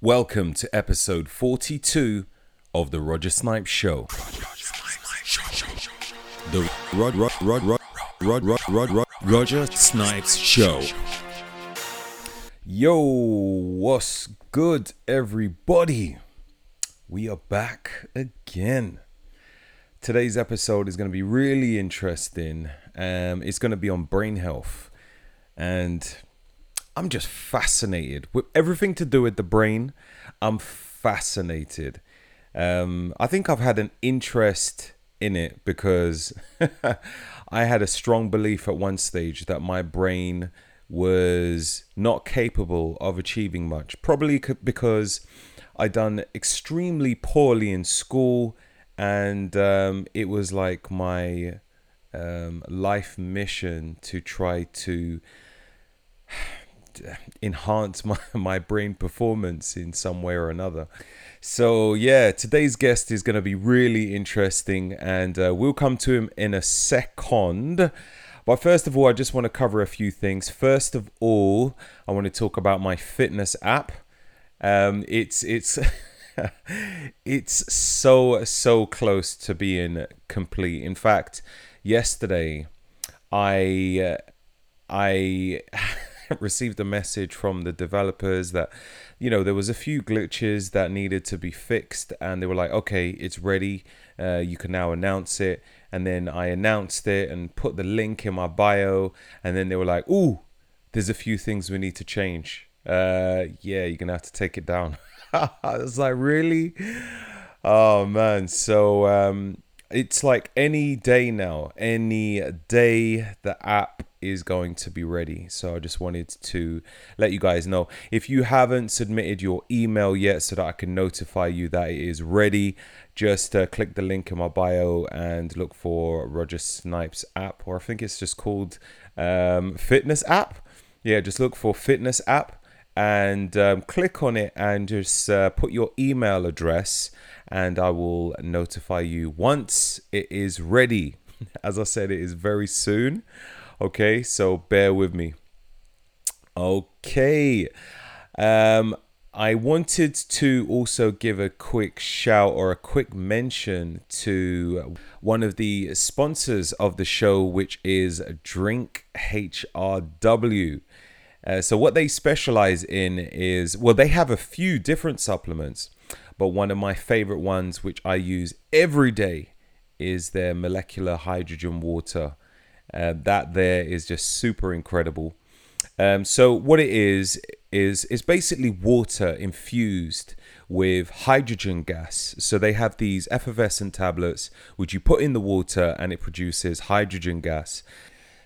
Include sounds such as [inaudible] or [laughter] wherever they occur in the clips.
Welcome to episode 42 of the Roger Snipes Show. The Roger Snipes Show. Yo, what's good, everybody? We are back again. Today's episode is going to be really interesting. Um, it's going to be on brain health, and I'm just fascinated with everything to do with the brain. I'm fascinated. Um, I think I've had an interest in it because [laughs] I had a strong belief at one stage that my brain was not capable of achieving much. Probably because I done extremely poorly in school, and um, it was like my um, life mission to try to enhance [laughs] my, my brain performance in some way or another. So, yeah, today's guest is going to be really interesting, and uh, we'll come to him in a second. But first of all, I just want to cover a few things. First of all, I want to talk about my fitness app. Um, it's it's [laughs] it's so so close to being complete. In fact, yesterday I uh, I [laughs] [laughs] received a message from the developers that you know there was a few glitches that needed to be fixed and they were like okay it's ready. Uh, you can now announce it. And then i announced it and put the link in my bio and then they were like ooh there's a few things we need to change. Uh, yeah you're gonna have to take it down. [laughs] I was like really? Oh man. So um, it's like any day now any day the app is going to be ready. So I just wanted to let you guys know. If you haven't submitted your email yet so that I can notify you that it is ready, just uh, click the link in my bio and look for Roger Snipes app, or I think it's just called um, Fitness app. Yeah, just look for Fitness app and um, click on it and just uh, put your email address and I will notify you once it is ready. [laughs] As I said, it is very soon. Okay, so bear with me. Okay. Um, I wanted to also give a quick shout or a quick mention to one of the sponsors of the show, which is Drink HRW. Uh, so, what they specialize in is well, they have a few different supplements, but one of my favorite ones, which I use every day, is their molecular hydrogen water. Uh, that there is just super incredible. Um, so what it is is is basically water infused with hydrogen gas. So they have these effervescent tablets which you put in the water and it produces hydrogen gas.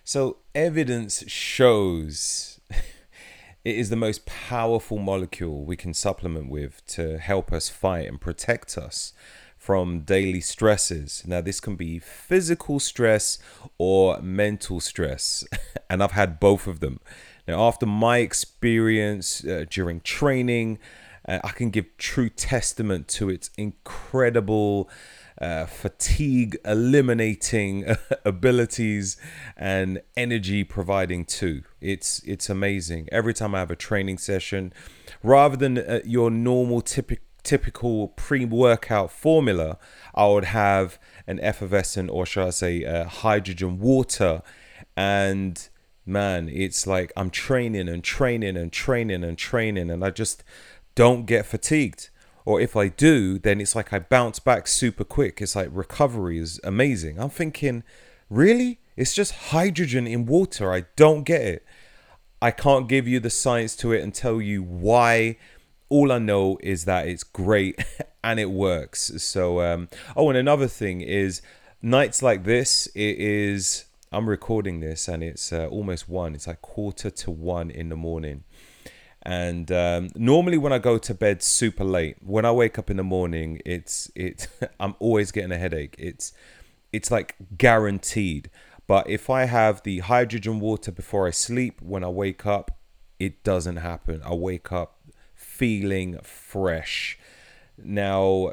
So evidence shows [laughs] it is the most powerful molecule we can supplement with to help us fight and protect us from daily stresses. Now, this can be physical stress or mental stress, [laughs] and I've had both of them. Now, after my experience uh, during training, uh, I can give true testament to its incredible uh, fatigue eliminating [laughs] abilities and energy providing too. It's it's amazing. Every time I have a training session, rather than uh, your normal typical typical pre-workout formula, I would have an effervescent, or should I say, uh, hydrogen water, and man, it's like I'm training and training and training and training, and I just don't get fatigued. Or if I do, then it's like I bounce back super quick. It's like recovery is amazing. I'm thinking, really? It's just hydrogen in water. I don't get it. I can't give you the science to it and tell you why all I know is that it's great [laughs] and it works. So, um, oh, and another thing is nights like this, it is. I'm recording this and it's uh, almost one. It's like quarter to one in the morning. And um, normally when I go to bed super late, when I wake up in the morning, it's it. [laughs] I'm always getting a headache. It's it's like guaranteed. But if I have the hydrogen water before I sleep, when I wake up, it doesn't happen. I wake up feeling fresh. Now,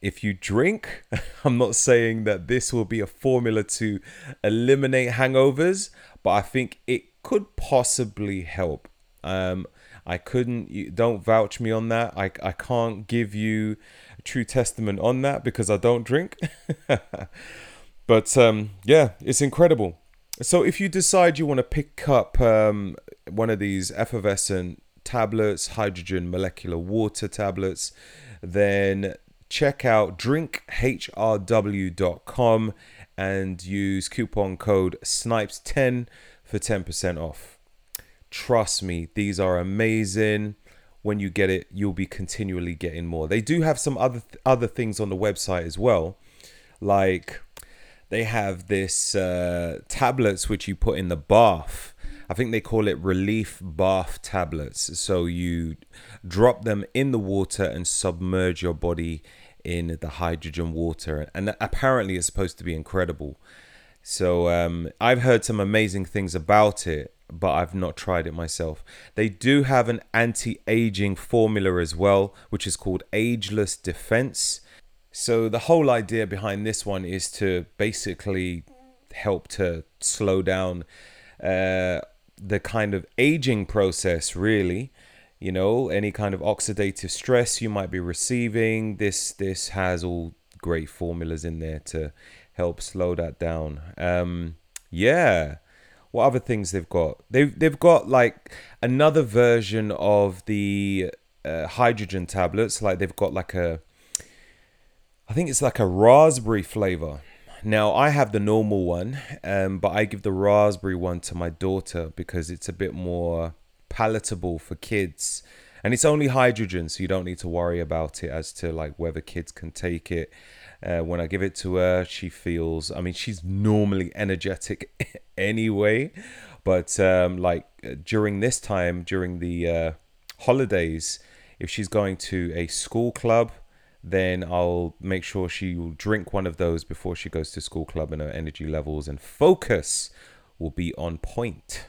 if you drink, [laughs] I'm not saying that this will be a formula to eliminate hangovers, but I think it could possibly help. Um, I couldn't. You, don't vouch me on that. I I can't give you a true testament on that because I don't drink. [laughs] but um, yeah, it's incredible. So if you decide you want to pick up um, one of these effervescent tablets, hydrogen molecular water tablets, then check out drinkhrw.com and use coupon code SNIPES10 for 10% off. Trust me, these are amazing. When you get it, you'll be continually getting more. They do have some other th- other things on the website as well, like they have this uh, tablets which you put in the bath. I think they call it relief bath tablets. So you drop them in the water and submerge your body in the hydrogen water, and apparently it's supposed to be incredible. So um, I've heard some amazing things about it, but I've not tried it myself. They do have an anti-aging formula as well, which is called Ageless Defense. So the whole idea behind this one is to basically help to slow down uh, the kind of aging process, really you know any kind of oxidative stress you might be receiving this this has all great formulas in there to help slow that down. Um yeah. What other things they've got? They've they've got like another version of the uh, hydrogen tablets. Like they've got like a i think it's like a raspberry flavor now I have the normal one, um, but I give the raspberry one to my daughter because it's a bit more palatable for kids. And it's only hydrogen so you don't need to worry about it as to like whether kids can take it. Uh, when i give it to her she feels i mean she's normally energetic [laughs] anyway. But um, like uh, during this time during the uh, holidays if she's going to a school club then I'll make sure she will drink one of those before she goes to school club and her energy levels and focus will be on point.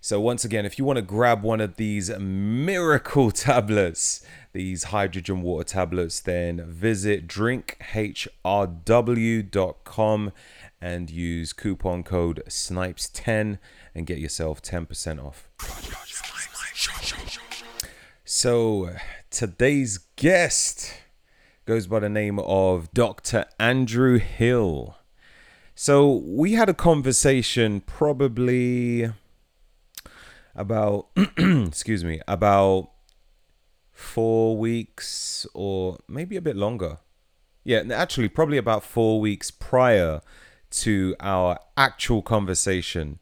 So, once again, if you want to grab one of these miracle [laughs] tablets, these hydrogen water tablets, then visit drinkhrw.com and use coupon code SNIPES10 and get yourself 10% off. So, today's guest goes by the name of Dr. Andrew Hill. So, we had a conversation probably about [clears throat] excuse me about four weeks or maybe a bit longer yeah actually probably about four weeks prior to our actual conversation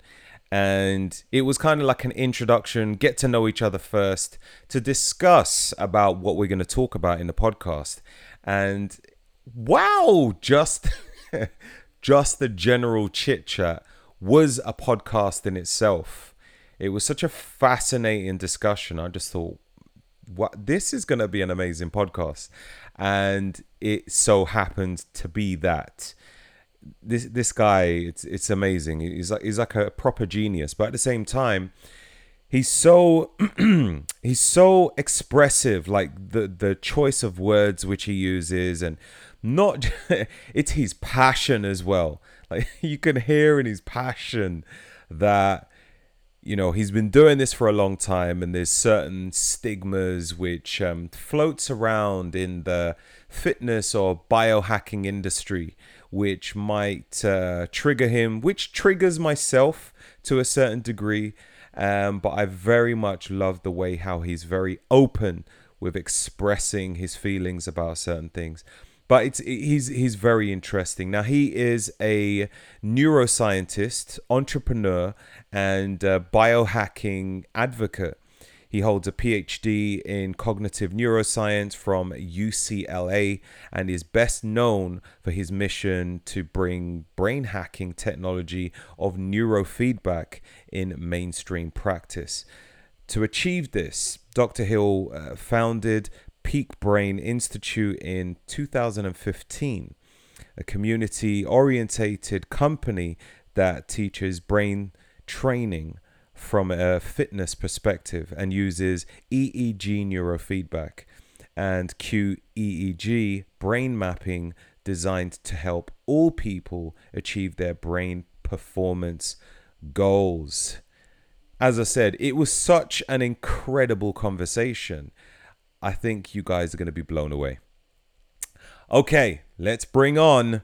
and it was kind of like an introduction get to know each other first to discuss about what we're going to talk about in the podcast and wow just [laughs] just the general chit chat was a podcast in itself it was such a fascinating discussion. I just thought, what this is going to be an amazing podcast, and it so happened to be that. This this guy, it's it's amazing. He's like he's like a proper genius, but at the same time, he's so [clears throat] he's so expressive. Like the the choice of words which he uses, and not [laughs] it's his passion as well. Like [laughs] you can hear in his passion that you know he's been doing this for a long time and there's certain stigmas which um, floats around in the fitness or biohacking industry which might uh, trigger him which triggers myself to a certain degree um, but i very much love the way how he's very open with expressing his feelings about certain things but it's he's he's very interesting. Now he is a neuroscientist, entrepreneur, and biohacking advocate. He holds a PhD in cognitive neuroscience from UCLA and is best known for his mission to bring brain hacking technology of neurofeedback in mainstream practice. To achieve this, Dr. Hill uh, founded Peak Brain Institute in 2015, a community orientated company that teaches brain training from a fitness perspective and uses EEG neurofeedback and QEEG brain mapping designed to help all people achieve their brain performance goals. as I said, it was such an incredible conversation. I think you guys are going to be blown away. Okay, let's bring on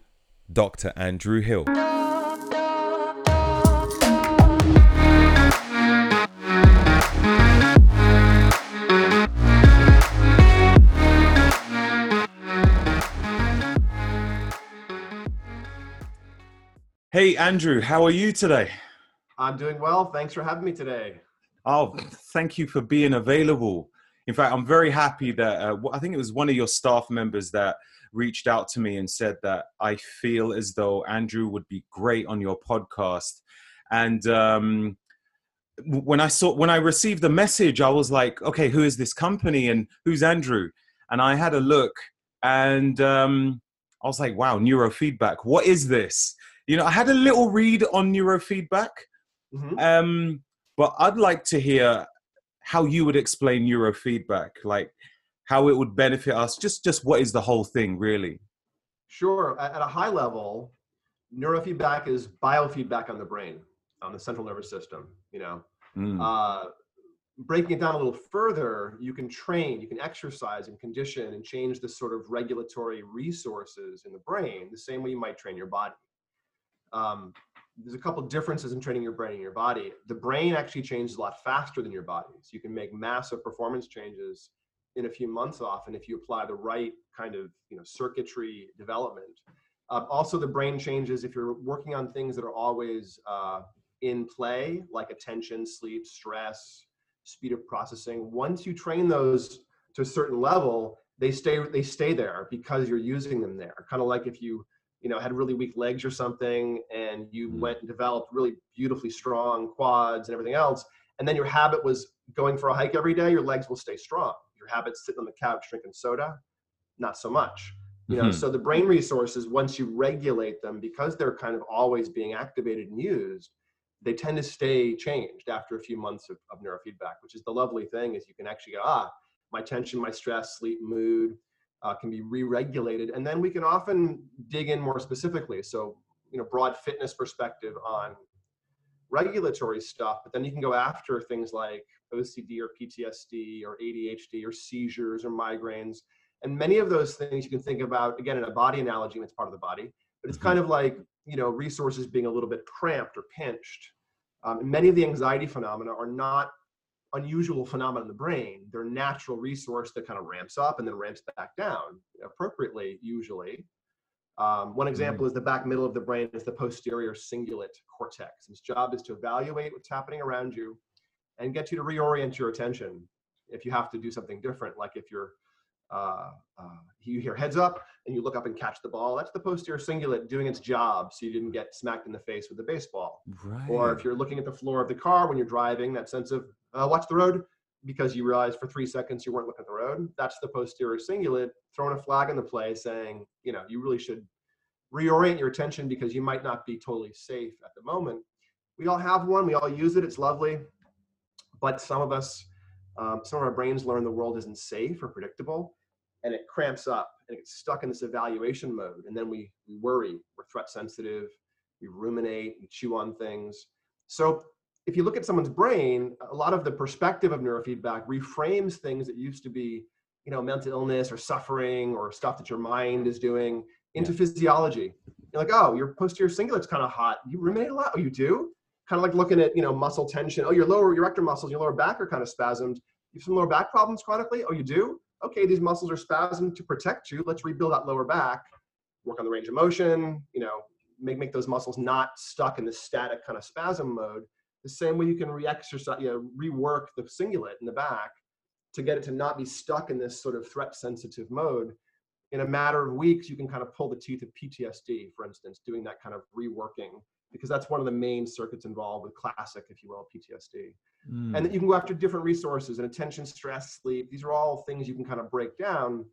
Dr. Andrew Hill. Hey, Andrew, how are you today? I'm doing well. Thanks for having me today. Oh, thank you for being available. In fact, I'm very happy that uh, I think it was one of your staff members that reached out to me and said that I feel as though Andrew would be great on your podcast. And um, when I saw when I received the message, I was like, okay, who is this company and who's Andrew? And I had a look, and um, I was like, wow, neurofeedback. What is this? You know, I had a little read on neurofeedback, mm-hmm. um, but I'd like to hear how you would explain neurofeedback, like how it would benefit us. Just, just what is the whole thing, really? Sure. At a high level, neurofeedback is biofeedback on the brain, on the central nervous system. You know, mm. uh, breaking it down a little further, you can train, you can exercise and condition and change the sort of regulatory resources in the brain the same way you might train your body um, there's a couple differences in training your brain and your body. The brain actually changes a lot faster than your body. So you can make massive performance changes in a few months often if you apply the right kind of you know circuitry development. Uh, also, the brain changes if you're working on things that are always uh, in play, like attention, sleep, stress, speed of processing. Once you train those to a certain level, they stay they stay there because you're using them there. Kind of like if you you know had really weak legs or something and you mm. went and developed really beautifully strong quads and everything else and then your habit was going for a hike every day your legs will stay strong your habit sitting on the couch drinking soda not so much you know mm-hmm. so the brain resources once you regulate them because they're kind of always being activated and used they tend to stay changed after a few months of, of neurofeedback which is the lovely thing is you can actually go ah my tension my stress sleep mood uh, can be re-regulated. And then we can often dig in more specifically. So you know broad fitness perspective on regulatory stuff but then you can go after things like ocd or ptsd or adhd or seizures or migraines. And many of those things you can think about again in a body analogy it's part of the body but it's kind mm-hmm. of like you know resources being a little bit cramped or pinched. Um, many of the anxiety phenomena are not unusual phenomena in the brain, their natural resource that kind of ramps up and then ramps back down appropriately, usually. Um, one example mm. is the back middle of the brain is the posterior cingulate cortex. Its job is to evaluate what's happening around you and get you to reorient your attention if you have to do something different, like if you're uh, uh, you hear heads up and you look up and catch the ball. That's the posterior cingulate doing its job so you didn't get smacked in the face with the baseball. Right. Or if you're looking at the floor of the car when you're driving, that sense of uh, watch the road because you realize for three seconds you weren't looking at the road. That's the posterior cingulate throwing a flag in the play saying, you know, you really should reorient your attention because you might not be totally safe at the moment. We all have one, we all use it, it's lovely. But some of us, um, some of our brains learn the world isn't safe or predictable and it cramps up and it gets stuck in this evaluation mode. And then we, we worry, we're threat sensitive, we ruminate, we chew on things. So if you look at someone's brain, a lot of the perspective of neurofeedback reframes things that used to be, you know, mental illness or suffering or stuff that your mind is doing into yeah. physiology. You're like, oh, your posterior cingulate's kind of hot. You ruminate a lot. Oh, you do? Kind of like looking at, you know, muscle tension. Oh, your lower your erector muscles, your lower back are kind of spasmed. You have some lower back problems chronically. Oh, you do? Okay, these muscles are spasmed to protect you. Let's rebuild that lower back. Work on the range of motion. You know, make make those muscles not stuck in this static kind of spasm mode the same way you can re-exercise, you know, rework the cingulate in the back to get it to not be stuck in this sort of threat sensitive mode. In a matter of weeks, you can kind of pull the teeth of PTSD, for instance, doing that kind of reworking, because that's one of the main circuits involved with classic, if you will, PTSD. Mm. And you can go after different resources and attention, stress, sleep. These are all things you can kind of break down,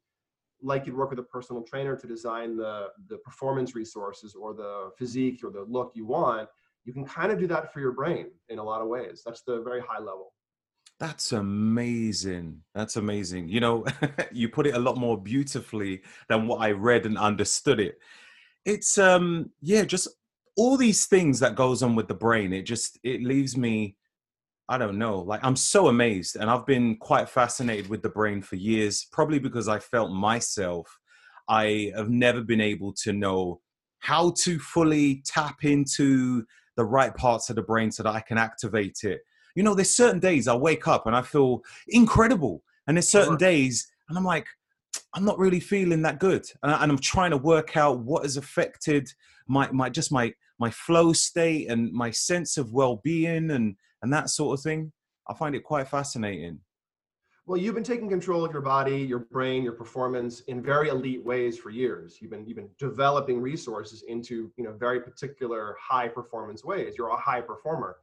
like you'd work with a personal trainer to design the, the performance resources or the physique or the look you want you can kind of do that for your brain in a lot of ways. That's the very high level. That's amazing. That's amazing. You know, [laughs] you put it a lot more beautifully than what I read and understood it. It's um yeah, just all these things that goes on with the brain. It just it leaves me I don't know. Like I'm so amazed, and I've been quite fascinated with the brain for years. Probably because I felt myself, I have never been able to know how to fully tap into the right parts of the brain so that I can activate it. You know, there's certain days I wake up and I feel incredible, and there's certain days and I'm like, I'm not really feeling that good, and, I, am trying to work out what has affected my my just my my flow state and my sense of well-being and and that sort of thing. I find it quite fascinating. Well, you've been taking control of your body, your brain, your performance in very elite ways for years. You've been you've been developing resources into you know very particular high performance ways. You're a high performer.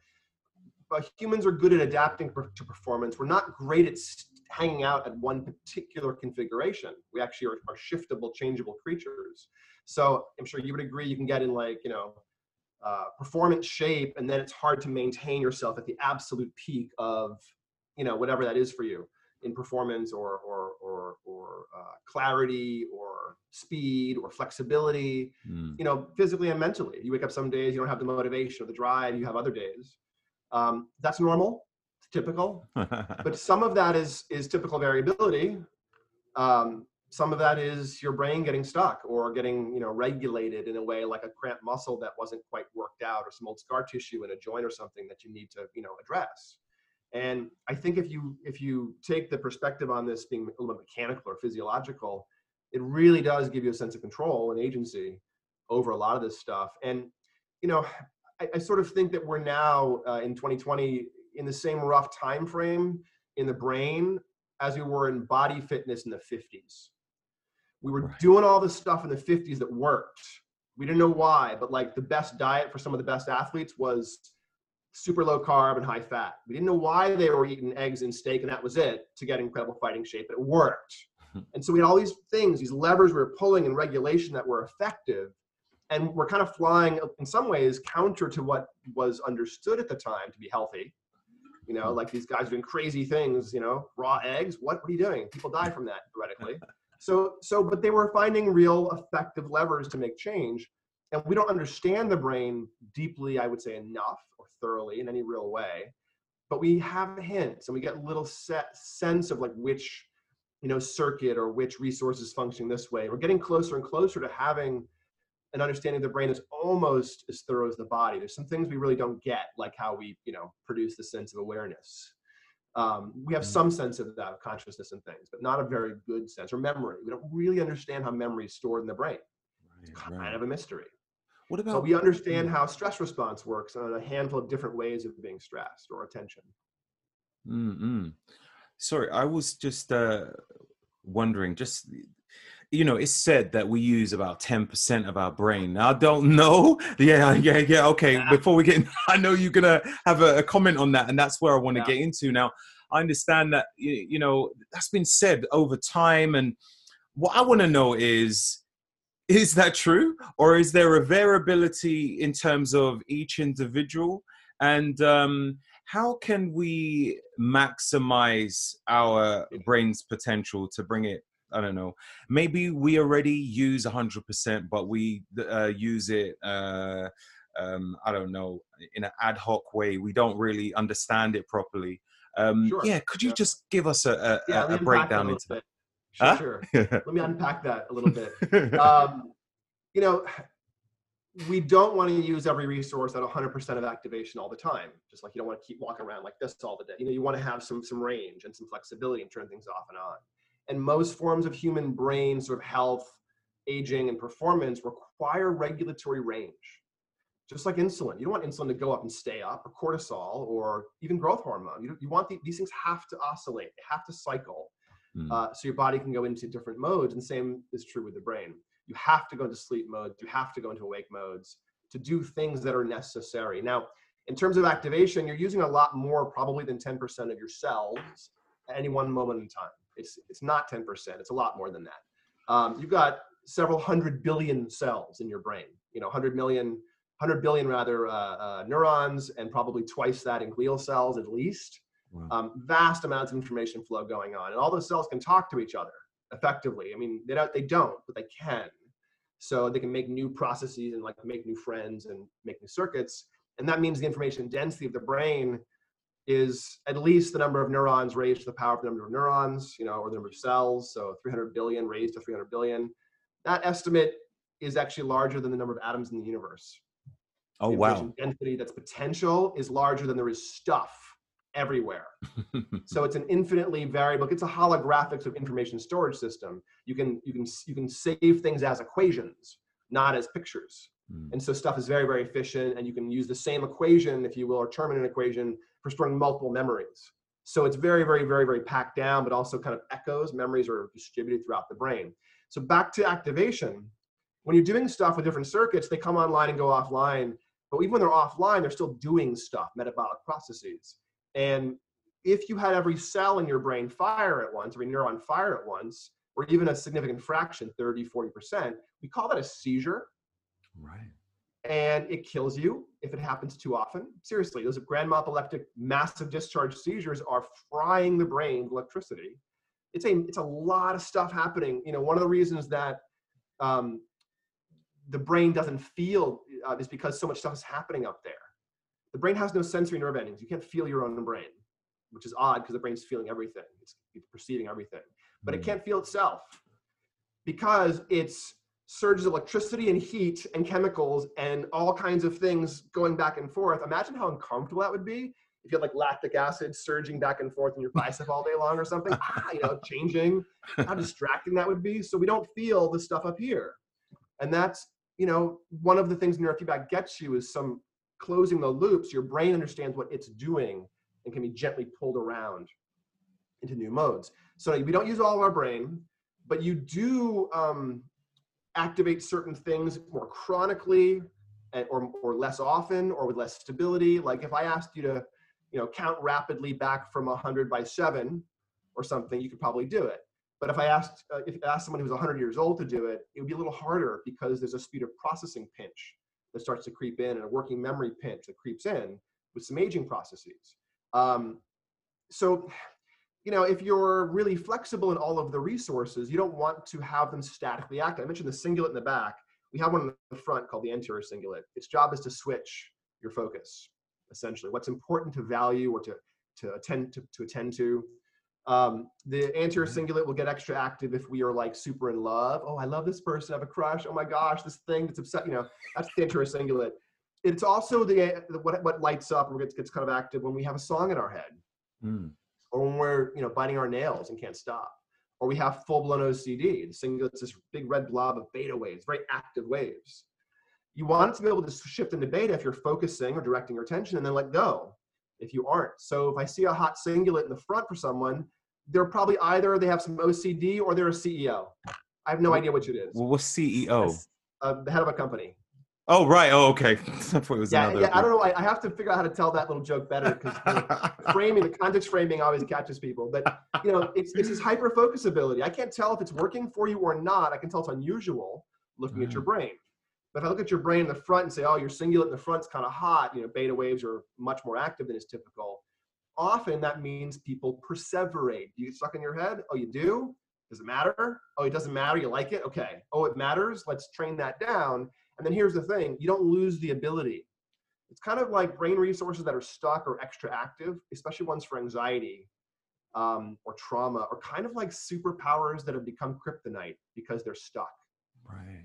But humans are good at adapting to performance. We're not great at hanging out at one particular configuration. We actually are, are shiftable, changeable creatures. So I'm sure you would agree you can get in like, you know, uh, performance shape, and then it's hard to maintain yourself at the absolute peak of, you know, whatever that is for you in performance or or or, or uh, clarity or speed or flexibility. Mm. You know, physically and mentally. You wake up some days you don't have the motivation or the drive. You have other days. Um, that's normal. It's typical. but [laughs] some of that is is typical variability. Um, some of that is your brain getting stuck or getting you know regulated in a way like a cramped muscle that wasn't quite worked out or some old scar tissue in a joint or something that you need to you know address and i think if you if you take the perspective on this being a little bit mechanical or physiological it really does give you a sense of control and agency over a lot of this stuff and you know i, I sort of think that we're now uh, in 2020 in the same rough time frame in the brain as we were in body fitness in the 50s we were right. doing all this stuff in the 50s that worked. We didn't know why, but like the best diet for some of the best athletes was super low carb and high fat. We didn't know why they were eating eggs and steak and that was it to get incredible fighting shape, but it worked. Hmm. and so we had all these things, these levers we were pulling in regulation that were effective. And we're kind of flying uh, in some ways counter to what was understood at the time to be healthy. You know, hmm. like these guys doing crazy things, you know, raw eggs. What, what are you doing? People die from that theoretically. [laughs] So, so, but they were finding real effective levers to make change. And we don't understand the brain deeply, I would say, enough thoroughly in any real way. But we have hints and we get little set sense of like which, you know, circuit or which resources functioning this way. We're getting closer and closer to having an understanding of the brain is almost as thorough as the body. There's some things we really don't get, like how we, you know, produce the sense of awareness. Um, we have mm. some sense of that of consciousness and things, but not a very good sense or memory. We don't really understand how memory is stored in the brain. Right, it's kind right. of a mystery. What about? So we understand how stress response works on a handful of different ways of being stressed or attention. Mm-hmm. Sorry, I was just uh, wondering. Just you know, it's said that we use about ten percent of our brain. Now, I don't [laughs] know. Yeah, yeah, yeah. Okay, yeah. before we get, in, [laughs] I know you're gonna have a, a, comment on that, and that's where I want to yeah. get into now. I understand that you know that's been said over time, and what I want to know is is that true or is there a variability in terms of each individual and um, how can we maximize our brain's potential to bring it i don't know maybe we already use 100% but we uh, use it uh, um, i don't know in an ad hoc way we don't really understand it properly um, sure. Yeah, could you yeah. just give us a, a, yeah, a breakdown into that? Sure, huh? sure. [laughs] let me unpack that a little bit. [laughs] Um, you know, [sighs] we don't want to use every resource at 100% of activation all the time. Just like you don't want to keep walking around like this all the day. You know, you want to have some some range and some flexibility and turn things off and on. And most forms of human brain sort of health, aging, and performance require regulatory range just like insulin. You don't want insulin to go up and stay up, or cortisol, or even growth hormone. You, you want the, these things have to oscillate, they have to cycle, mm. uh, so your body can go into different modes. And same is true with the brain. You have to go into sleep mode. You have to go into awake modes to do things that are necessary. Now, in terms of activation, you're using a lot more, probably than 10% of your cells at any one moment in time. It's it's not 10%. It's a lot more than that. Um, you've got several hundred billion cells in your brain. You know, 100 million 100 billion rather uh, uh, neurons and probably twice that in glial cells at least. Wow. Um, vast amounts of information flow going on, and all those cells can talk to each other effectively. I mean, they don't, they don't, but they can. So they can make new processes and like make new friends and make new circuits. And that means the information density of the brain is at least the number of neurons raised to the power of the number of neurons, you know, or the number of cells. So 300 billion raised to 300 billion. That estimate is actually larger than the number of atoms in the universe. Oh wow! Density that's potential is larger than there is stuff everywhere. [laughs] so it's an infinitely variable. It's a holographic sort of information storage system. You can you can you can save things as equations, not as pictures. Mm. And so stuff is very very efficient, and you can use the same equation, if you will, or term in an equation for storing multiple memories. So it's very very very very packed down, but also kind of echoes. Memories are distributed throughout the brain. So back to activation. When you're doing stuff with different circuits, they come online and go offline. But even when they're offline, they're still doing stuff, metabolic processes. And if you had every cell in your brain fire at once, every neuron fire at once, or even a significant fraction, 30, 40%, we call that a seizure. Right. And it kills you if it happens too often. Seriously, those grand mal epileptic massive discharge seizures are frying the brain with electricity. It's a it's a lot of stuff happening. You know, one of the reasons that um, the brain doesn't feel uh, is because so much stuff is happening up there the brain has no sensory nerve endings. You can't feel your own brain, which is odd because the brain's feeling everything. It's, it's perceiving everything, but mm. it hmm. can't feel itself because it's surges of electricity and heat and chemicals and all kinds of things going back and forth. Imagine how uncomfortable that would be if you had like lactic acid surging back and forth in your bicep all day long or something, ah, [laughs] you know, changing, how [laughs] distracting that would be. So we don't feel the stuff up here. And that's, you know, one of the things neurofeedback gets you is some closing the loops, your brain understands what it's doing and can be gently pulled around into new modes. So we don't use all of our brain, but you do um, activate certain things more chronically and, or, or less often or with less stability. Like if I asked you to, you know, count rapidly back from 100 by seven or something, you could probably do it. But if I asked, uh, if I asked someone who's 100 years old to do it, it would be a little harder because there's a speed of processing pinch that starts to creep in and a working memory pinch that creeps in with some aging processes. Um, so, you know, if you're really flexible in all of the resources, you don't want to have them statically active. I mentioned the cingulate in the back. We have one in the front called the anterior cingulate. Its job is to switch your focus, essentially. What's important to value or to, to attend to, to attend to um, the anterior mm-hmm. cingulate will get extra active if we are like super in love. Oh, I love this person. I have a crush. Oh my gosh, this thing that's upset. You know, that's the anterior cingulate. It's also the, the what what lights up or gets gets kind of active when we have a song in our head, mm. or when we're you know biting our nails and can't stop, or we have full blown OCD. The cingulate's this big red blob of beta waves, very active waves. You want it to be able to shift into beta if you're focusing or directing your attention, and then let go if you aren't. So if I see a hot cingulate in the front for someone, they're probably either they have some OCD or they're a CEO. I have no idea which it is. Well, what's CEO? Uh, the head of a company. Oh right. Oh okay. [laughs] it was yeah, yeah. I don't know. I, I, have to figure out how to tell that little joke better because the [laughs] framing, the context framing, always catches people. But you know, it's it's this hyper focus ability. I can't tell if it's working for you or not. I can tell it's unusual looking at your brain. But if I look at your brain in the front and say, oh, your cingulate in the front's kind of hot, you know, beta waves are much more active than is typical often that means people perseverate. You stuck in your head? Oh, you do? Does it matter? Oh, it doesn't matter. You like it? Okay. Oh, it matters. Let's train that down. And then here's the thing you don't lose the ability. It's kind of like brain resources that are stuck or extra active, especially ones for anxiety um, or trauma, or kind of like superpowers that have become kryptonite because they're stuck. Right.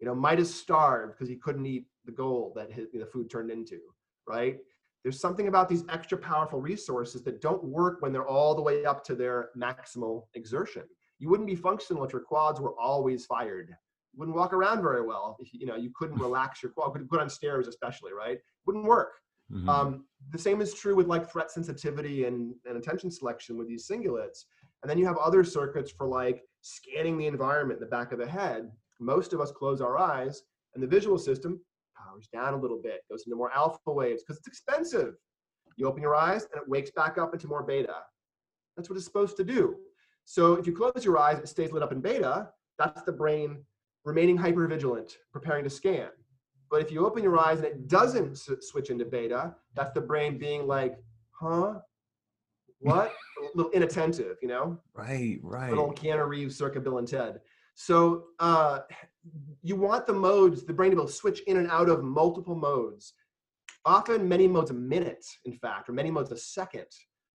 You know, Midas starved because he couldn't eat the gold that his, the food turned into, right? There's something about these extra powerful resources that don't work when they're all the way up to their maximal exertion. You wouldn't be functional if your quads were always fired. You wouldn't walk around very well. If, you know, you couldn't [laughs] relax your quad, couldn't go on stairs especially, right? Wouldn't work. Mm-hmm. Um, the same is true with like threat sensitivity and, and attention selection with these cingulates. And then you have other circuits for like scanning the environment in the back of the head. Most of us close our eyes and the visual system powers down a little bit, goes into more alpha waves because it's expensive. You open your eyes and it wakes back up into more beta. That's what it's supposed to do. So if you close your eyes, it stays lit up in beta. That's the brain remaining hypervigilant, preparing to scan. But if you open your eyes and it doesn't switch into beta, that's the brain being like, huh? What? [laughs] a little inattentive, you know? Right, right. Little Keanu Reeves circa Bill and Ted. So uh, you want the modes, the brain to be able to switch in and out of multiple modes often many modes a minute, in fact, or many modes a second,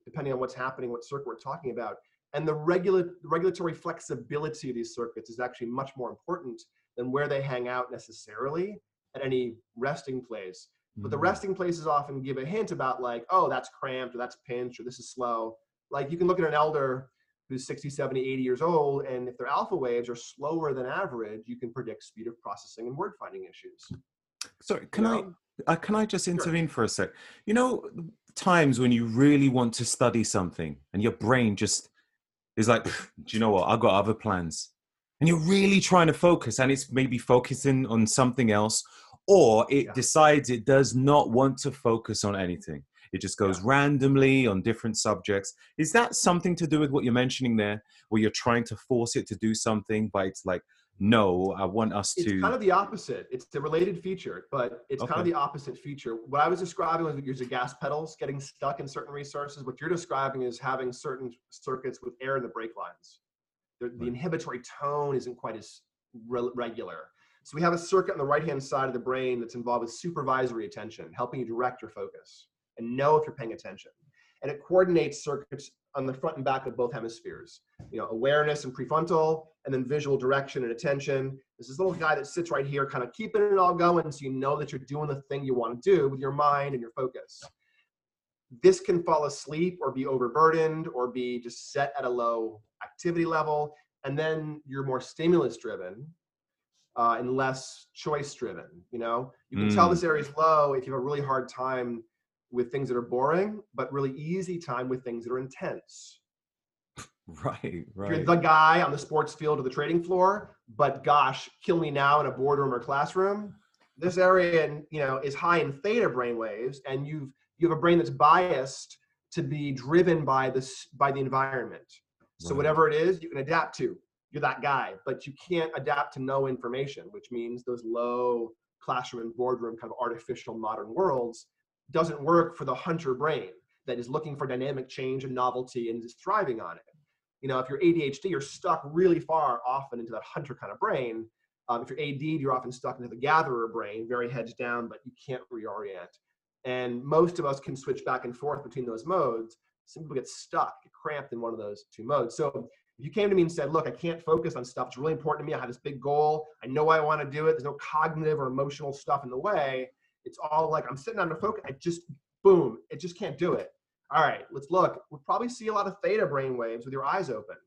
depending on what's happening, what circuit we're talking about. And the regula- regulatory flexibility of these circuits is actually much more important than where they hang out necessarily at any resting place. But the mm. resting places often give a hint about like, oh, that's cramped or that's pinched or this is slow. Like you can look at an elder who's 60, 70, 80 years old, and if their alpha waves are slower than average, you can predict speed of processing and word finding issues. Sorry, can you know? I uh, can I just intervene sure. for a sec? You know, times when you really want to study something and your brain just is like, do you know what? I've got other plans. And you're really trying to focus, and it's maybe focusing on something else, or it yeah. decides it does not want to focus on anything. It just goes yeah. randomly on different subjects. Is that something to do with what you're mentioning there, where you're trying to force it to do something, but it's like, no, I want us to. It's kind of the opposite. It's a related feature, but it's okay. kind of the opposite feature. What I was describing was using gas pedals getting stuck in certain resources. What you're describing is having certain circuits with air in the brake lines. The, right. the inhibitory tone isn't quite as re- regular. So we have a circuit on the right hand side of the brain that's involved with supervisory attention, helping you direct your focus and know if you're paying attention. And it coordinates circuits on the front and back of both hemispheres. You know, awareness and prefrontal, and then visual direction and attention. There's this little guy that sits right here, kind of keeping it all going so you know that you're doing the thing you want to do with your mind and your focus. This can fall asleep or be overburdened or be just set at a low activity level. And then you're more stimulus driven uh, and less choice driven. You know, you can mm. tell this area is low if you have a really hard time with things that are boring, but really easy time with things that are intense. [laughs] Right, right. You're the guy on the sports field or the trading floor, but gosh, kill me now in a boardroom or classroom. This area, you know, is high in theta brain waves, and you've you have a brain that's biased to be driven by this by the environment. So right. whatever it is, you can adapt to. You're that guy, but you can't adapt to no information, which means those low classroom and boardroom kind of artificial modern worlds doesn't work for the hunter brain that is looking for dynamic change and novelty and is thriving on it you know, if you're ADHD, you're stuck really far often into that hunter kind of brain. Um, if you're AD, you're often stuck into the gatherer brain, very heads down, but you can't reorient. And most of us can switch back and forth between those modes. Some people get stuck, get cramped in one of those two modes. So if you came to me and said, look, I can't focus on stuff, it's really important to me. I have this big goal. I know I want to do it. There's no cognitive or emotional stuff in the way. It's all like I'm sitting on the focus. I just, boom, it just can't do it all right, let's look. We'll probably see a lot of theta brain waves with your eyes open.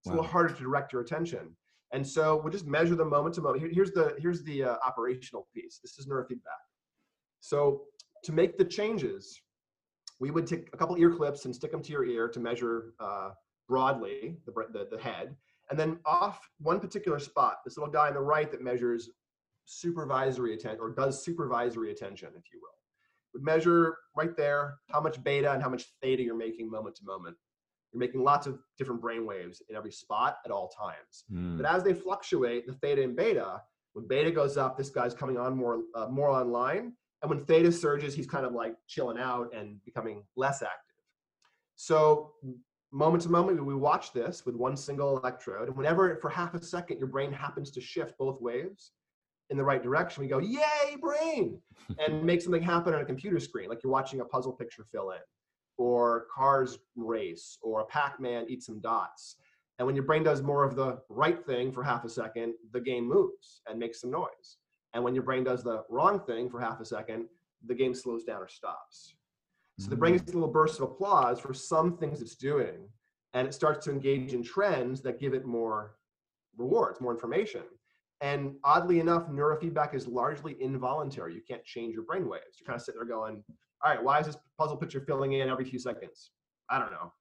It's wow. a little harder to direct your attention. And so we'll just measure the moment to moment. Here, here's the, here's the uh, operational piece. This is neurofeedback. So to make the changes, we would take a couple ear clips and stick them to your ear to measure uh, broadly the, the, the head. And then off one particular spot, this little guy on the right that measures supervisory attention or does supervisory attention, if you will would measure right there how much beta and how much theta you're making moment to moment. You're making lots of different brain waves in every spot at all times. Mm. But as they fluctuate, the theta and beta, when beta goes up, this guy's coming on more uh, more online, and when theta surges, he's kind of like chilling out and becoming less active. So moment to moment, we watch this with one single electrode, and whenever for half a second your brain happens to shift both waves, in the right direction, we go, yay, brain, [laughs] and make something happen on a computer screen, like you're watching a puzzle picture fill in, or cars race, or a Pac-Man eat some dots. And when your brain does more of the right thing for half a second, the game moves and makes some noise. And when your brain does the wrong thing for half a second, the game slows down or stops. So the brain mm. gets a little burst of applause for some things it's doing, and it starts to engage in trends that give it more rewards, more information. And oddly enough, neurofeedback is largely involuntary. You can't change your brain waves. You're kind of sitting there going, all right, why is this puzzle picture filling in every few seconds? I don't know,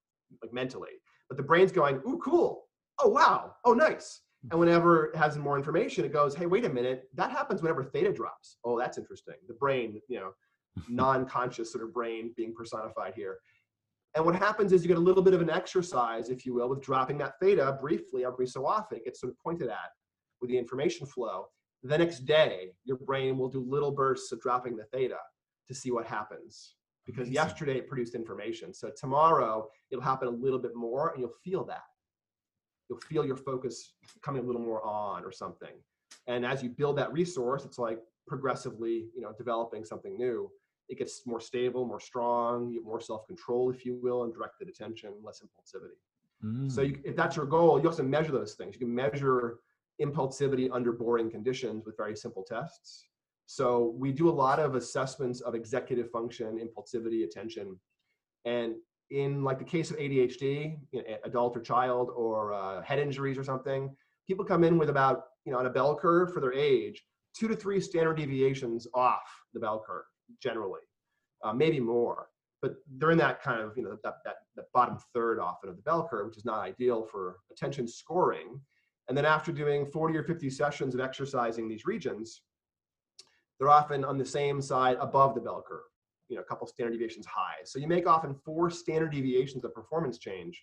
like mentally. But the brain's going, ooh, cool. Oh, wow. Oh, nice. And whenever it has more information, it goes, hey, wait a minute. That happens whenever theta drops. Oh, that's interesting. The brain, you know, [laughs] non-conscious sort of brain being personified here. And what happens is you get a little bit of an exercise, if you will, with dropping that theta briefly every so often. It gets sort of pointed at with the information flow. The next day, your brain will do little bursts of dropping the theta to see what happens. Because yesterday it produced information. So tomorrow it'll happen a little bit more and you'll feel that. You'll feel your focus coming a little more on or something. And as you build that resource, it's like progressively, you know, developing something new. it gets more stable, more strong, you have more self-control, if you will, and directed attention, less impulsivity. Mm. So you, if that's your goal, you also measure those things. You can measure impulsivity under boring conditions with very simple tests. So we do a lot of assessments of executive function, impulsivity, attention. And in like the case of ADHD, you know, adult or child, or uh, head injuries or something, people come in with about, you know, on a bell curve for their age, two to three standard deviations off the bell curve generally, uh, maybe more. But they're in that kind of, you know, that, that, that bottom third often of the bell curve, which is not ideal for attention scoring. And then after doing 40 or 50 sessions of exercising these regions, they're often on the same side above the bell curve, you know, a couple standard deviations high. So you make often four standard deviations of performance change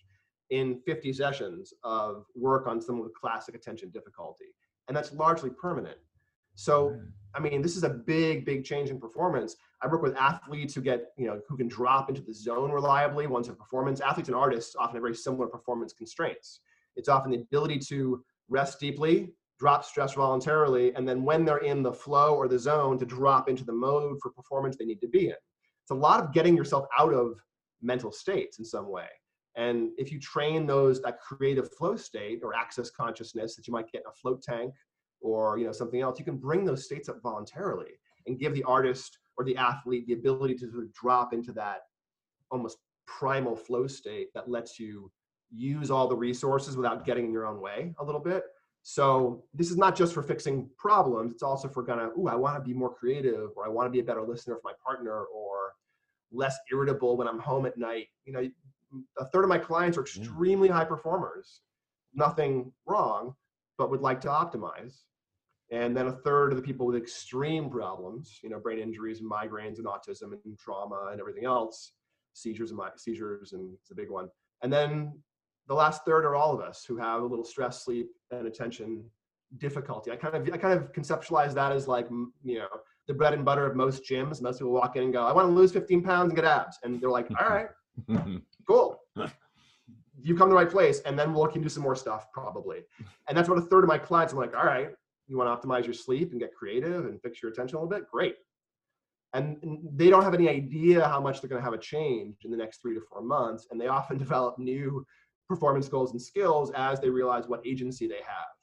in 50 sessions of work on some of the classic attention difficulty. And that's largely permanent. So, mm. I mean, this is a big, big change in performance. I work with athletes who get, you know, who can drop into the zone reliably once a performance. Athletes and artists often have very similar performance constraints. It's often the ability to rest deeply, drop stress voluntarily, and then when they're in the flow or the zone, to drop into the mode for performance they need to be in. It's a lot of getting yourself out of mental states in some way. And if you train those that creative flow state or access consciousness that you might get in a float tank or you know something else, you can bring those states up voluntarily and give the artist or the athlete the ability to sort of drop into that almost primal flow state that lets you use all the resources without getting in your own way a little bit. So this is not just for fixing problems. It's also for gonna, ooh, I want to be more creative, or I want to be a better listener for my partner, or less irritable when I'm home at night. You know, a third of my clients are extremely high performers. Nothing wrong, but would like to optimize. And then a third of the people with extreme problems, you know, brain injuries and migraines and autism and trauma and everything else, seizures and my, seizures and it's a big one. And then the last third are all of us who have a little stress, sleep, and attention difficulty. I kind of I kind of conceptualize that as like you know the bread and butter of most gyms. Most people walk in and go, "I want to lose 15 pounds and get abs," and they're like, "All right, [laughs] cool." You come to the right place, and then we'll look into some more stuff probably. And that's what a third of my clients. I'm like, "All right, you want to optimize your sleep and get creative and fix your attention a little bit? Great." And they don't have any idea how much they're going to have a change in the next three to four months, and they often [laughs] develop new performance goals and skills as they realize what agency they have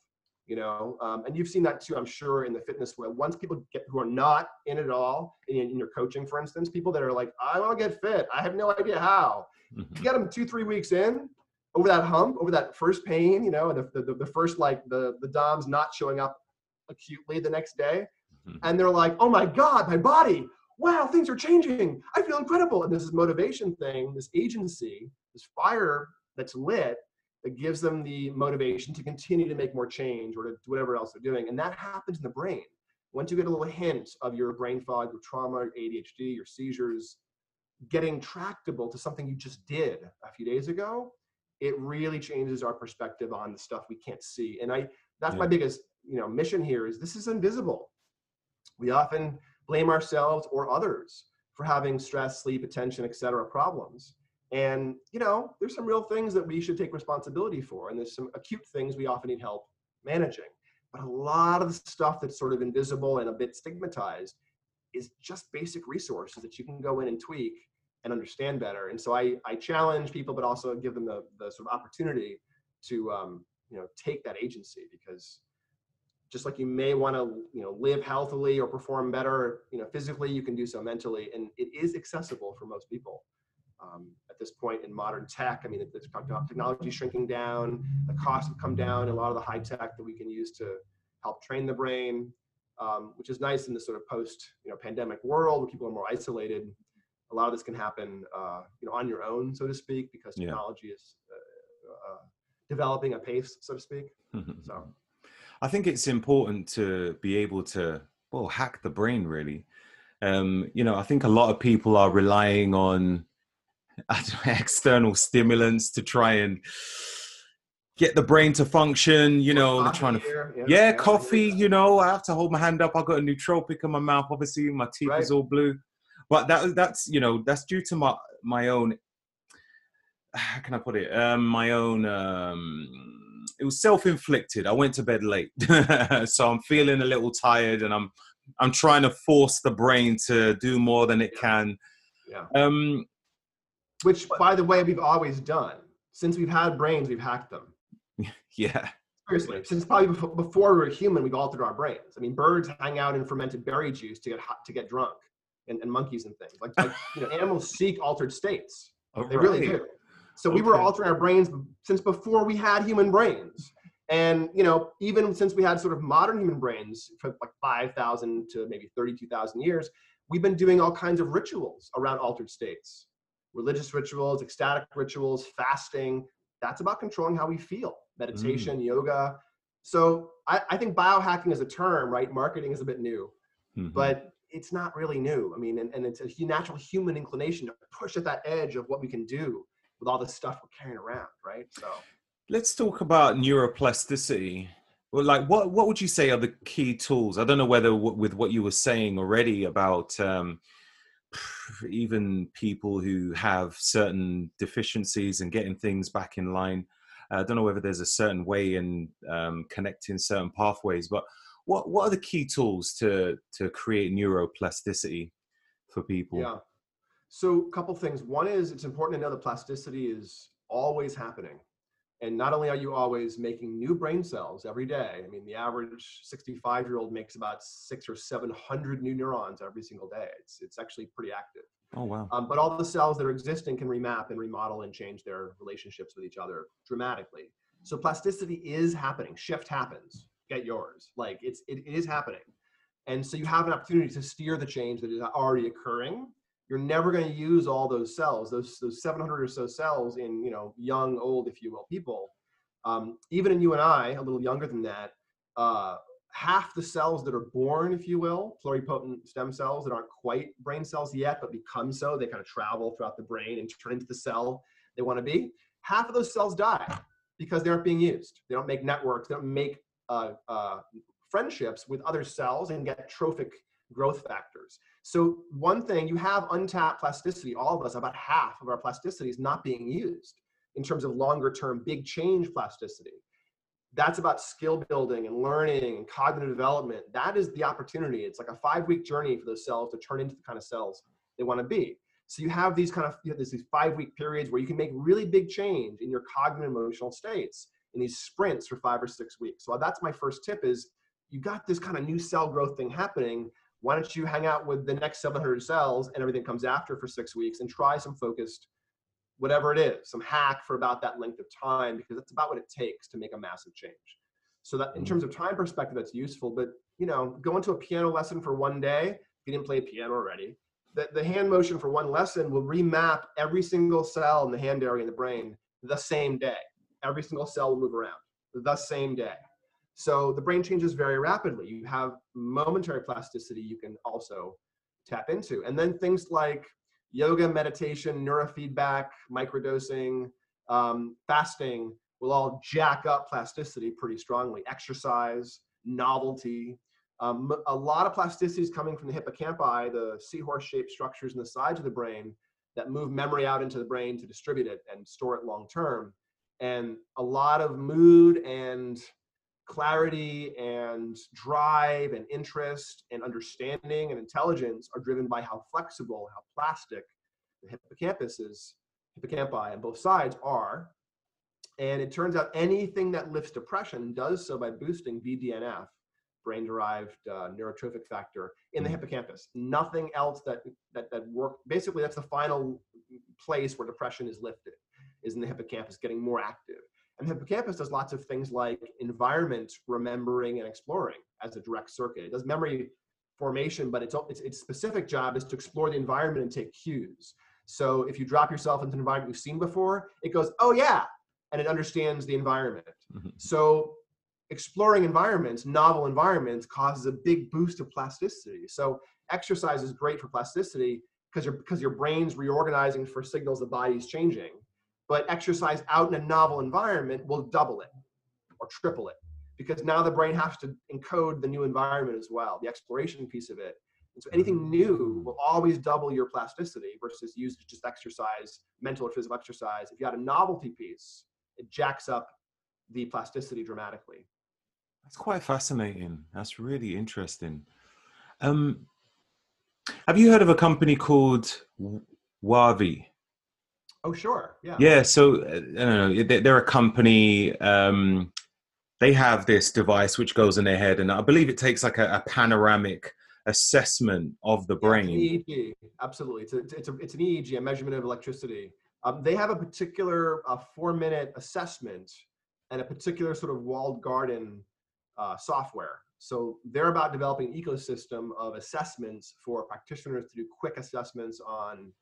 you know? Um, and you've seen that too i'm sure in the fitness world. Once people get who are not in it at all in, in your coaching for instance people that are like i want to get fit. I have no idea how. Mm-hmm. you get them two three weeks in over that hump over that first pain you know the, the, the first like the the doms not showing up acutely the next day mm-hmm. and they're like oh my god my body. Wow things are changing. I feel incredible. And this is motivation thing this agency this fire that's lit that gives them the motivation to continue to make more change or to do whatever else they're doing. And that happens in the brain. Once you get a little hint of your brain fog, your trauma, ADHD, your seizures, getting tractable to something you just did a few days ago, it really changes our perspective on the stuff we can't see. And I that's yeah. my biggest, you know, mission here is this is invisible. We often blame ourselves or others for having stress, sleep, attention, etc. problems. And, you know, there's some real things that we should take responsibility for. And there's some acute things we often need help managing. But a lot of the stuff that's sort of invisible and a bit stigmatized is just basic resources that you can go in and tweak and understand better. And so I, I challenge people, but also give them the, the sort of opportunity to, um, you know, take that agency because just like you may want to, you know, live healthily or perform better, you know, physically, you can do so mentally. And it is accessible for most people um, at this point in modern tech. I mean, the technology shrinking down, the costs have come down, a lot of the high tech that we can use to help train the brain, um, which is nice in this sort of post you know pandemic world where people are more isolated. A lot of this can happen, uh, you know, on your own, so to speak, because technology yeah. is uh, uh, developing a pace, so to speak. so, I think it's important to be able to well hack the brain, really. Um, you know, I think a lot of people are relying on [laughs] external stimulants to try and get the brain to function. You know, they're trying to yeah, yeah, yeah coffee. You know, I have to hold my hand up. I've got a nootropic in my mouth. Obviously, my teeth right. is all blue. But that that's you know that's due to my my own. [sighs] How can I put it? Um, my own. Um, it was self-inflicted. I went to bed late, [laughs] so I'm feeling a little tired, and I'm I'm trying to force the brain to do more than it can. Yeah. Um, Which, by the way, we've always done. Since we've had brains, we've hacked them. [laughs] yeah. Seriously, since probably before we were human, we've altered our brains. I mean, birds hang out in fermented berry juice to get hot, to get drunk, and, and monkeys and things. Like, like you know, [laughs] animals seek altered states. Oh, they right. really do. So okay. we were altering our brains since before we had human brains. And you know, even since we had sort of modern human brains for like 5,000 to maybe 32,000 years, we've been doing all kinds of rituals around altered states. Religious rituals, ecstatic rituals, fasting. That's about controlling how we feel. Meditation, mm. yoga. So I, I, think biohacking is a term, right? Marketing is a bit new, mm-hmm. but it's not really new. I mean, and, and it's a natural human inclination to push at that edge of what we can do with all the stuff we're carrying around, right? So let's talk about neuroplasticity. Well, like what what would you say are the key tools? I don't know whether w- with what you were saying already about um, [sighs] even people who have certain deficiencies and getting things back in line. Uh, I don't know whether there's a certain way in um, connecting certain pathways, but what what are the key tools to to create neuroplasticity for people? Yeah. So, a couple things. One is it's important to know that plasticity is always happening. And not only are you always making new brain cells every day, I mean, the average 65 year old makes about six or 700 new neurons every single day. It's, it's actually pretty active. Oh, wow. Um, but all the cells that are existing can remap and remodel and change their relationships with each other dramatically. So plasticity is happening. Shift happens. Get yours. Like it's, it is happening. And so you have an opportunity to steer the change that is already occurring you're never going to use all those cells, those those 700 or so cells in you know young, old, if you will, people. Um, even in you and I, a little younger than that, uh, half the cells that are born, if you will, pluripotent stem cells that aren't quite brain cells yet, but become so, they kind of travel throughout the brain and turn into the cell they want to be. Half of those cells die because they aren't being used. They don't make networks. They don't make uh, uh, friendships with other cells and get trophic growth factors. So one thing, you have untapped plasticity, all of us, about half of our plasticity is not being used in terms of longer term big change plasticity. That's about skill building and learning and cognitive development. That is the opportunity. It's like a five week journey for those cells to turn into the kind of cells they want to be. So you have these kind of you have these five week periods where you can make really big change in your cognitive emotional states in these sprints for five or six weeks. So that's my first tip is you got this kind of new cell growth thing happening why don't you hang out with the next 700 cells and everything comes after for six weeks and try some focused whatever it is some hack for about that length of time because that's about what it takes to make a massive change. So that in mm. terms of time perspective that's useful but you know go into a piano lesson for one day if you didn't play piano already the, the hand motion for one lesson will remap every single cell in the hand area in the brain the same day. Every single cell will move around the same day so the brain changes very rapidly. You have momentary plasticity you can also tap into. And then things like yoga, meditation, neurofeedback, microdosing, um, fasting will all jack up plasticity pretty strongly. Exercise, novelty. Um, a lot of plasticity is coming from the hippocampi, the seahorse shaped structures in the sides of the brain that move memory out into the brain to distribute it and store it long term. And a lot of mood and clarity and drive and interest and understanding and intelligence are driven by how flexible, how plastic the hippocampus is, hippocampi on both sides are. And it turns out anything that lifts depression does so by boosting BDNF, brain derived uh, neurotrophic factor, in the hmm. hippocampus. Nothing else that, that, that work. Basically, that's the final place where depression is lifted, is in the hippocampus, getting more active. And hippocampus does lots of things like environment remembering and exploring as a direct circuit. It does memory formation, but its, its, its specific job is to explore the environment and take cues. So if you drop yourself into an environment you've seen before, it goes, oh yeah, and it understands the environment. Mm-hmm. So exploring environments, novel environments, causes a big boost of plasticity. So exercise is great for plasticity because your because your brain's reorganizing for signals the body's changing but exercise out in a novel environment will double it or triple it because now the brain has to encode the new environment as well, the exploration piece of it. And so anything new will always double your plasticity versus use just exercise, mental or physical exercise. If you add a novelty piece, it jacks up the plasticity dramatically. That's quite fascinating. That's really interesting. Um, have you heard of a company called Wavi? Oh, sure. Yeah. Yeah. So uh, I don't know. They're a company. Um, they have this device which goes in their head, and I believe it takes like a, a panoramic assessment of the brain. Yeah, EEG. Absolutely. It's a, it's, a, it's an EEG, a measurement of electricity. Um, they have a particular uh, four minute assessment and a particular sort of walled garden uh, software. So they're about developing an ecosystem of assessments for practitioners to do quick assessments on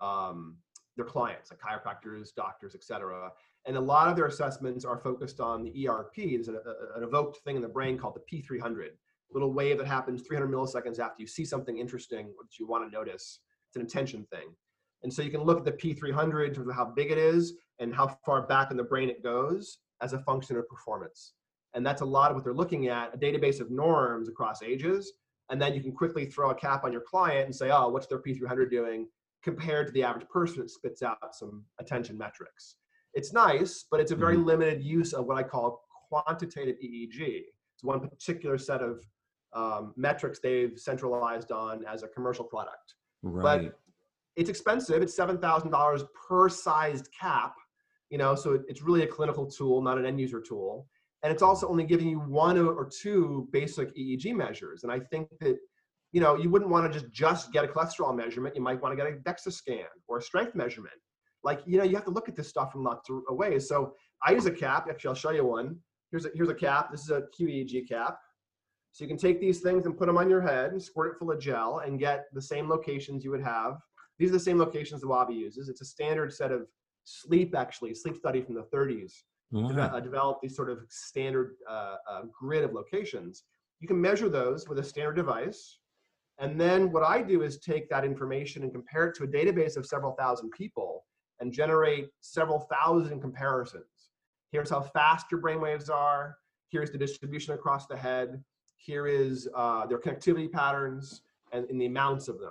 um, their clients, like chiropractors, doctors, etc. And a lot of their assessments are focused on the ERP. There's an, an evoked thing in the brain called the P300, little wave that happens 300 milliseconds after you see something interesting that you want to notice. It's an attention thing. And so you can look at the P300 in terms of how big it is and how far back in the brain it goes as a function of performance. And that's a lot of what they're looking at, a database of norms across ages. And then you can quickly throw a cap on your client and say, oh, what's their P300 doing compared to the average person? It spits out some attention metrics. It's nice, but it's a very mm-hmm. limited use of what I call quantitative EEG. It's one particular set of um, metrics they've centralized on as a commercial product. Right. But it's expensive. It's seven thousand dollars per sized cap. You know, so it, it's really a clinical tool, not an end user tool. And it's also only giving you one or two basic EEG measures. And I think that you know you wouldn't want to just just get a cholesterol measurement. You might want to get a DEXA scan or a strength measurement. Like you know, you have to look at this stuff from lots of ways. So I use a cap. Actually, I'll show you one. Here's a here's a cap. This is a QEEG cap. So you can take these things and put them on your head and squirt it full of gel and get the same locations you would have. These are the same locations the Wavi uses. It's a standard set of sleep, actually, sleep study from the 30s. Mm-hmm. De- uh, developed these sort of standard uh, uh, grid of locations. You can measure those with a standard device. And then what I do is take that information and compare it to a database of several thousand people and generate several thousand comparisons. Here's how fast your brainwaves are. Here's the distribution across the head here is uh, their connectivity patterns and, and, the amounts of them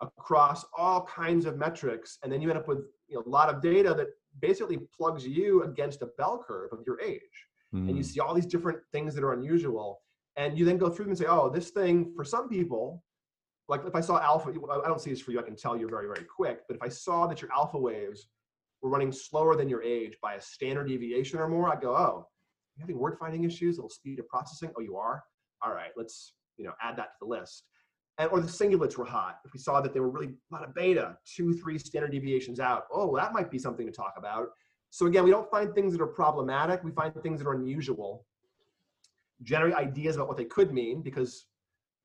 across all kinds of metrics. And then you end up with you know, a lot of data that basically plugs you against a bell curve of your age. Mm. And you hmm. see all these different things that are unusual. And you then go through them and say, oh, this thing for some people, like if I saw alpha, I don't see this for you, I can tell you're very, very quick. But if I saw that your alpha waves were running slower than your age by a standard deviation or more, I'd go, oh, you having word finding issues, little speed of processing? Oh, you are? all right, let's you know add that to the list. And, or the cingulates were hot. If we saw that they were really a lot of beta, two, three standard deviations out, oh, that might be something to talk about. So again, we don't find things that are problematic. We find things that are unusual. Generate ideas about what they could mean because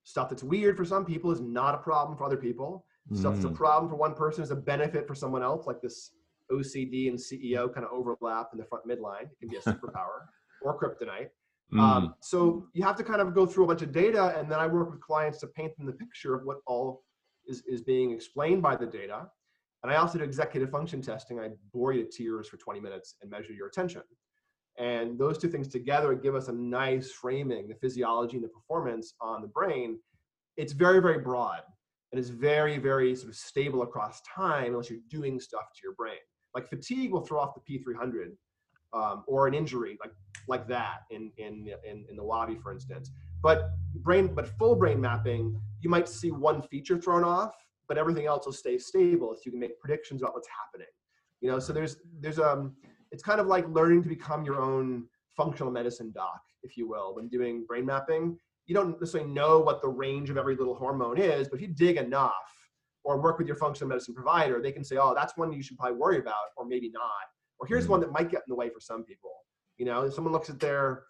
stuff that's weird for some people is not a problem for other people. Mm. Stuff that's a mm. problem for one person is a benefit for someone else, like this OCD and CEO kind of overlap in the front midline. It can be a [laughs] superpower or kryptonite. Mm. Um, so you have to kind of go through a bunch of data, and then I work with clients to paint them the picture of what all is, is being explained by the data. And I also do executive function testing. I bore you to tears for 20 minutes and measure your attention. And those two things together give us a nice framing, the physiology and the performance on the brain. It's very, very broad and it's very, very sort of stable across time unless you're doing stuff to your brain. Like fatigue will throw off the P300, um, or an injury like like that in in in, in the lobby, for instance. But brain, but full brain mapping, you might see one feature thrown off, but everything else will stay stable, so you can make predictions about what's happening. You know, so there's there's um, it's kind of like learning to become your own functional medicine doc, if you will, when doing brain mapping. You don't necessarily know what the range of every little hormone is, but if you dig enough or work with your functional medicine provider, they can say, oh, that's one you should probably worry about, or maybe not or here's mm-hmm. one that might get in the way for some people. You know, if someone looks at their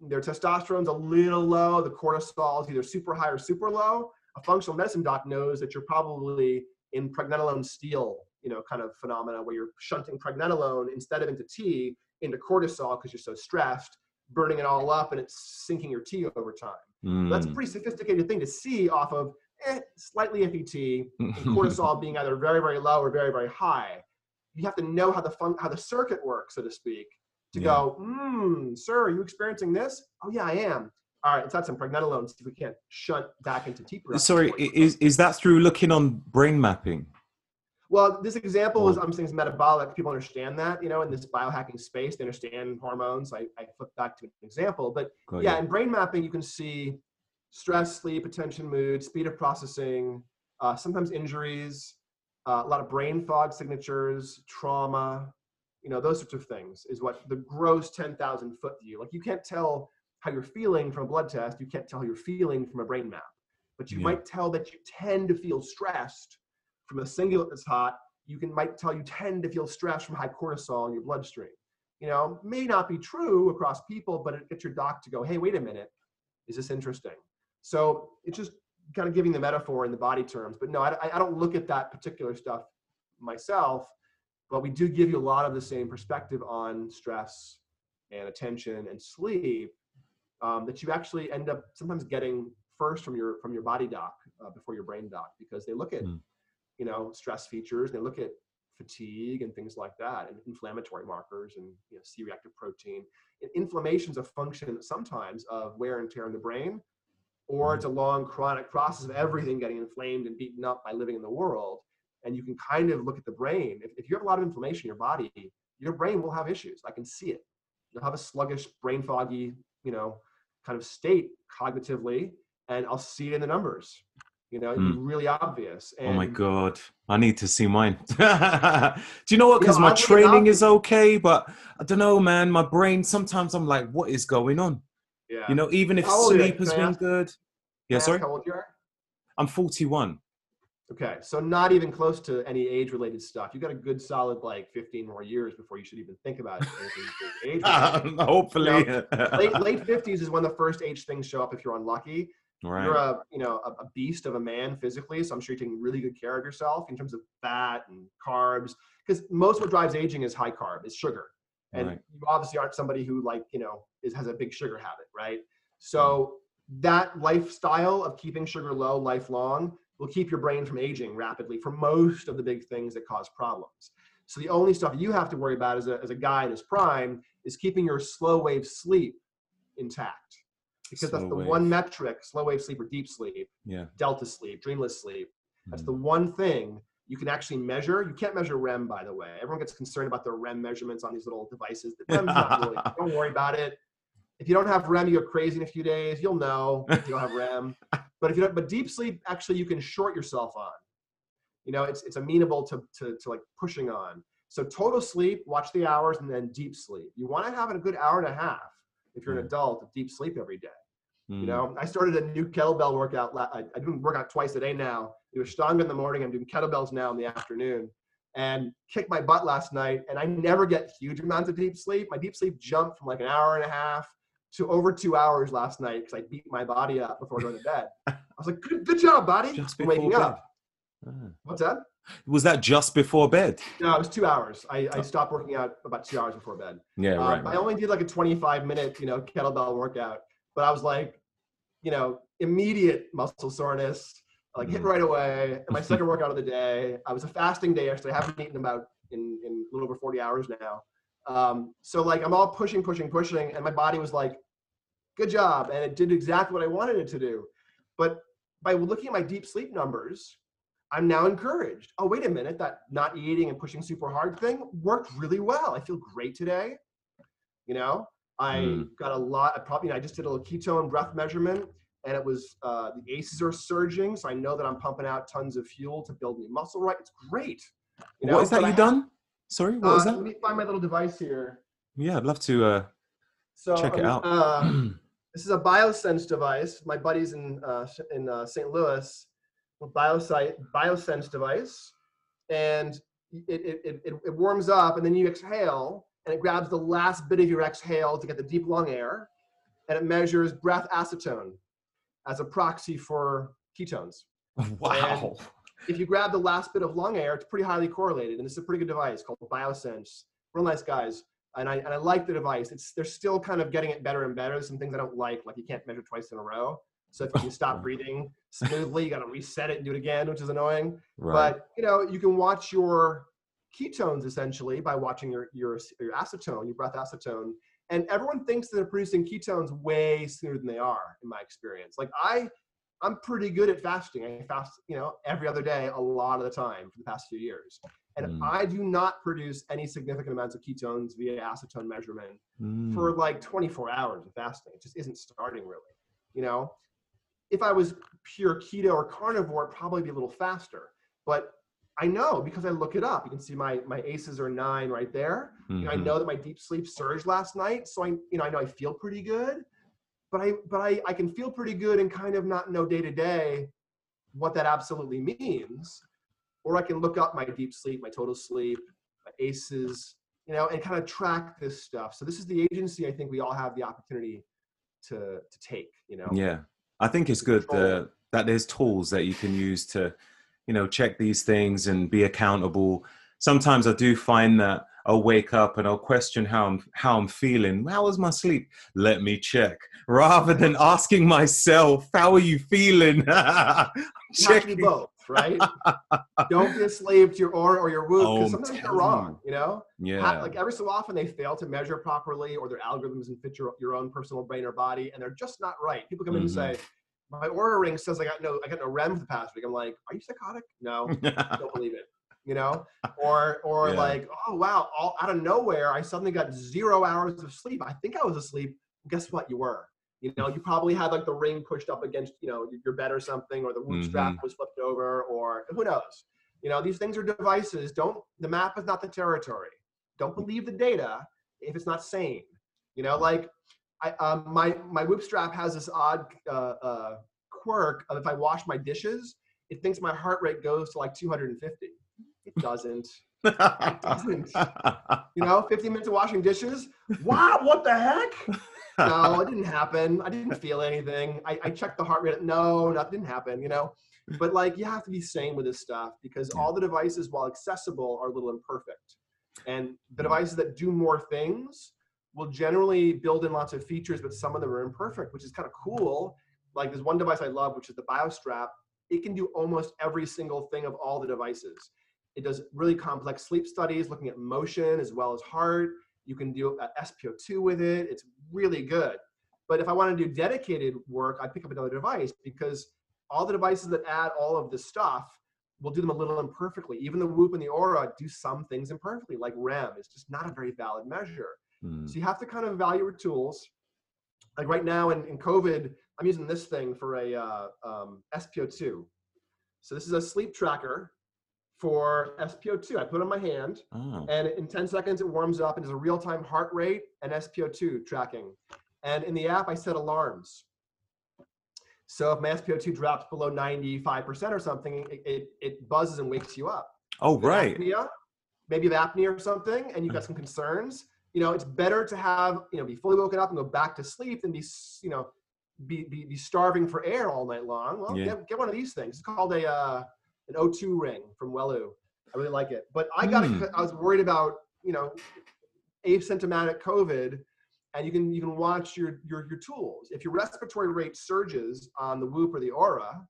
their testosterone's a little low, the cortisol is either super high or super low. A functional medicine doc knows that you're probably in pregnenolone steal, you know, kind of phenomena where you're shunting pregnenolone instead of into T into cortisol because you're so stressed, burning it all up and it's sinking your T over time. Mm. That's a pretty sophisticated thing to see off of eh, slightly FET and [laughs] cortisol being either very, very low or very, very high you have to know how the fun, how the circuit works, so to speak, to yeah. go, hmm, sir, are you experiencing this? Oh yeah, I am. All right, let's add some pregnenolone. See if we can't shunt back into T. Sorry, is is that through looking on brain mapping? Well, this example is I'm saying is metabolic. People understand that, you know, in this biohacking space, they understand hormones. I, I flip back to an example, but yeah, in brain mapping, you can see stress, sleep, attention, mood, speed of processing, uh, sometimes injuries, uh, a lot of brain fog signatures, trauma, you know, those sorts of things is what the gross 10,000 foot view. Like you can't tell how you're feeling from a blood test. You can't tell how you're feeling from a brain map, but you yeah. might tell that you tend to feel stressed from a cingulate that's hot. You can might tell you tend to feel stress from high cortisol in your bloodstream. You know, may not be true across people, but it gets your doc to go, hey, wait a minute, is this interesting? So it's just kind of giving the metaphor in the body terms. But no, I, I don't look at that particular stuff myself, but we do give you a lot of the same perspective on stress and attention and sleep um, that you actually end up sometimes getting first from your from your body doc uh, before your brain doc because they look at mm. You know stress features they look at fatigue and things like that and inflammatory markers and you know, c-reactive protein and inflammation is a function sometimes of wear and tear in the brain or it's a mm-hmm. long chronic process of everything getting inflamed and beaten up by living in the world. And you can kind of look at the brain. If, if you have a lot of inflammation in your body, your brain will have issues. I can see it. You'll have a sluggish, brain foggy, you know, kind of state cognitively, and I'll see it in the numbers. You know, mm. really obvious. And, oh my god, I need to see mine. [laughs] Do you know what? Because you know, my training is okay, but I don't know, man. My brain sometimes I'm like, what is going on? Yeah. You know, even if sleep has been ask, good. Yeah, sorry. How old you are? I'm 41. Okay, so not even close to any age-related stuff. You got a good, solid like 15 more years before you should even think about [laughs] age. Hopefully, you know, late [laughs] late 50s is when the first age things show up. If you're unlucky, right. you're a you know a, a, beast of a man physically. So I'm sure you're taking really good care of yourself in terms of fat and carbs. Because most what drives aging is high carb, is sugar and right. you obviously aren't somebody who like you know is has a big sugar habit right so that lifestyle of keeping sugar low lifelong will keep your brain from aging rapidly for most of the big things that cause problems so the only stuff you have to worry about as a, as a guy in his prime is keeping your slow wave sleep intact because slow that's the wave. one metric slow wave sleep or deep sleep yeah delta sleep dreamless sleep that's mm. the one thing you can actually measure. You can't measure REM, by the way. Everyone gets concerned about the REM measurements on these little devices. The REM's not really, [laughs] don't worry about it. If you don't have REM, you go crazy in a few days. You'll know if you don't have REM. [laughs] But if you don't, but deep sleep, actually, you can short yourself on. You know, it's it's amenable to to, to like pushing on. So total sleep, watch the hours, and then deep sleep. You want to have a good hour and a half if you're an hmm. adult of deep sleep every day. Mm. You know, I started a new kettlebell workout. I, I do workout twice a day now. Do Ashtanga in the morning. I'm doing kettlebells now in the afternoon. And kicked my butt last night. And I never get huge amounts of deep sleep. My deep sleep jumped from like an hour and a half to over two hours last night because I beat my body up before going to bed. [laughs] I was like, good, good job, body. Just waking up. Ah. What's that? Was that just before bed? No, it was two hours. I, I stopped working out about two hours before bed. Yeah, right, um, right. I only did like a 25 minute, you know, kettlebell workout but I was like, you know, immediate muscle soreness, like hit mm. right away. And my second [laughs] workout of the day, I was a fasting day actually. I haven't eaten about in, in a little over 40 hours now. Um, so like I'm all pushing, pushing, pushing, and my body was like, good job. And it did exactly what I wanted it to do. But by looking at my deep sleep numbers, I'm now encouraged. Oh, wait a minute, that not eating and pushing super hard thing worked really well. I feel great today. You know, I mm. got a lot. I probably you know, I just did a little ketone breath measurement, and it was uh, the ACEs are surging, so I know that I'm pumping out tons of fuel to build me muscle. Right, it's great. You know? What is that but you have, done? Sorry, what uh, is that? Let me find my little device here. Yeah, I'd love to uh, so, check it out. Uh, [clears throat] this is a BioSense device. My buddies in uh, in uh, St. Louis, a BioSite BioSense device, and it, it, it, it warms up, and then you exhale, and it grabs the last bit of your exhale to get the deep lung air, and it measures breath acetone as a proxy for ketones. [laughs] Wow. And if you grab the last bit of lung air, it's pretty highly correlated, and it's a pretty good device called BioSense. Real nice guys, and I and I like the device. It's they're still kind of getting it better and better. There's Some things I don't like, like you can't measure twice in a row. So if you stop [laughs] breathing smoothly, you got to reset it and do it again, which is annoying. Right. But you know, you can watch your ketones essentially by watching your, your, your acetone, your breath acetone. And everyone thinks that they're producing ketones way sooner than they are, in my experience. Like I, I'm pretty good at fasting. I fast, you know, every other day, a lot of the time for the past few years. And mm. I do not produce any significant amounts of ketones via acetone measurement mm. for like 24 hours of fasting. It just isn't starting really, you know. If I was pure keto or carnivore, it'd probably be a little faster. But I know because I look it up. You can see my my ACEs are nine right there. Mm-hmm. You know, I mm-hmm. know that my deep sleep surged last night, so I you know I know I feel pretty good. But I but I I can feel pretty good and kind of not know day to day what that absolutely means. Or I can look up my deep sleep, my total sleep, my ACEs, you know, and kind of track this stuff. So this is the agency I think we all have the opportunity to to take. You know. Yeah, I think it's good that that there's tools that you can use to you know check these things and be accountable. Sometimes i do find that i'll wake up and i'll question how i'm how i'm feeling. How was my sleep? Let me check. Rather than asking myself how are you feeling? [laughs] Checking both [laughs] right don't be a slave to your Oura or your Whoop because oh, sometimes they're wrong you know yeah like every so often they fail to measure properly or their algorithms and fit your, your own personal brain or body and they're just not right people come mm-hmm. in and mm-hmm. say my Oura ring says I got no I got no REM for the past week. I'm like, are you psychotic? No, [laughs] don't believe it. You know, or or yeah. like, oh wow, all out of nowhere, I suddenly got zero hours of sleep. I think I was asleep. Guess what? You were. You know, you probably had like the ring pushed up against you know your bed or something, or the Whoop mm-hmm. strap was flipped over, or who knows. You know, these things are devices. Don't the map is not the territory. Don't believe the data if it's not sane. You know, like I, um, my my Whoop strap has this odd uh, uh, quirk of if I wash my dishes, it thinks my heart rate goes to like 250. It doesn't. it doesn't. [laughs] You know, 15 minutes of washing dishes. Wow, what the heck? [laughs] [laughs] No, it didn't happen. I didn't feel anything. I, I checked the heart rate. No, that didn't happen. You know, but like you have to be sane with this stuff because all the devices, while accessible, are a little imperfect. And the devices that do more things will generally build in lots of features, but some of them are imperfect, which is kind of cool. Like there's one device I love, which is the BioStrap. It can do almost every single thing of all the devices. It does really complex sleep studies, looking at motion as well as heart. You can do SpO2 with it. It's really good. But if I want to do dedicated work, I pick up another device because all the devices that add all of this stuff will do them a little imperfectly. Even the Whoop and the Oura do some things imperfectly, like REM is just not a very valid measure. Mm. So you have to kind of evaluate your tools. Like right now in, in COVID, I'm using this thing for a uh, um, SpO2. So this is a sleep tracker for SpO2. I put it on my hand, oh. and in 10 seconds it warms up and does a real-time heart rate and SpO2 tracking. And in the app, I set alarms. So if my SpO2 drops below 95% or something, it, it, it buzzes and wakes you up. Oh, right. Apnea, maybe you have apnea or something, and you've got some concerns you know, it's better to have, you know, be fully woken up and go back to sleep than be, you know, be, be, be starving for air all night long. Well, yeah. get, get one of these things. It's called a, uh, an O2 ring from Wellue. I really like it. But I got, mm. I was worried about, you know, asymptomatic COVID and you can, you can watch your, your, your tools. If your respiratory rate surges on the Whoop or the Oura,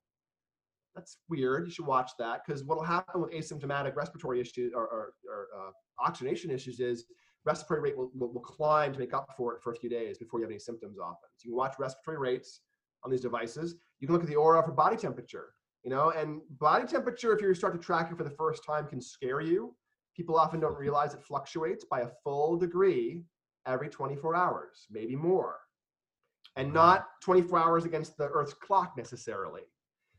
that's weird. You should watch that because what will happen with asymptomatic respiratory issues or, or, or uh, oxygenation issues is respiratory rate will, will, will, climb to make up for it for a few days before you have any symptoms often. So you can watch respiratory rates on these devices. You can look at the Oura for body temperature, you know, and body temperature, if you start to track it for the first time, can scare you. People often don't realize it fluctuates by a full degree every 24 hours, maybe more, and not 24 hours against the Earth's clock necessarily.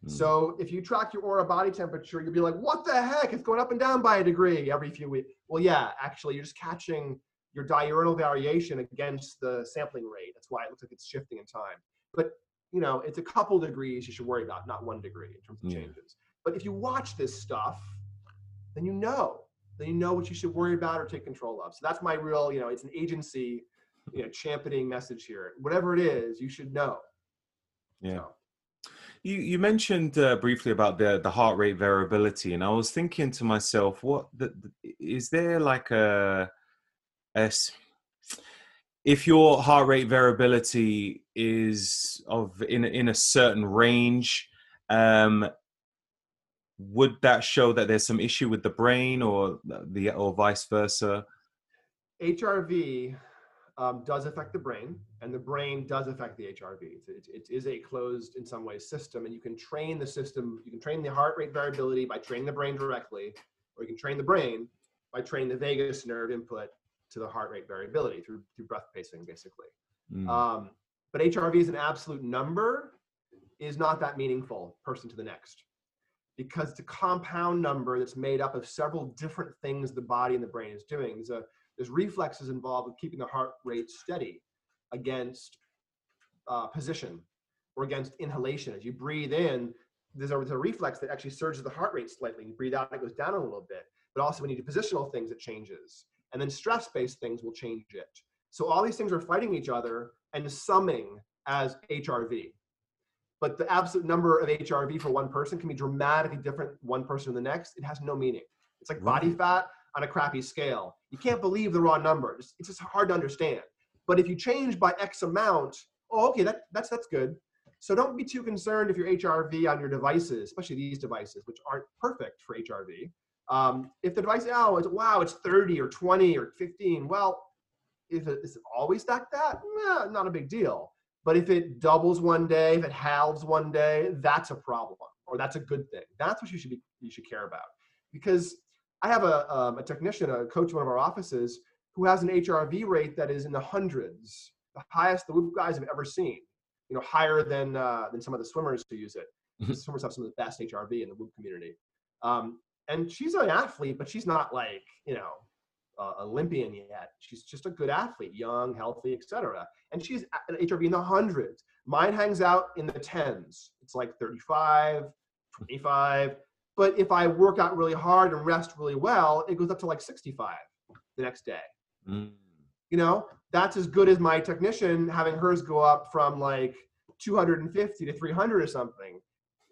Hmm. So if you track your Oura body temperature, you'll be like, what the heck? It's going up and down by a degree every few weeks. Well, yeah, actually, you're just catching your diurnal variation against the sampling rate. That's why it looks like it's shifting in time. But you know, it's a couple degrees you should worry about, not one degree in terms of yeah. changes. But if you watch this stuff, then you know. Then you know what you should worry about or take control of. So that's my real, you know, it's an agency, you know, championing message here. Whatever it is, you should know. Yeah. So. You you mentioned uh, briefly about the the heart rate variability, and I was thinking to myself, what the, is there like a, a if your heart rate variability is of in in a certain range, um, would that show that there's some issue with the brain, or the or vice versa? HRV um, does affect the brain, and the brain does affect the HRV. It, it is a closed, in some ways, system, and you can train the system. You can train the heart rate variability by training the brain directly, or you can train the brain by training the vagus nerve input to the heart rate variability through through breath pacing, basically. Mm. Um, but HRV is an absolute number. is not that meaningful person to the next because it's a compound number that's made up of several different things the body and the brain is doing. There's, a, there's reflexes involved with keeping the heart rate steady against uh, position or against inhalation. As you breathe in, there's a, there's a reflex that actually surges the heart rate slightly. You breathe out, it goes down a little bit. But also when you do positional things, it changes. And then stress-based things will change it. So all these things are fighting each other and summing as HRV but the absolute number of HRV for one person can be dramatically different one person to the next. It has no meaning. It's like body fat on a crappy scale. You can't believe the raw number. It's, it's just hard to understand. But if you change by X amount, oh, okay, that, that's that's good. So don't be too concerned if your HRV on your devices, especially these devices, which aren't perfect for HRV. Um, if the device, oh, it's, wow, it's 30 or 20 or 15. Well, if it, is always like that? Nah, not a big deal. But if it doubles one day, if it halves one day, that's a problem or that's a good thing. That's what you should be you should care about. Because I have a, um, a technician, a coach in one of our offices, who has an HRV rate that is in the hundreds, the highest the Whoop guys have ever seen. You know, higher than uh, than some of the swimmers who use it. Mm-hmm. swimmers have some of the best HRV in the Whoop community. Um, and she's an athlete, but she's not like you know uh, Olympian yet. She's just a good athlete, young, healthy, etc. And she's an HRV in the hundreds. Mine hangs out in the tens. It's like 35, 25. But if I work out really hard and rest really well, it goes up to like 65 the next day. Mm. You know, that's as good as my technician having hers go up from like 250 to 300 or something.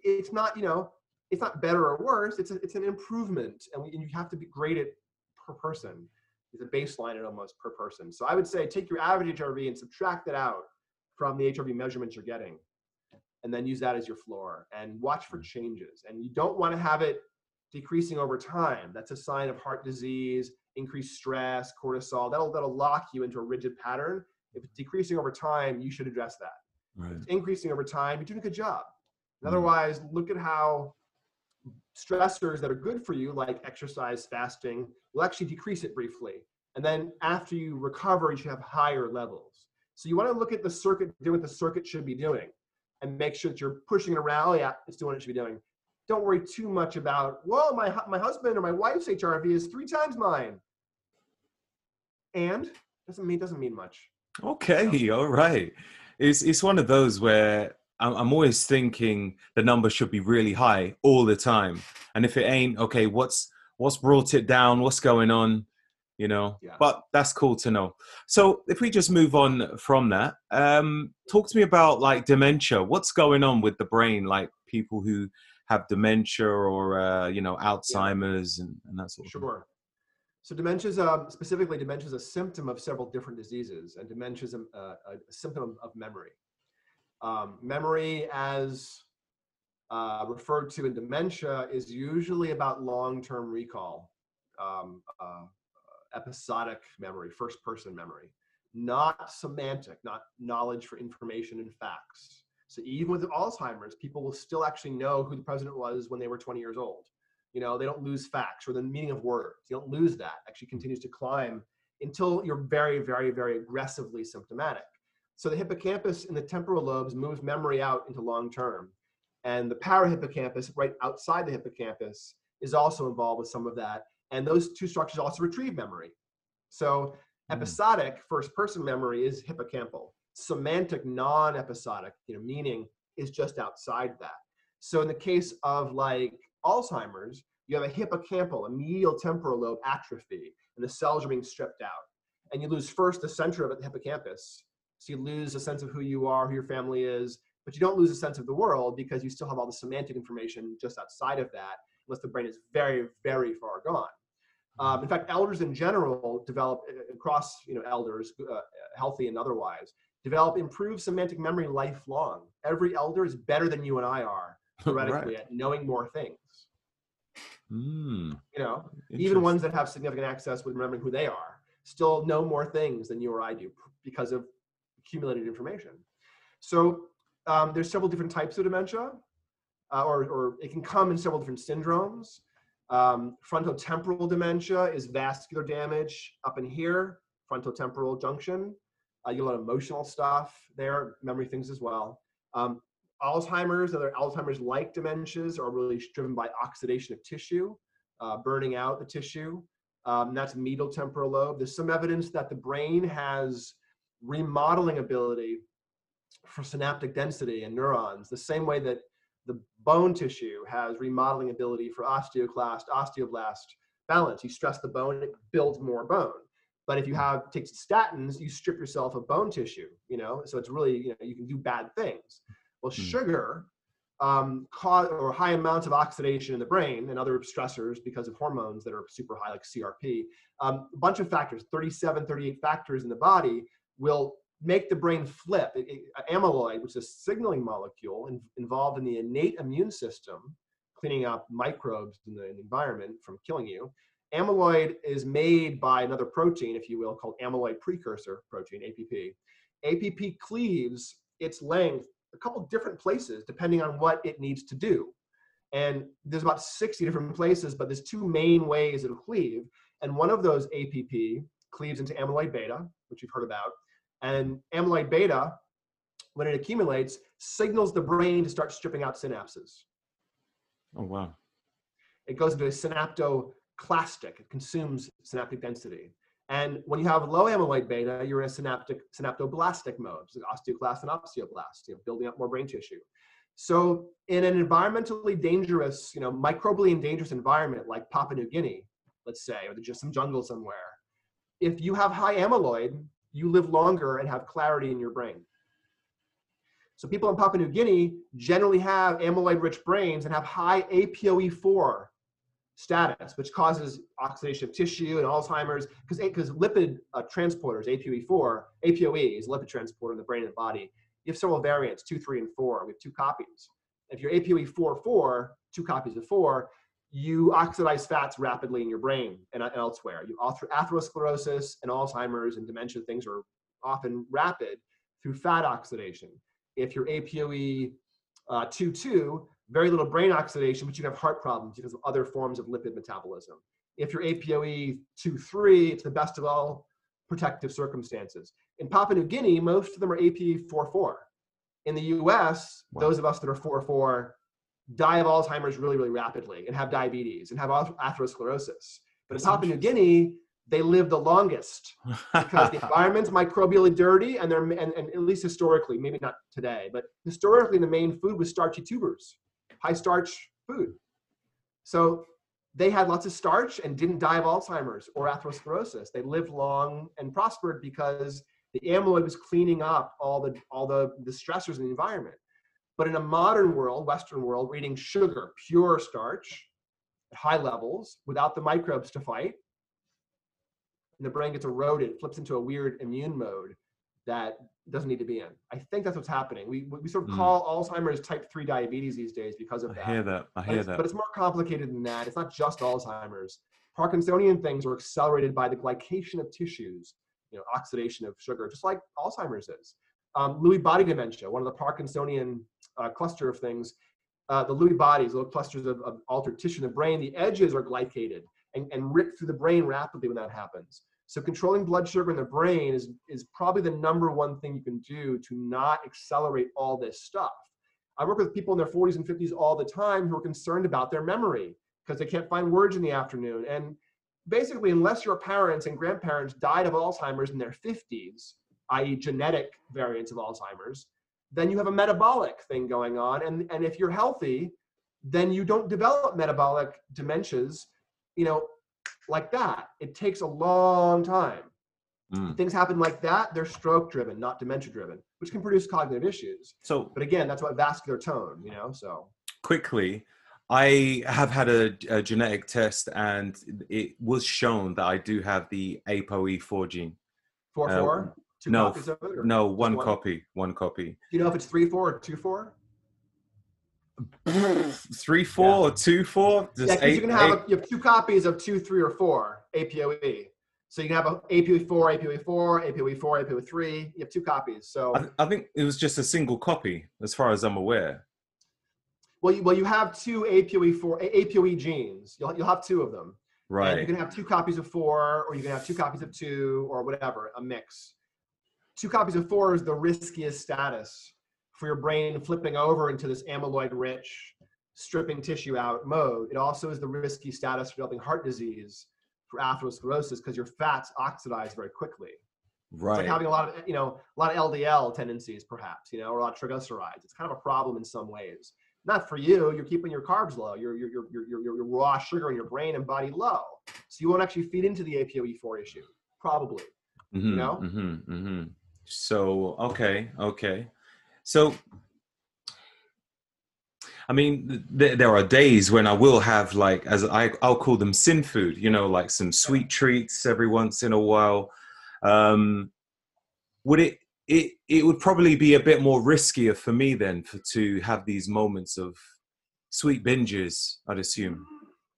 It's not, you know, it's not better or worse. It's a, it's an improvement, and, we, and you have to be grade it per person is a baseline at almost per person. So I would say take your average HRV and subtract it out from the HRV measurements you're getting, and then use that as your floor and watch for changes. And you don't want to have it decreasing over time. That's a sign of heart disease, increased stress, cortisol. That'll that'll lock you into a rigid pattern. If it's decreasing over time, you should address that. Right. If it's increasing over time, you're doing a good job. And mm-hmm. otherwise, look at how stressors that are good for you, like exercise, fasting, will actually decrease it briefly. And then after you recover, you should have higher levels. So you want to look at the circuit, do what the circuit should be doing, and make sure that you're pushing it around. Yeah, it's doing what it should be doing. Don't worry too much about, well, my, my husband or my wife's HRV is three times mine. And doesn't mean doesn't mean much. Okay, all right. It's it's one of those where I'm always thinking the number should be really high all the time. And if it ain't, okay, what's what's brought it down? What's going on? You know, yeah. but that's cool to know. So if we just move on from that, um, talk to me about like dementia. What's going on with the brain? Like people who have dementia or uh, you know Alzheimer's yeah. and, and, that sort of. Sure. Thing. So dementia is um, specifically dementia is a symptom of several different diseases, and dementia is a, a, a symptom of memory. Um, memory, as uh, referred to in dementia, is usually about long-term recall, um, uh, episodic memory, first-person memory, not semantic, not knowledge for information and facts. So even with Alzheimer's, people will still actually know who the president was when they were 20 years old. You know, they don't lose facts or the meaning of words. You don't lose that. Actually continues to climb until you're very, very, very aggressively symptomatic. So the hippocampus in the temporal lobes moves memory out into long term. And the parahippocampus, right outside the hippocampus, is also involved with some of that. And those two structures also retrieve memory. So hmm. episodic first person memory is hippocampal. Semantic non-episodic, you know, meaning is just outside that. So in the case of like Alzheimer's, you have a hippocampal, a medial temporal lobe atrophy, and the cells are being stripped out. And you lose first the center of it, the hippocampus, so you lose a sense of who you are, who your family is, but you don't lose a sense of the world because you still have all the semantic information just outside of that, unless the brain is very, very far gone. Um, in fact, elders in general develop uh, across you know elders, uh, healthy and otherwise, develop improved semantic memory lifelong. Every elder is better than you and I are [laughs] theoretically right. at knowing more things. Mm, you know, even ones that have significant access with remembering who they are still know more things than you or I do because of accumulated information. So um, there's several different types of dementia, uh, or, or it can come in several different syndromes. Um, frontotemporal dementia is vascular damage up in here, frontotemporal junction. Uh, you get a lot of emotional stuff there, memory things as well. Um, Alzheimer's, other Alzheimer's-like dementias are really driven by oxidation of tissue, uh, burning out the tissue. Um, that's medial temporal lobe. There's some evidence that the brain has remodeling ability for synaptic density and neurons, the same way that the bone tissue has remodeling ability for osteoclast, osteoblast balance. You stress the bone, it builds more bone. But if you have take statins, you strip yourself of bone tissue. You know, so it's really you know you can do bad things. Well, mm. sugar um, cause or high amounts of oxidation in the brain and other stressors because of hormones that are super high, like CRP. Um, a bunch of factors, 37, 38 factors in the body will make the brain flip. It, it, amyloid, which is a signaling molecule in, involved in the innate immune system, cleaning up microbes in the, in the environment from killing you. Amyloid is made by another protein, if you will, called amyloid precursor protein, APP. APP cleaves its length a couple different places depending on what it needs to do. And there's about 60 different places, but there's two main ways it'll cleave. And one of those APP cleaves into amyloid beta, which you've heard about, and amyloid beta, when it accumulates, signals the brain to start stripping out synapses. Oh, wow. It goes into a synaptoclastic, it consumes synaptic density. And when you have low amyloid beta, you're in a synaptic synaptoblastic mode, so osteoclast and osteoblast, you know, building up more brain tissue. So in an environmentally dangerous, you know, microbially dangerous environment like Papua New Guinea, let's say, or just some jungle somewhere, if you have high amyloid, you live longer and have clarity in your brain. So people in Papua New Guinea generally have amyloid-rich brains and have high APOE4 status, which causes oxidation of tissue and Alzheimer's, because because lipid uh, transporters, APOE4, APOE is a lipid transporter in the brain and the body. You have several variants, two, three, and four. We have two copies. If you're APOE4, 4, two copies of 4, you oxidize fats rapidly in your brain and elsewhere. You atherosclerosis and Alzheimer's and dementia things are often rapid through fat oxidation. If you're APOE uh, 2 very little brain oxidation, but you have heart problems because of other forms of lipid metabolism. If you're APOE 2-3, it's the best of all protective circumstances. In Papua New Guinea, most of them are APOE 4-4. In the US, wow. those of us that are 4-4 die of Alzheimer's really, really rapidly and have diabetes and have atherosclerosis. But in Papua New Guinea, they live the longest because the [laughs] environment's microbially dirty and they're and, and at least historically, maybe not today, but historically the main food was starchy tubers, high starch food. So they had lots of starch and didn't die of Alzheimer's or atherosclerosis. They lived long and prospered because the amyloid was cleaning up all the all the, the stressors in the environment. But in a modern world, Western world, we're eating sugar, pure starch at high levels without the microbes to fight. And the brain gets eroded, flips into a weird immune mode that doesn't need to be in. I think that's what's happening. We, we sort of mm. call Alzheimer's type 3 diabetes these days because of that. I hear that. I hear but that. But it's more complicated than that. It's not just Alzheimer's. Parkinsonian things are accelerated by the glycation of tissues, you know, oxidation of sugar, just like Alzheimer's is. Um, Lewy body dementia, one of the Parkinsonian uh, cluster of things, uh, the Lewy bodies, little clusters of, of, altered tissue in the brain, the edges are glycated and, and rip through the brain rapidly when that happens. So controlling blood sugar in the brain is, is probably the number one thing you can do to not accelerate all this stuff. I work with people in their 40s and 50s all the time who are concerned about their memory because they can't find words in the afternoon. And basically, unless your parents and grandparents died of Alzheimer's in their 50s, i.e. genetic variants of Alzheimer's, then you have a metabolic thing going on. And, and if you're healthy, then you don't develop metabolic dementias, you know, like that. It takes a long time. Mm. Things happen like that, they're stroke driven, not dementia driven, which can produce cognitive issues. So, but again, that's what vascular tone, you know, so. Quickly, I have had a, a, genetic test and it was shown that I do have the ApoE4 gene. 4 4? Uh, Two no, copies of it? no, one, one, copy. One copy. Do you know if it's three four or two four? [laughs] three four yeah. or two four? yeah, because you can have a, you have two copies of two, three, or four APOE. So you can have a APOE four, APOE four, APOE four, APOE three. You have two copies. So I, I, think it was just a single copy, as far as I'm aware. Well, you, well, you have two APOE four APOE genes. You'll you'll have two of them. Right. And you can have two copies of four, or you can have two copies of two, or whatever, a mix two copies of four is the riskiest status for your brain flipping over into this amyloid rich, stripping tissue out mode. It also is the risky status for developing heart disease for atherosclerosis because your fats oxidize very quickly. Right. It's like having a lot of, you know, a lot of LDL tendencies, perhaps, you know, or a lot of triglycerides. It's kind of a problem in some ways. Not for you. You're keeping your carbs low. Your your your your your, your raw sugar in your brain and body low. So you won't actually feed into the ApoE4 issue, probably. Mm-hmm, you know. Mm-hmm, mm-hmm. So okay, okay. So I mean, th- there are days when I will have like, as I, I'll call them sin food, you know, like some sweet treats every once in a while. Um, would it, it, it would probably be a bit more riskier for me then for, to have these moments of sweet binges, I'd assume.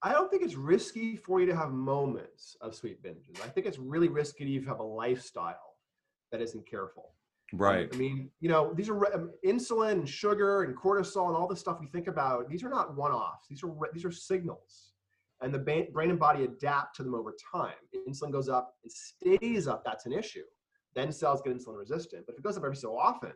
I don't think it's risky for you to have moments of sweet binges. I think it's really risky to have a lifestyle that isn't careful. Right. I mean, you know, these are um, insulin and sugar and cortisol and all the stuff we think about. These are not one-offs. These are these are signals, and the brain and body adapt to them over time. Insulin goes up and stays up. That's an issue. Then cells get insulin resistant. But if it goes up every so often,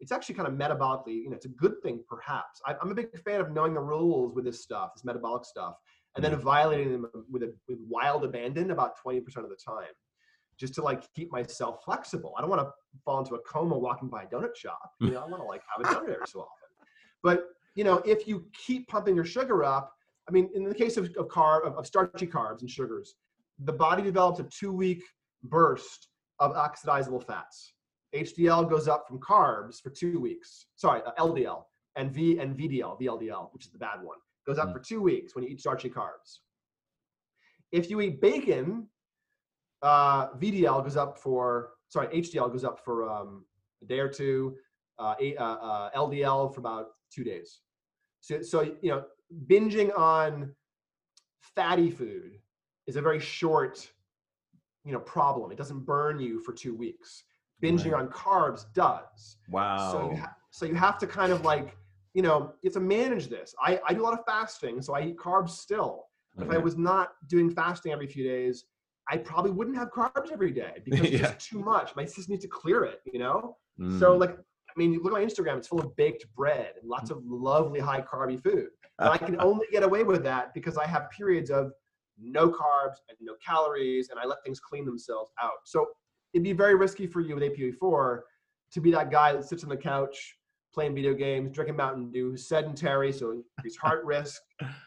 it's actually kind of metabolically. You know, it's a good thing perhaps. I, am a big fan of knowing the rules with this stuff, this metabolic stuff, and then mm. violating them with a with wild abandon about 20% of the time just to like keep myself flexible. I don't want to fall into a coma walking by a donut shop. You know, I want to like have a donut every so often. But you know, if you keep pumping your sugar up, I mean, in the case of, of carb, of, of starchy carbs and sugars, the body develops a two-week burst of oxidizable fats. HDL goes up from carbs for two weeks. Sorry, uh, LDL and V and VDL, VLDL, which is the bad one, goes up mm. for two weeks when you eat starchy carbs. If you eat bacon uh, VDL goes up for, sorry, HDL goes up for um, a day or two, uh, a, uh, uh LDL for about two days. So, so, you know, binging on fatty food is a very short, you know, problem. It doesn't burn you for two weeks. Binging right. on carbs does. Wow. So you, ha- so you have to kind of like, you know, you have to manage this. I, I do a lot of fasting, so I eat carbs still. If I was not doing fasting every few days, I probably wouldn't have carbs every day [laughs] because it's yeah. too much. My system needs to clear it, you know? Mm. So like, I mean, you look at my Instagram, it's full of baked bread and lots of lovely high carby food. But I can [laughs] only get away with that because I have periods of no carbs and no calories and I let things clean themselves out. So it'd be very risky for you with APOE4 to be that guy that sits on the couch playing video games, drinking Mountain Dew, sedentary, so increased heart risk,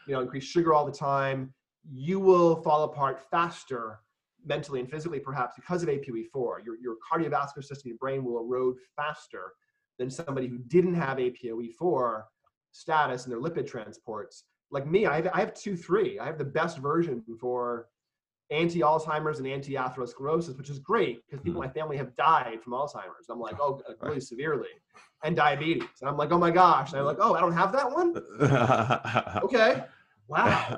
you know, increased sugar all the time. You will fall apart faster mentally and physically perhaps because of APOE4. Your, your cardiovascular system, your brain will erode faster than somebody who didn't have APOE4 status in their lipid transports. Like me, I have, I have 2-3. I have the best version for anti-Alzheimer's and anti-atherosclerosis, which is great because people in hmm. my family have died from Alzheimer's. I'm like, oh, oh really severely, and diabetes. And I'm like, oh my gosh. And I'm like, oh, I don't have that one. [laughs] okay wow.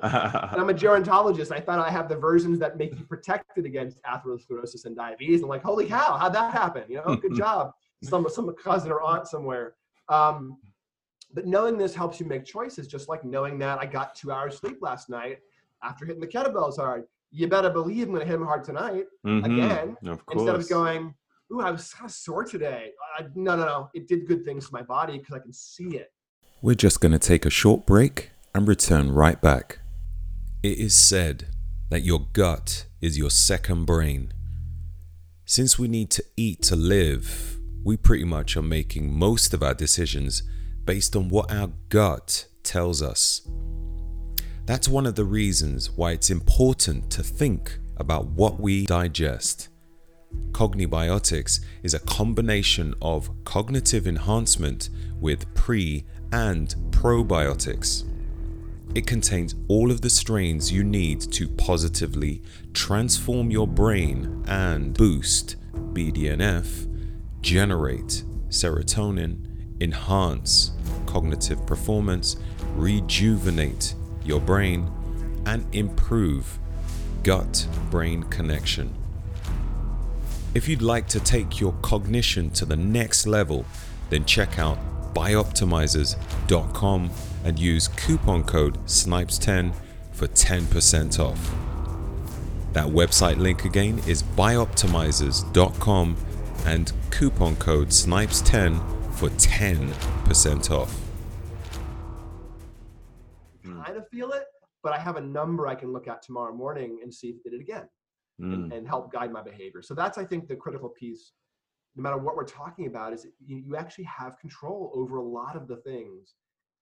I'm a gerontologist. I thought I have the versions that make you protected against atherosclerosis and diabetes. I'm like, holy cow, how'd that happen? You know, good [laughs] job. Some some cousin or aunt somewhere. Um, but knowing this helps you make choices, just like knowing that I got two hours sleep last night after hitting the kettlebells hard. You better believe I'm going to hit them hard tonight mm-hmm. again. Of instead of going, ooh, I was kind of sore today. I, no, no, no. It did good things to my body because I can see it. We're just going to take a short break and return right back. It is said that your gut is your second brain. Since we need to eat to live, we pretty much are making most of our decisions based on what our gut tells us. That's one of the reasons why it's important to think about what we digest. Cognibiotics is a combination of cognitive enhancement with pre and probiotics. It contains all of the strains you need to positively transform your brain and boost BDNF, generate serotonin, enhance cognitive performance, rejuvenate your brain, and improve gut brain connection. If you'd like to take your cognition to the next level, then check out bioptimizers.com and use coupon code SNIPES10 for 10% off. That website link again is bioptimizers.com and coupon code SNIPES10 for 10% off. Kind of feel it, but I have a number I can look at tomorrow morning and see if it did it again mm. and, and, help guide my behavior. So that's, I think, the critical piece. No matter what we're talking about, is you, you actually have control over a lot of the things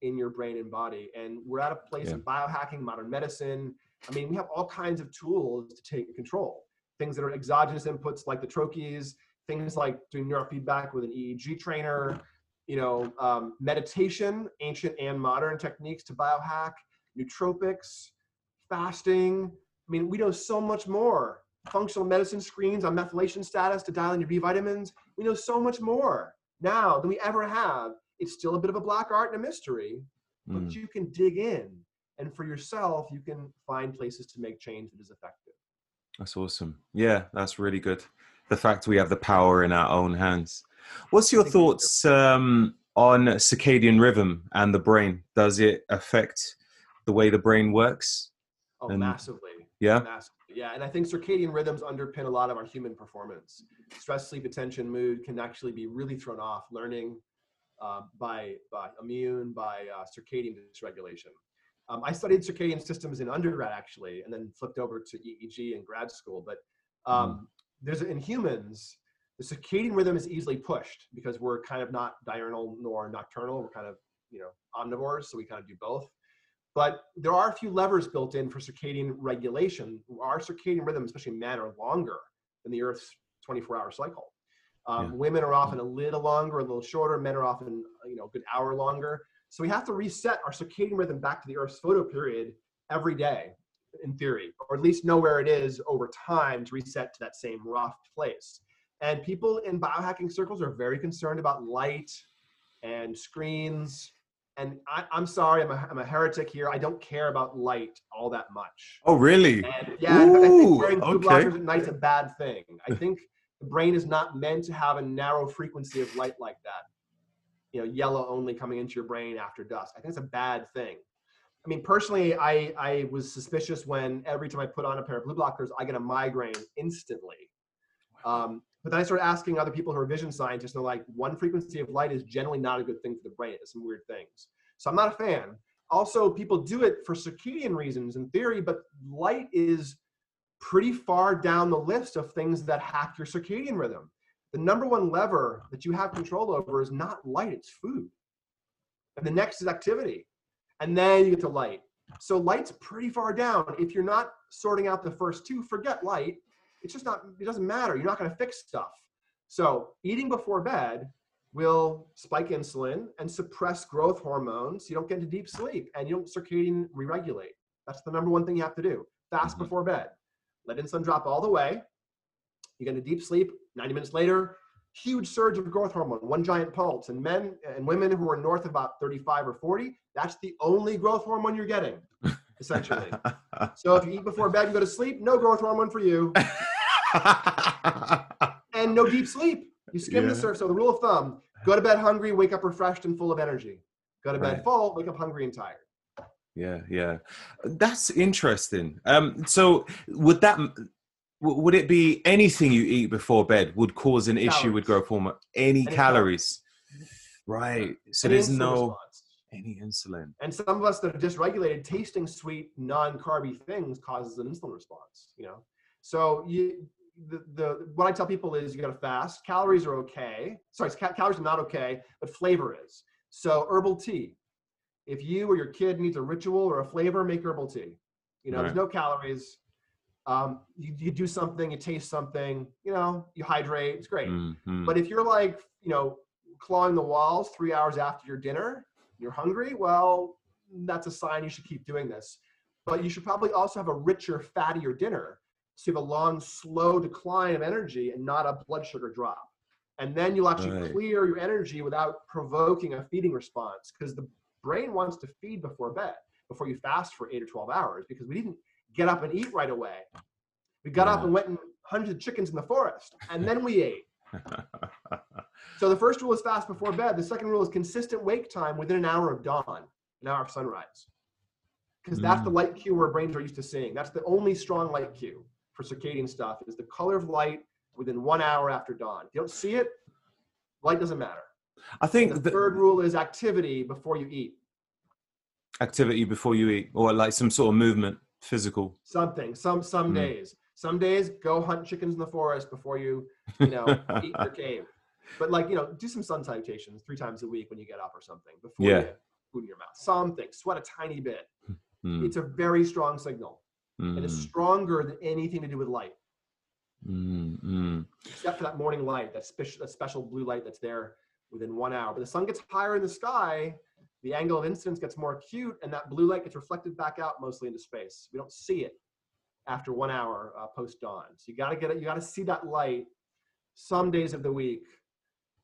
in your brain and body. And we're at a place yeah. in biohacking, modern medicine. I mean, we have all kinds of tools to take control. Things that are exogenous inputs like the troches, things like doing neurofeedback with an EEG trainer, you know, um, meditation, ancient and modern techniques to biohack, nootropics, fasting. I mean, we know so much more. Functional medicine screens on methylation status to dial in your B vitamins. We know so much more now than we ever have. It's still a bit of a black art and a mystery, but mm. you can dig in. And for yourself, you can find places to make change that is effective. That's awesome. Yeah, that's really good. The fact we have the power in our own hands. What's your thoughts um, on circadian rhythm and the brain? Does it affect the way the brain works? Oh, and, massively. Yeah. Massively. Yeah, and I think circadian rhythms underpin a lot of our human performance. Stress, sleep, attention, mood can actually be really thrown off. Learning uh, by by immune, by uh, circadian dysregulation. Um, I studied circadian systems in undergrad actually, and then flipped over to EEG in grad school. But um, mm. there's in humans, the circadian rhythm is easily pushed because we're kind of not diurnal nor nocturnal. We're kind of you know omnivores, so we kind of do both. But there are a few levers built in for circadian regulation. Our circadian rhythm, especially men, are longer than the Earth's 24-hour cycle. Um, yeah. Women are often a little longer, a little shorter. Men are often, you know, a good hour longer. So we have to reset our circadian rhythm back to the Earth's photo period every day, in theory, or at least know where it is over time to reset to that same rough place. And people in biohacking circles are very concerned about light and screens and I, am sorry, I'm a, I'm a heretic here. I don't care about light all that much. Oh, really? And yeah, Ooh, I think wearing blue okay. blockers at night's a bad thing. I think the brain is not meant to have a narrow frequency of light like that. You know, yellow only coming into your brain after dusk. I think it's a bad thing. I mean, personally, I, I was suspicious when every time I put on a pair of blue blockers, I get a migraine instantly. Um, but then I started asking other people who are vision scientists, and they're like, one frequency of light is generally not a good thing for the brain. It does some weird things. So I'm not a fan. Also, people do it for circadian reasons in theory, but light is pretty far down the list of things that hack your circadian rhythm. The number one lever that you have control over is not light, it's food. And the next is activity. And then you get to light. So light's pretty far down. If you're not sorting out the first two, forget light it's just not, it doesn't matter. You're not going to fix stuff. So eating before bed will spike insulin and suppress growth hormones. You don't get into deep sleep and you don't circadian re-regulate. That's the number one thing you have to do. Fast mm-hmm. before bed. Let in insulin drop all the way. You get into deep sleep. 90 minutes later, huge surge of growth hormone, one giant pulse. And men and women who are north of about 35 or 40, that's the only growth hormone you're getting, essentially. [laughs] so if you eat before bed and go to sleep, no growth hormone for you. [laughs] and no deep sleep. You skim yeah. the surface. So the rule of thumb: go to bed hungry, wake up refreshed and full of energy. Go to bed right. full, wake up hungry and tired. Yeah, yeah, that's interesting. Um, so would that would it be anything you eat before bed would cause an calories. issue with growth hormone? Any, any calories? calories? Right. So any there's no response. any insulin. And some of us that are dysregulated, tasting sweet, non-carby things causes an insulin response. You know, so you the, the what I tell people is you got to fast. Calories are okay. Sorry, ca- calories are not okay, but flavor is. So herbal tea. If you or your kid needs a ritual or a flavor, make herbal tea. You know, right. there's no calories. Um, you, you do something, you taste something, you know, you hydrate. It's great. Mm-hmm. But if you're like, you know, clawing the walls three hours after your dinner, you're hungry. Well, that's a sign you should keep doing this. But you should probably also have a richer, fattier dinner so you have a long, slow decline of energy and not a blood sugar drop. And then you'll actually right. clear your energy without provoking a feeding response because the brain wants to feed before bed, before you fast for eight or 12 hours, because we didn't get up and eat right away. We got yeah. up and went and hunted chickens in the forest, and then we ate. [laughs] so the first rule is fast before bed. The second rule is consistent wake time within an hour of dawn, an hour of sunrise. Because mm. that's the mm. light cue our brains are used to seeing. That's the only strong light cue for circadian stuff is the color of light within one hour after dawn. If you don't see it, light doesn't matter. I think the, the third rule is activity before you eat. Activity before you eat, or like some sort of movement, physical. Something. Some some mm. days. Some days go hunt chickens in the forest before you, you know, [laughs] eat your cave. But like you know, do some sun salutations three times a week when you get up or something before yeah. you food in your mouth. Something. Sweat a tiny bit. Mm. It's a very strong signal, mm. and it's stronger than anything to do with light. Mm, Except for that morning light, that special, that special blue light that's there within one hour. But the sun gets higher in the sky, the angle of incidence gets more acute, and that blue light gets reflected back out mostly into space. We don't see it after one hour uh, post dawn. So you got to get it. You got to see that light some days of the week,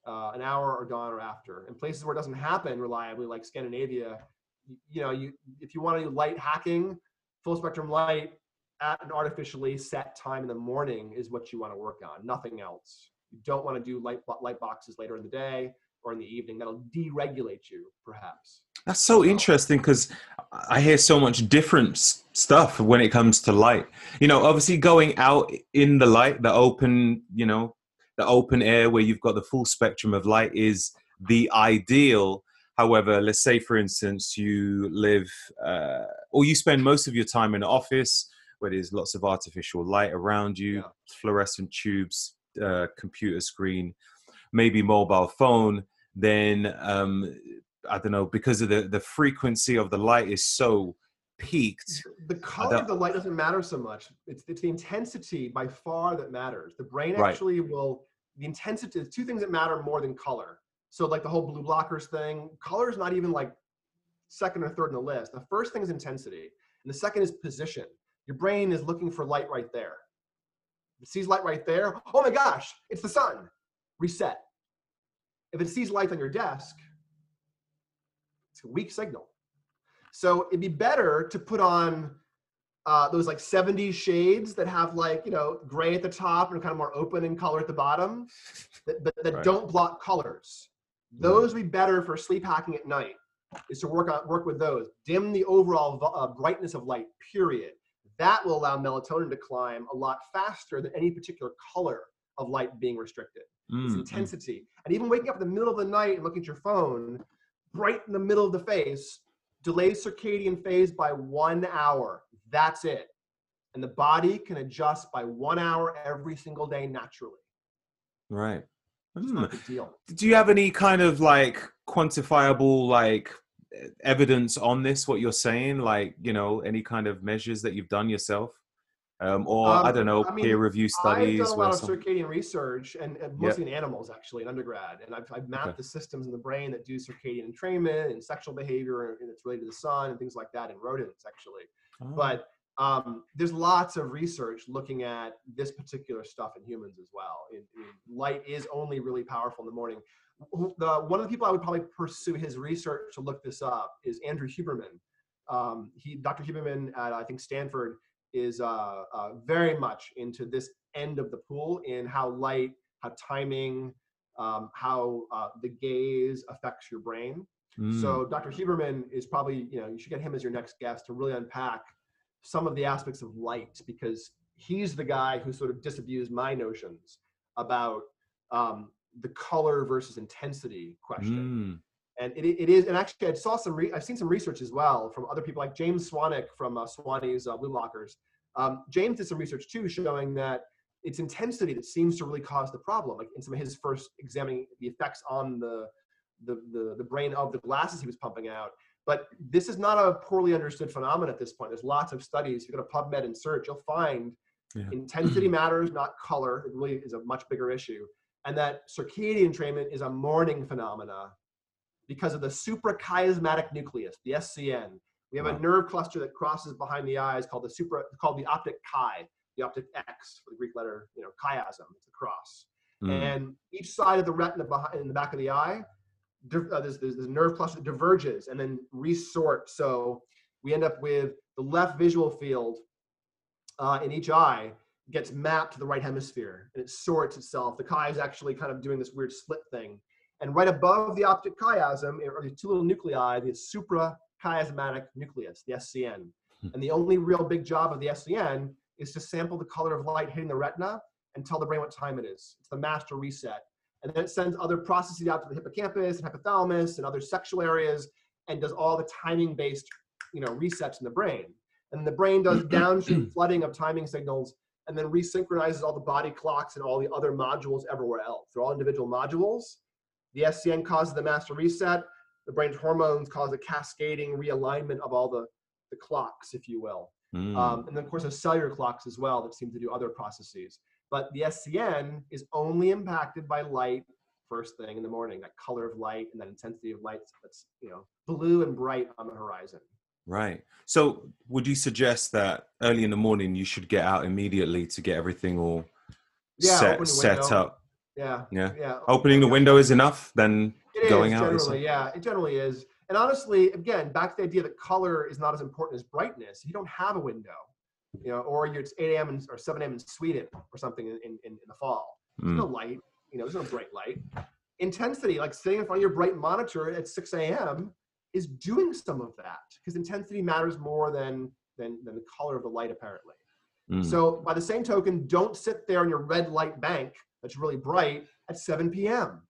uh, an hour or dawn or after. In places where it doesn't happen reliably, like Scandinavia, you, you know, you if you want to do light hacking, full spectrum light at an artificially set time in the morning is what you want to work on. Nothing else. You don't want to do light light boxes later in the day or in the evening. That'll deregulate you, perhaps. That's so interesting because I hear so much different stuff when it comes to light. You know, obviously going out in the light, the open, you know, the open air where you've got the full spectrum of light is the ideal. However, let's say, for instance, you live uh, or you spend most of your time in an office where there's lots of artificial light around you, yeah. fluorescent tubes, uh, computer screen, maybe mobile phone, then um, I don't know because of the the frequency of the light is so peaked. The color of the light doesn't matter so much. It's it's the intensity by far that matters. The brain actually right. will the intensity. Two things that matter more than color. So like the whole blue blockers thing, color is not even like second or third in the list. The first thing is intensity, and the second is position. Your brain is looking for light right there. Sees light right there, oh my gosh, it's the sun. Reset. If it sees light on your desk, it's a weak signal. So it'd be better to put on uh, those like 70s shades that have like, you know, gray at the top and kind of more open in color at the bottom, that, but that right. don't block colors. Those would be better for sleep hacking at night is to work on work with those. Dim the overall uh, brightness of light, period that will allow melatonin to climb a lot faster than any particular color of light being restricted. Mm, it's intensity. Mm. And even waking up in the middle of the night and looking at your phone, bright in the middle of the face, delays circadian phase by one hour. That's it. And the body can adjust by one hour every single day naturally. Right. Mm. deal. Do you have any kind of like quantifiable like evidence on this what you're saying like you know any kind of measures that you've done yourself um, or um, I don't know, I mean, peer review studies. I've done a lot of some... circadian research, and, and mostly yep. in animals actually in undergrad, and I've, I've mapped okay. the systems in the brain that do circadian entrainment and sexual behavior, and it's related to the sun and things like that in rodents actually. Oh. But um, there's lots of research looking at this particular stuff in humans as well. In, in light is only really powerful in the morning the, one of the people I would probably pursue his research to look this up is Andrew Huberman. Um, he, Dr. Huberman at I think Stanford is uh, uh, very much into this end of the pool in how light, how timing, um, how uh, the gaze affects your brain. Mm. So Dr. Huberman is probably you know you should get him as your next guest to really unpack some of the aspects of light because he's the guy who sort of disabused my notions about um, the color versus intensity question. Mm. And it, it is, and actually, I saw some. Re, I've seen some research as well from other people, like James Swanwick from uh, Swannies uh, Blue Blockers. Um, James did some research too, showing that it's intensity that seems to really cause the problem. Like in some of his first examining the effects on the the, the, the brain of the glasses he was pumping out. But this is not a poorly understood phenomenon at this point. There's lots of studies. If you go to PubMed and search, you'll find yeah. intensity [clears throat] matters, not color. It really is a much bigger issue and that circadian entrainment is a morning phenomena because of the suprachiasmatic nucleus, the SCN. We have a nerve cluster that crosses behind the eyes called the supra, called the optic chi, the optic X for the Greek letter, you know, chiasm. It's a cross. Mm. And each side of the retina behind in the back of the eye, uh, there's, there's, there's nerve cluster that diverges and then resort. So we end up with the left visual field uh, in each eye gets mapped to the right hemisphere and it sorts itself. The chi is actually kind of doing this weird slit thing. And right above the optic chiasm are these two little nuclei, the suprachiasmatic nucleus, the SCN. Hmm. And the only real big job of the SCN is to sample the color of light hitting the retina and tell the brain what time it is. It's the master reset. and then it sends other processes out to the hippocampus and hypothalamus and other sexual areas and does all the timing based you know resets in the brain and the brain does [clears throat] downstream flooding of timing signals and then resynchronizes all the body clocks and all the other modules everywhere else. They're all individual modules. The scn causes the master reset. The brain's hormones cause a cascading realignment of all the the clocks if you will. Mm. um, and then of course there's cellular clocks as well that seem to do other processes. But the SCN is only impacted by light first thing in the morning, that color of light and that intensity of light that's, you know, blue and bright on the horizon. Right. So would you suggest that early in the morning you should get out immediately to get everything all yeah, set set up? Yeah. Yeah. Yeah. Opening the window is enough, then it going is, out. Generally, yeah, it generally is. And honestly, again, back to the idea that color is not as important as brightness. You don't have a window you know, or it's 8 a.m. or 7 a.m. in Sweden or something in, in, in the fall. There's mm. no light, you know, there's no bright light. Intensity, like sitting in front of your bright monitor at 6 a.m., is doing some of that because intensity matters more than, than, than the color of the light, apparently. Mm. So, by the same token, don't sit there in your red light bank that's really bright at 7 p.m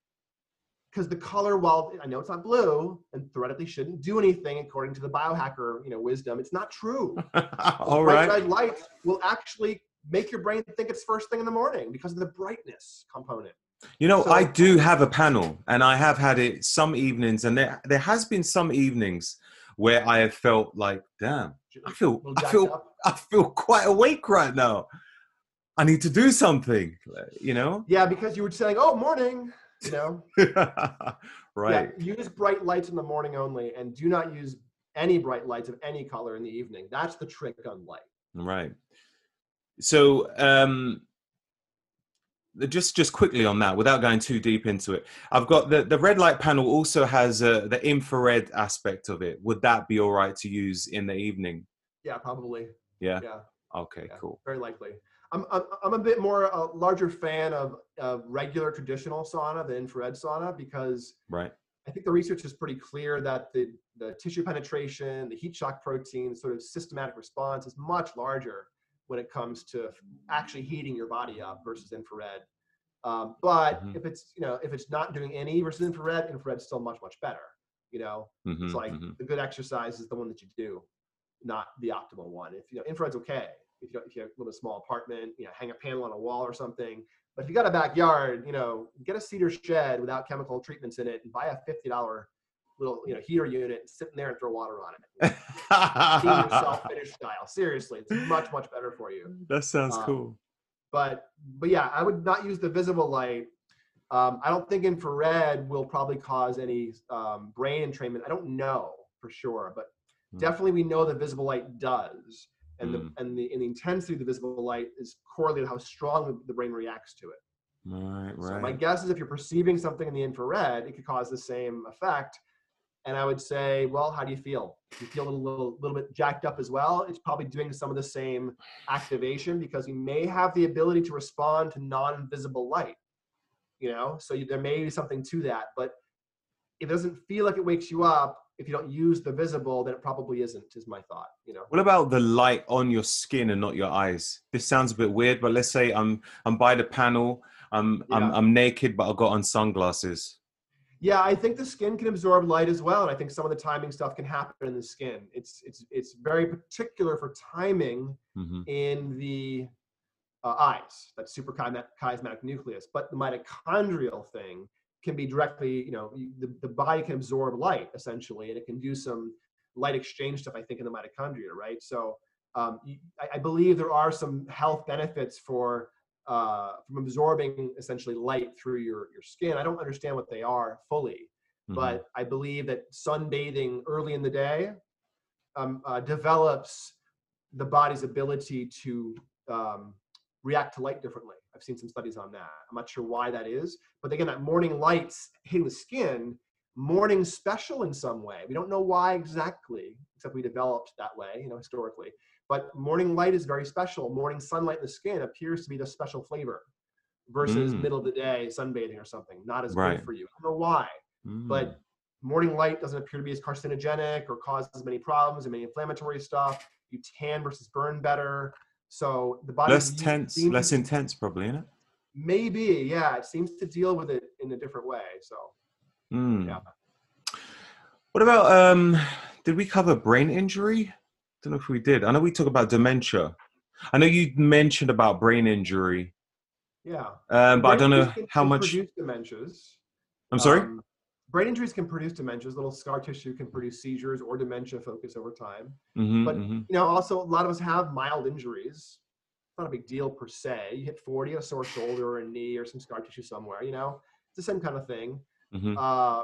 because the color, while I know it's not blue and theoretically shouldn't do anything according to the biohacker, you know, wisdom, it's not true. [laughs] All right. Red light will actually make your brain think it's first thing in the morning because of the brightness component. You know, so, I do have a panel, and I have had it some evenings, and there there has been some evenings where I have felt like, damn, I feel I feel. I feel quite awake right now. I need to do something, you know? Yeah, because you were saying, "Oh, morning." you know [laughs] right yeah, use bright lights in the morning only and do not use any bright lights of any color in the evening that's the trick on light right so um just just quickly on that without going too deep into it i've got the the red light panel also has uh, the infrared aspect of it. Would that be all right to use in the evening? Yeah probably. Yeah? Yeah. Okay yeah, cool. very likely. I'm, I'm, I'm a bit more a larger fan of, of regular traditional sauna than infrared sauna because right. I think the research is pretty clear that the, the tissue penetration, the heat shock protein, sort of systematic response is much larger when it comes to actually heating your body up versus infrared. Um, but mm-hmm. if it's you know if it's not doing any versus infrared, infrared's still much much better. You know, mm-hmm, it's like mm-hmm. the good exercise is the one that you do, not the optimal one. If you know infrared's okay, if you, if you live in a small apartment, you know, hang a panel on a wall or something. But if you got a backyard, you know, get a cedar shed without chemical treatments in it and buy a fifty dollar little you know heater unit and sit in there and throw water on it. [laughs] Yourself Finnish style. Seriously, it's much much better for you. That sounds um, cool. But but yeah, I would not use the visible light. Um, I don't think infrared will probably cause any um, brain entrainment. I don't know for sure, but hmm. definitely we know that visible light does and mm. the and the and the intensity of the visible light is correlated how strong the brain reacts to it. Right, right. So my guess is if you're perceiving something in the infrared, it could cause the same effect. And I would say, well, how do you feel? You feel a little, little bit jacked up as well? It's probably doing some of the same activation because you may have the ability to respond to non-visible light. You know, so you, there may be something to that. But if it doesn't feel like it wakes you up, if you don't use the visible, then it probably isn't, is my thought. You know. What about the light on your skin and not your eyes? This sounds a bit weird, but let's say I'm I'm by the panel, I'm yeah. I'm I'm naked, but I've got on sunglasses. Yeah, I think the skin can absorb light as well, and I think some of the timing stuff can happen in the skin. It's it's it's very particular for timing mm-hmm. in the uh, eyes, that suprachiasmatic nucleus. But the mitochondrial thing can be directly, you know, the, the body can absorb light essentially, and it can do some light exchange stuff, I think, in the mitochondria, right? So um, I, I, believe there are some health benefits for uh, from absorbing essentially light through your, your skin. I don't understand what they are fully, mm-hmm. but I believe that sunbathing early in the day um, uh, develops the body's ability to um, react to light differently. I've seen some studies on that. I'm not sure why that is, but again, that morning light's hitting the skin, morning special in some way. We don't know why exactly, except we developed that way, you know, historically. But morning light is very special. Morning sunlight in the skin appears to be the special flavor versus mm. middle of the day sunbathing or something. Not as right. good for you. I don't know why, mm. but morning light doesn't appear to be as carcinogenic or causes as many problems and many inflammatory stuff. You tan versus burn better. So the body less tense, less intense, probably, isn't it? Maybe, yeah. It seems to deal with it in a different way. So, mm. yeah. What about um? Did we cover brain injury? I don't know if we did. I know we talked about dementia. I know you mentioned about brain injury. Yeah. Um, but I don't know how much. Produce dementias. I'm sorry. Um, brain injuries can produce dementias. Little scar tissue can produce seizures or dementia focus over time. Mm-hmm, but mm-hmm. you know, also a lot of us have mild injuries. It's not a big deal per se. You hit 40, a sore shoulder or a knee or some scar tissue somewhere. You know, it's the same kind of thing. Mm-hmm. Uh,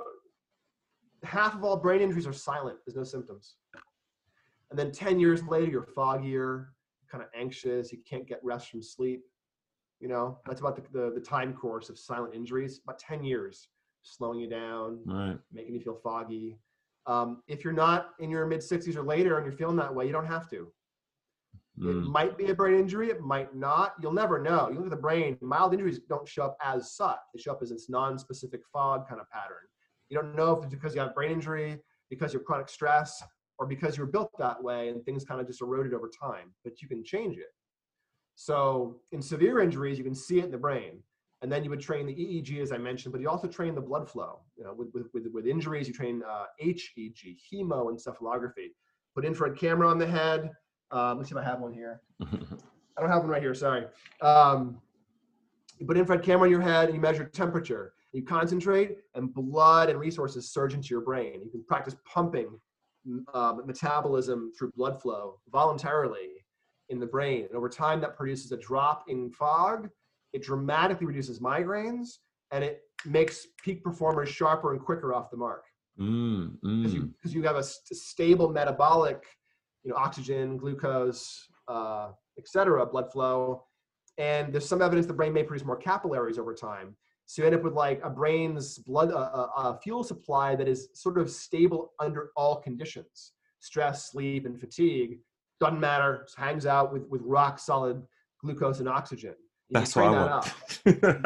half of all brain injuries are silent. There's no symptoms. And then 10 years later, you're foggier, kind of anxious. You can't get rest from sleep. You know, that's about the, the, the time course of silent injuries, about 10 years slowing you down, right. making you feel foggy. Um, if you're not in your mid 60s or later and you're feeling that way, you don't have to. Mm. It might be a brain injury, it might not. You'll never know. You look at the brain, mild injuries don't show up as such. They show up as this non-specific fog kind of pattern. You don't know if it's because you have brain injury, because you have chronic stress, or because you were built that way and things kind of just eroded over time, but you can change it. So in severe injuries, you can see it in the brain and then you would train the EEG as I mentioned, but you also train the blood flow. You know, with with with, injuries, you train uh, HEG, hemoencephalography. Put infrared camera on the head. Um, let's see if I have one here. [laughs] I don't have one right here. Sorry. Um, you put infrared camera on your head and you measure temperature. You concentrate, and blood and resources surge into your brain. You can practice pumping uh, metabolism through blood flow voluntarily in the brain. And over time, that produces a drop in fog it dramatically reduces migraines and it makes peak performers sharper and quicker off the mark. Because mm, mm. you, you have a st- stable metabolic, you know, oxygen, glucose, uh, etc., blood flow. And there's some evidence the brain may produce more capillaries over time. So you end up with like a brain's blood, uh, uh, fuel supply that is sort of stable under all conditions, stress, sleep, and fatigue. Doesn't matter, hangs out with, with rock solid glucose and oxygen. You That's what I want.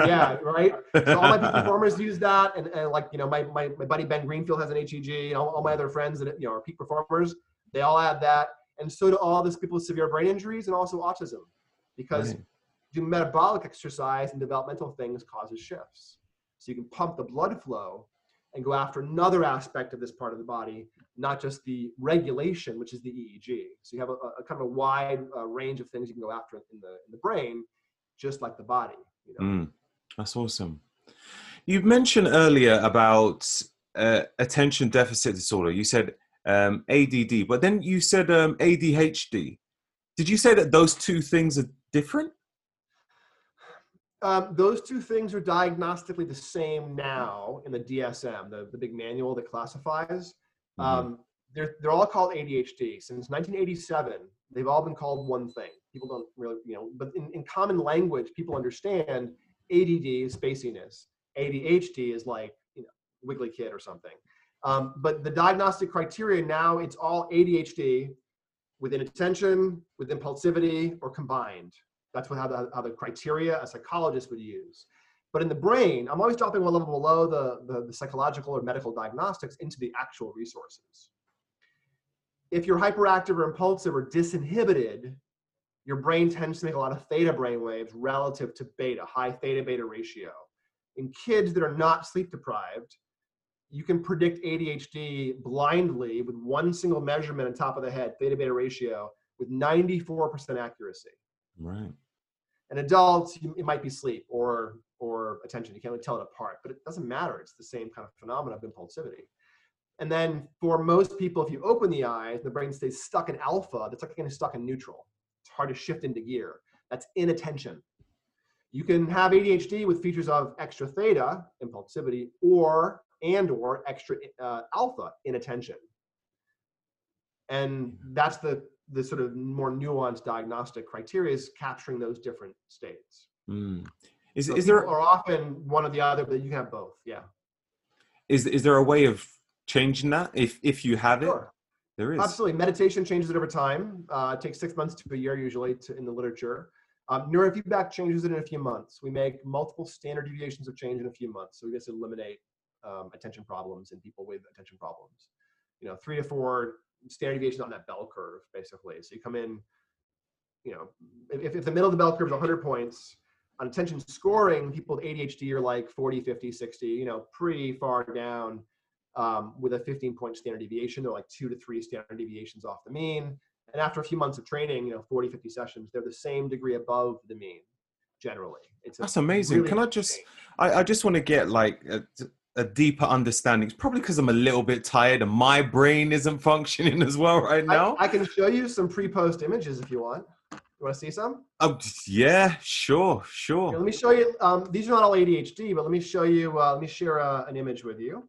yeah, right. So all my performers [laughs] use that, and, and like you know, my, my my buddy Ben Greenfield has an HEG, and all, all my other friends that you know are peak performers, they all have that, and so do all these people with severe brain injuries and also autism, because right. Do metabolic exercise and developmental things causes shifts. So you can pump the blood flow and go after another aspect of this part of the body, not just the regulation, which is the EEG. So you have a, a kind of a wide uh, range of things you can go after in the in the brain just like the body. You know? Mm, that's awesome. You mentioned earlier about uh, attention deficit disorder. You said um, ADD, but then you said um, ADHD. Did you say that those two things are different? Um, those two things are diagnostically the same now in the DSM, the, the big manual that classifies. Mm-hmm. Um, they're, they're all called ADHD. Since 1987, they've all been called one thing people don't really, you know, but in, in common language, people understand ADD is spaciness. ADHD is like, you know, wiggly kid or something. Um, but the diagnostic criteria now, it's all ADHD with inattention, with impulsivity, or combined. That's what how the, how the criteria a psychologist would use. But in the brain, I'm always dropping one level below the, the, the psychological or medical diagnostics into the actual resources. If you're hyperactive or impulsive or disinhibited, your brain tends to make a lot of theta brain waves relative to beta, high theta beta ratio. In kids that are not sleep deprived, you can predict ADHD blindly with one single measurement on top of the head, theta beta ratio, with 94% accuracy. Right. And adults, it might be sleep or or attention. You can't really tell it apart, but it doesn't matter. It's the same kind of phenomenon of impulsivity. And then for most people, if you open the eyes, the brain stays stuck in alpha. That's like getting stuck in neutral It's hard to shift into gear. That's inattention. You can have ADHD with features of extra theta, impulsivity, or and or extra uh, alpha, inattention. And that's the the sort of more nuanced diagnostic criteria is capturing those different states. Mm. Is, so is there are often one or the other, but you can have both. Yeah. Is is there a way of changing that if if you have it? There is. Absolutely. Meditation changes it over time. Uh, it takes six months to a year usually to, in the literature. Um, neurofeedback changes it in a few months. We make multiple standard deviations of change in a few months. So we just eliminate um, attention problems in people with attention problems. You know, three to four standard deviations on that bell curve, basically. So you come in, you know, if, if the middle of the bell curve is 100 points, on attention scoring, people with ADHD are like 40, 50, 60, you know, pretty far down um, with a 15 point standard deviation. They're like two to three standard deviations off the mean. And after a few months of training, you know, 40, 50 sessions, they're the same degree above the mean generally. It's That's amazing. Really Can I just, I, I, just want to get like a, a deeper understanding. It's probably because I'm a little bit tired and my brain isn't [laughs] functioning as well right now. I, I can show you some pre-post images if you want. You want to see some? Oh, yeah, sure, sure. Here, let me show you. Um, these are not all ADHD, but let me show you. Uh, let me share uh, an image with you.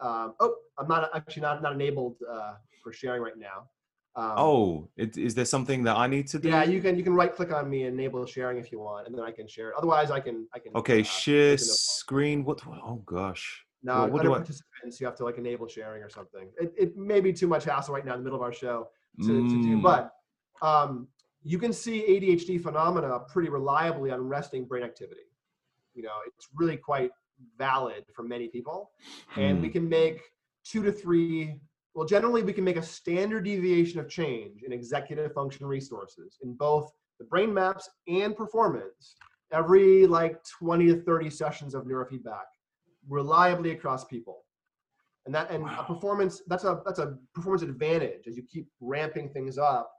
Um, oh, I'm not actually not not enabled uh, for sharing right now. Um, oh, it, is there something that I need to do? Yeah, you can you can right click on me and enable sharing if you want, and then I can share it. Otherwise, I can I can. Okay, uh, share screen. What? Oh gosh. No, what, what I... participants, you have to like enable sharing or something. It, it may be too much hassle right now in the middle of our show to, mm. to do, mm. but um, you can see ADHD phenomena pretty reliably on resting brain activity. You know, it's really quite valid for many people, and mm. we can make two to three well, generally, we can make a standard deviation of change in executive function resources in both the brain maps and performance every like 20 to 30 sessions of neurofeedback reliably across people. And that and wow. a performance that's a that's a performance advantage as you keep ramping things up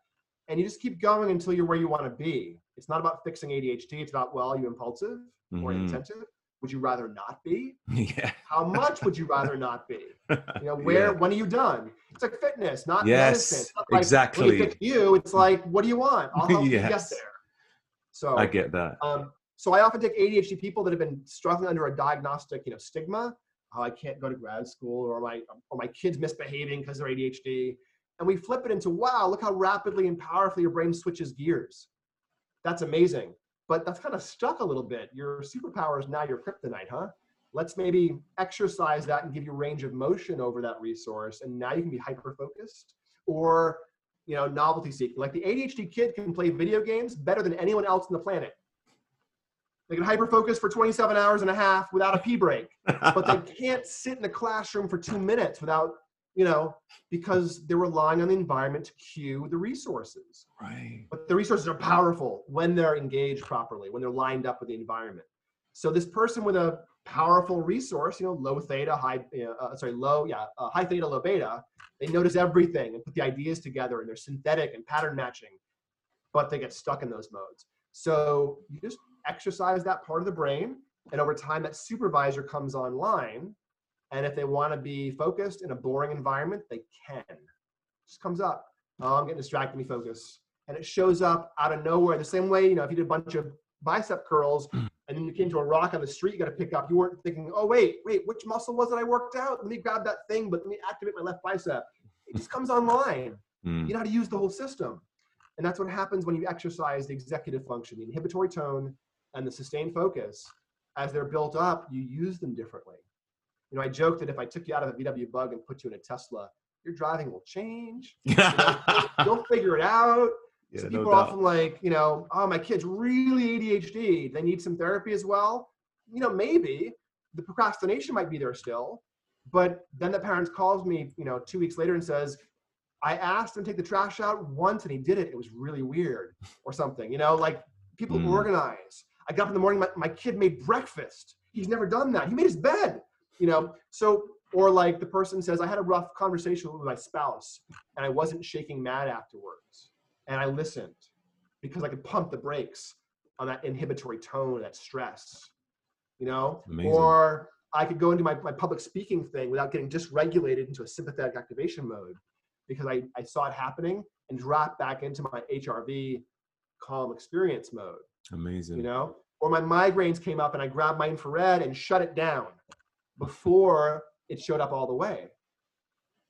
and you just keep going until you're where you want to be. It's not about fixing ADHD, it's about well, are you impulsive mm-hmm. or inattentive? Would you rather not be? [laughs] Yeah. How much would you rather not be? [laughs] You know, where, yeah. when are you done? It's like fitness, not yes, medicine. Not like, exactly. you, it's like, what do you want? I'll help yes. you get there. So I get that. Um, so I often take ADHD people that have been struggling under a diagnostic, you know, stigma. Oh, I can't go to grad school, or my or my kids misbehaving because they're ADHD, and we flip it into wow, look how rapidly and powerfully your brain switches gears. That's amazing but that's kind of stuck a little bit. Your superpower is now your kryptonite, huh? Let's maybe exercise that and give you range of motion over that resource, and now you can be hyper focused or you know novelty seeking. Like the ADHD kid can play video games better than anyone else on the planet. They can hyper focus for 27 hours and a half without a pee break, but they [laughs] can't sit in a classroom for two minutes without you know, because they're relying on the environment to cue the resources. Right. But the resources are powerful when they're engaged properly, when they're lined up with the environment. So this person with a powerful resource, you know, low theta, high, uh, sorry, low, yeah, uh, high theta, low beta, they notice everything and put the ideas together and they're synthetic and pattern matching, but they get stuck in those modes. So you just exercise that part of the brain, and over time, that supervisor comes online and if they want to be focused in a boring environment, they can. It just comes up. Oh, I'm getting distracted, me focus. And it shows up out of nowhere. The same way, you know, if you did a bunch of bicep curls and then you came to a rock on the street you got to pick up, you weren't thinking, oh, wait, wait, which muscle was it I worked out? Let me grab that thing, but let me activate my left bicep. It just comes online. Mm. You know how to use the whole system. And that's what happens when you exercise the executive function, the inhibitory tone and the sustained focus. As they're built up, you use them differently. You know, I joke that if I took you out of a VW bug and put you in a Tesla, your driving will change. [laughs] You know, you'll, figure it out. Yeah, so people no are often like, you know, oh, my kid's really ADHD. They need some therapy as well. You know, maybe the procrastination might be there still, but then the parents calls me, you know, two weeks later and says, I asked him to take the trash out once and he did it. It was really weird or something, you know, like people mm. organize. I got up in the morning, my, my kid made breakfast. He's never done that. He made his bed you know? So or like the person says i had a rough conversation with my spouse and i wasn't shaking mad afterwards and i listened because i could pump the brakes on that inhibitory tone that stress you know? Amazing. or i could go into my, my public speaking thing without getting dysregulated into a sympathetic activation mode because I, I saw it happening and drop back into my hrv calm experience mode amazing. you know? Or my migraines came up and i grabbed my infrared and shut it down before it showed up all the way.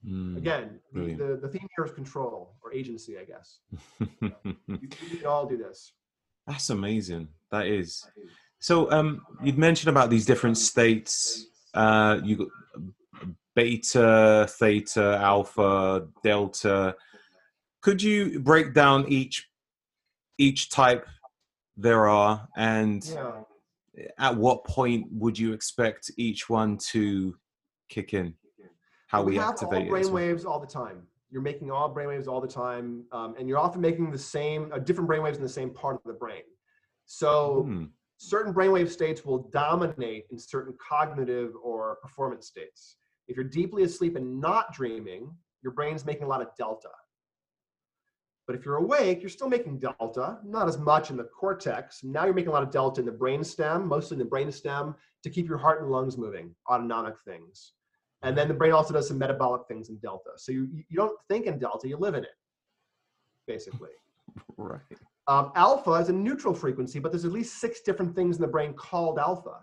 Mm, Again, the, the theme here is control or agency, I guess. [laughs] can all do this. That's amazing. That is. So um, you'd mentioned about these different states. Uh, you got beta, theta, alpha, delta. Could you break down each each type there are and yeah at what point would you expect each one to kick in? How we, we activate all brain waves all the time. You're making all brain waves all the time, um, and you're often making the same, uh, different brain waves in the same part of the brain. So, mm. certain brainwave states will dominate in certain cognitive or performance states. If you're deeply asleep and not dreaming, your brain's making a lot of delta. But if you're awake, you're still making delta, not as much in the cortex. Now you're making a lot of delta in the brain stem, mostly in the brain stem, to keep your heart and lungs moving, autonomic things. And then the brain also does some metabolic things in delta. So you, you don't think in delta, you live in it, basically. [laughs] right. Um, alpha is a neutral frequency, but there's at least six different things in the brain called alpha.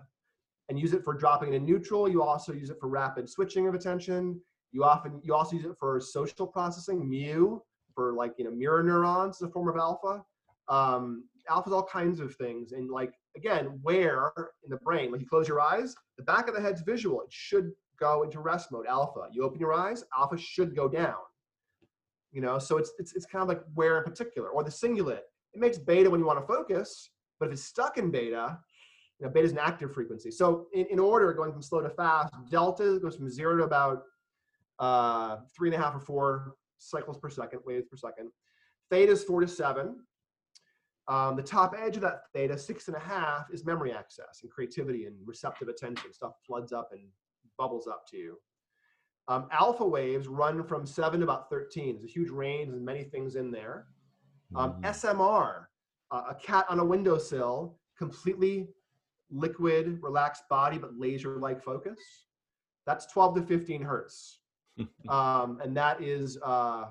And use it for dropping in neutral. You also use it for rapid switching of attention. You often you also use it for social processing, mu, for like you know mirror neurons is a form of alpha. Um, alpha is all kinds of things, and like again, where in the brain? Like you close your eyes, the back of the head's visual. It should go into rest mode, alpha. You open your eyes, alpha should go down. You know, so it's it's it's kind of like where in particular, or the cingulate it makes beta when you want to focus, but if it's stuck in beta, you know, beta is an active frequency. So in, in order, going from slow to fast, delta goes from zero to about uh, three and a half or four cycles per second, waves per second. Theta is four to seven. Um, the top edge of that theta, six and a half, is memory access and creativity and receptive attention. Stuff floods up and bubbles up to you. Um, alpha waves run from seven to about 13. There's a huge range and many things in there. Um, mm. SMR, uh, a cat on a windowsill, completely liquid, relaxed body, but laser-like focus. That's 12 to 15 hertz. [laughs] um, and that is, uh,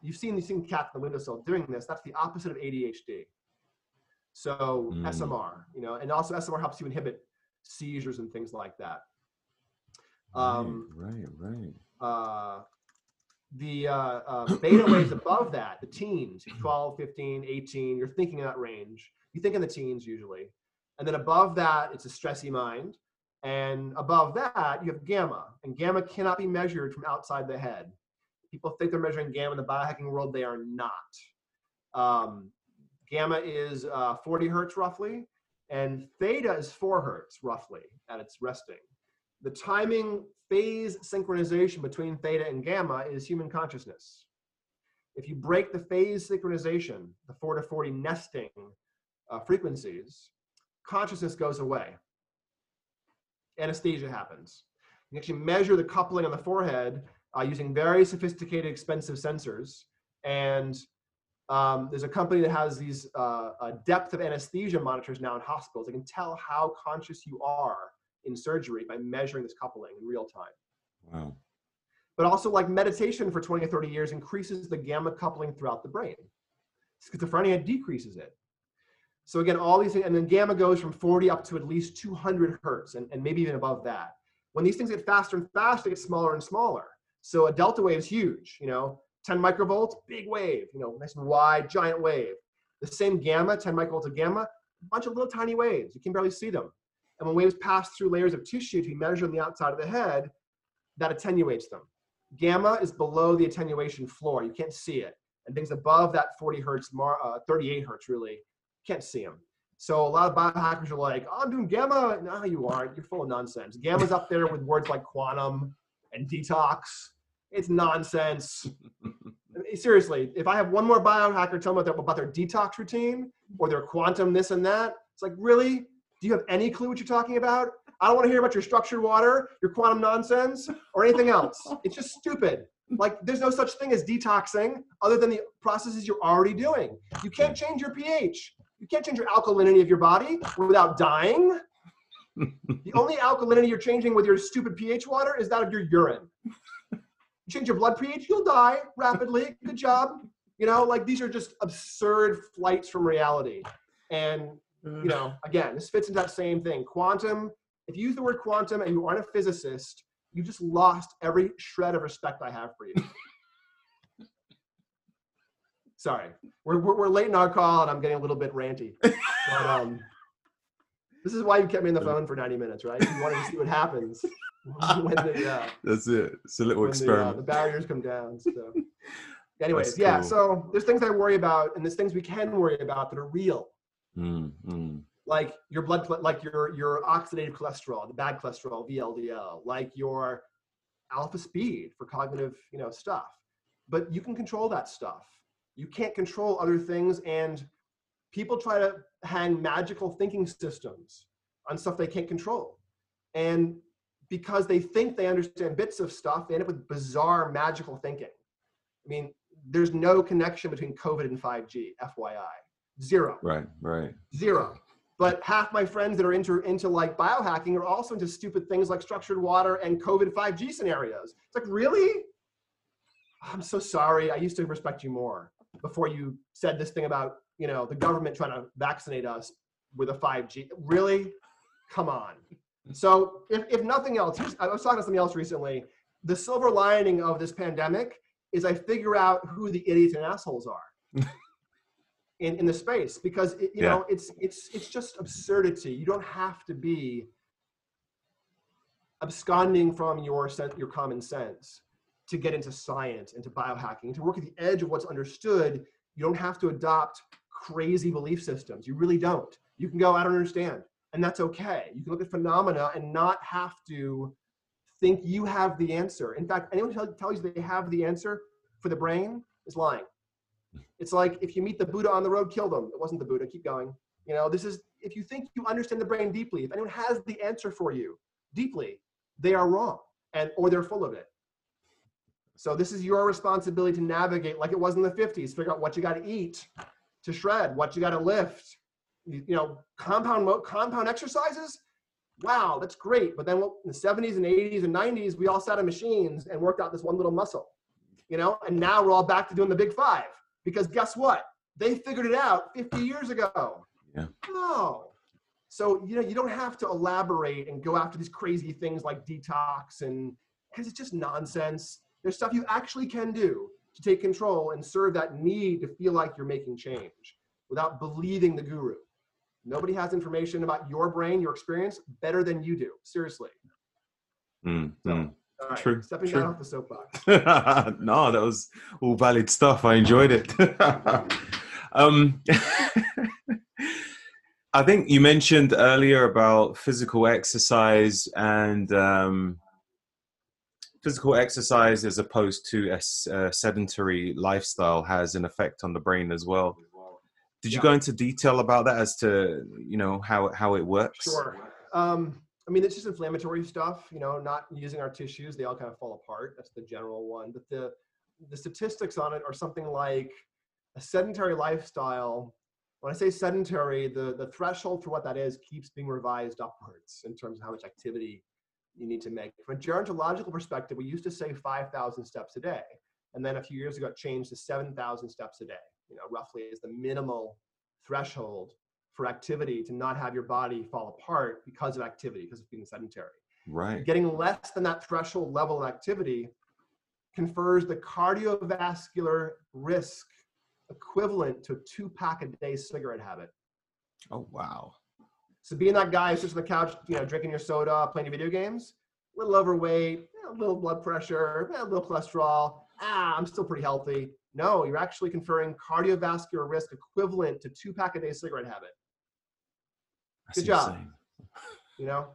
you've seen these seen cats on the windowsill doing this. That's the opposite of ADHD. So mm. SMR, you know, and also SMR helps you inhibit seizures and things like that. Um, right, right. right. Uh, the uh, uh, beta waves above that, the teens, [clears throat] 12, 15, 18, you're thinking in that range. You think in the teens usually. And then above that, it's a stressy mind. And above that, you have gamma. And gamma cannot be measured from outside the head. People think they're measuring gamma in the biohacking world. They are not. Um, gamma is uh, 40 hertz roughly, and theta is 4 hertz roughly at its resting. The timing phase synchronization between theta and gamma is human consciousness. If you break the phase synchronization, the 4 to 40 nesting uh, frequencies, consciousness goes away. Anesthesia happens. You actually measure the coupling on the forehead uh, using very sophisticated, expensive sensors. And um, there's a company that has these uh, depth of anesthesia monitors now in hospitals. They can tell how conscious you are in surgery by measuring this coupling in real time. Wow. But also, like meditation for 20 or 30 years increases the gamma coupling throughout the brain. Schizophrenia decreases it. So again, all these things, and then gamma goes from 40 up to at least 200 hertz, and, and maybe even above that. When these things get faster and faster, they get smaller and smaller. So a delta wave is huge. You know, 10 microvolts, big wave. You know, nice and wide, giant wave. The same gamma, 10 microvolts of gamma, a bunch of little tiny waves. You can barely see them. And when waves pass through layers of tissue to be measured on the outside of the head, that attenuates them. Gamma is below the attenuation floor. You can't see it. And things above that 40 hertz, uh, 38 hertz really, can't see them. So a lot of biohackers are like, oh, I'm doing gamma. No, you aren't. You're full of nonsense. Gamma's up there with words like quantum and detox. It's nonsense. Seriously, if I have one more biohacker tell me about their, about their detox routine or their quantum this and that, it's like, really? Do you have any clue what you're talking about? I don't want to hear about your structured water, your quantum nonsense, or anything else. It's just stupid. Like, there's no such thing as detoxing other than the processes you're already doing. You can't change your pH. You can't change your alkalinity of your body without dying. [laughs] the only alkalinity you're changing with your stupid pH water is that of your urine. You change your blood pH, you'll die rapidly. Good job. You know, like these are just absurd flights from reality. And you know, again, this fits into that same thing. Quantum, if you use the word quantum and you aren't a physicist, you just lost every shred of respect I have for you. Sorry, we're, we're, we're, late in our call and I'm getting a little bit ranty. But, um, [laughs] this is why you kept me on the phone for 90 minutes, right? You wanted to see what happens [laughs] when the, uh, That's it. It's a little experiment. The, uh, the, barriers come down. So, [laughs] anyways, yeah. So there's things I worry about, and there's things we can worry about that are real. Mm-hmm. Like your blood, like your your oxidative cholesterol, the bad cholesterol, VLDL, like your alpha speed for cognitive, you know, stuff. But you can control that stuff. You can't control other things, and people try to hang magical thinking systems on stuff they can't control. And because they think they understand bits of stuff, they end up with bizarre magical thinking. I mean, there's no connection between COVID and 5G, FYI. Zero. Right, right. Zero. But half my friends that are into, into like biohacking are also into stupid things like structured water and COVID 5G scenarios. It's like, really? I'm so sorry. I used to respect you more before you said this thing about, you know, the government trying to vaccinate us with a 5G. Really? Come on. So if, if nothing else, I was talking to somebody else recently. The silver lining of this pandemic is I figure out who the idiots and assholes are [laughs] in, in the space because it, you yeah. know it's it's it's just absurdity. You don't have to be absconding from your sense, your common sense to get into science, into biohacking, to work at the edge of what's understood. You don't have to adopt crazy belief systems. You really don't. You can go, I don't understand and that's okay. You can look at phenomena and not have to think you have the answer. In fact, anyone who tells you they have the answer for the brain is lying. It's like if you meet the Buddha on the road, kill them. It wasn't the Buddha. Keep going. You know, this is if you think you understand the brain deeply. If anyone has the answer for you deeply, they are wrong, and or they're full of it. So this is your responsibility to navigate, like it was in the 50s. Figure out what you got to eat to shred, what you got to lift, you know, compound compound exercises. Wow, that's great. But then in the 70s and 80s and 90s, we all sat on machines and worked out this one little muscle, you know. And now we're all back to doing the big five because guess what? They figured it out 50 years ago. Yeah. Oh. So you know you don't have to elaborate and go after these crazy things like detox and because it's just nonsense. There's stuff you actually can do to take control and serve that need to feel like you're making change without believing the guru. Nobody has information about your brain, your experience better than you do. Seriously. Mm, so, mm. Right, true. Stepping true. down off the soapbox. [laughs] no, that was all valid stuff. I enjoyed it. [laughs] um, [laughs] I think you mentioned earlier about physical exercise and um, physical exercise as opposed to a, a sedentary lifestyle has an effect on the brain as well. Did you yeah. go into detail about that as to you know how how it works? Sure. Um, I mean, it's just inflammatory stuff. You know, not using our tissues, they all kind of fall apart. That's the general one. But the the statistics on it are something like a sedentary lifestyle. When I say sedentary, the the threshold for what that is keeps being revised upwards in terms of how much activity you need to make. From a gerontological perspective, we used to say 5,000 steps a day. And then a few years ago, it changed to 7,000 steps a day you know, roughly is the minimal threshold for activity to not have your body fall apart because of activity, because of being sedentary. Right. Getting less than that threshold level of activity confers the cardiovascular risk equivalent to a two pack a day cigarette habit. Oh wow. So being that guy who sits on the couch, you know, drinking your soda, playing your video games, a little overweight, a little blood pressure, a little cholesterol. Ah, I'm still pretty healthy. No, you're actually conferring cardiovascular risk equivalent to two pack a day cigarette habit. Good job. You know?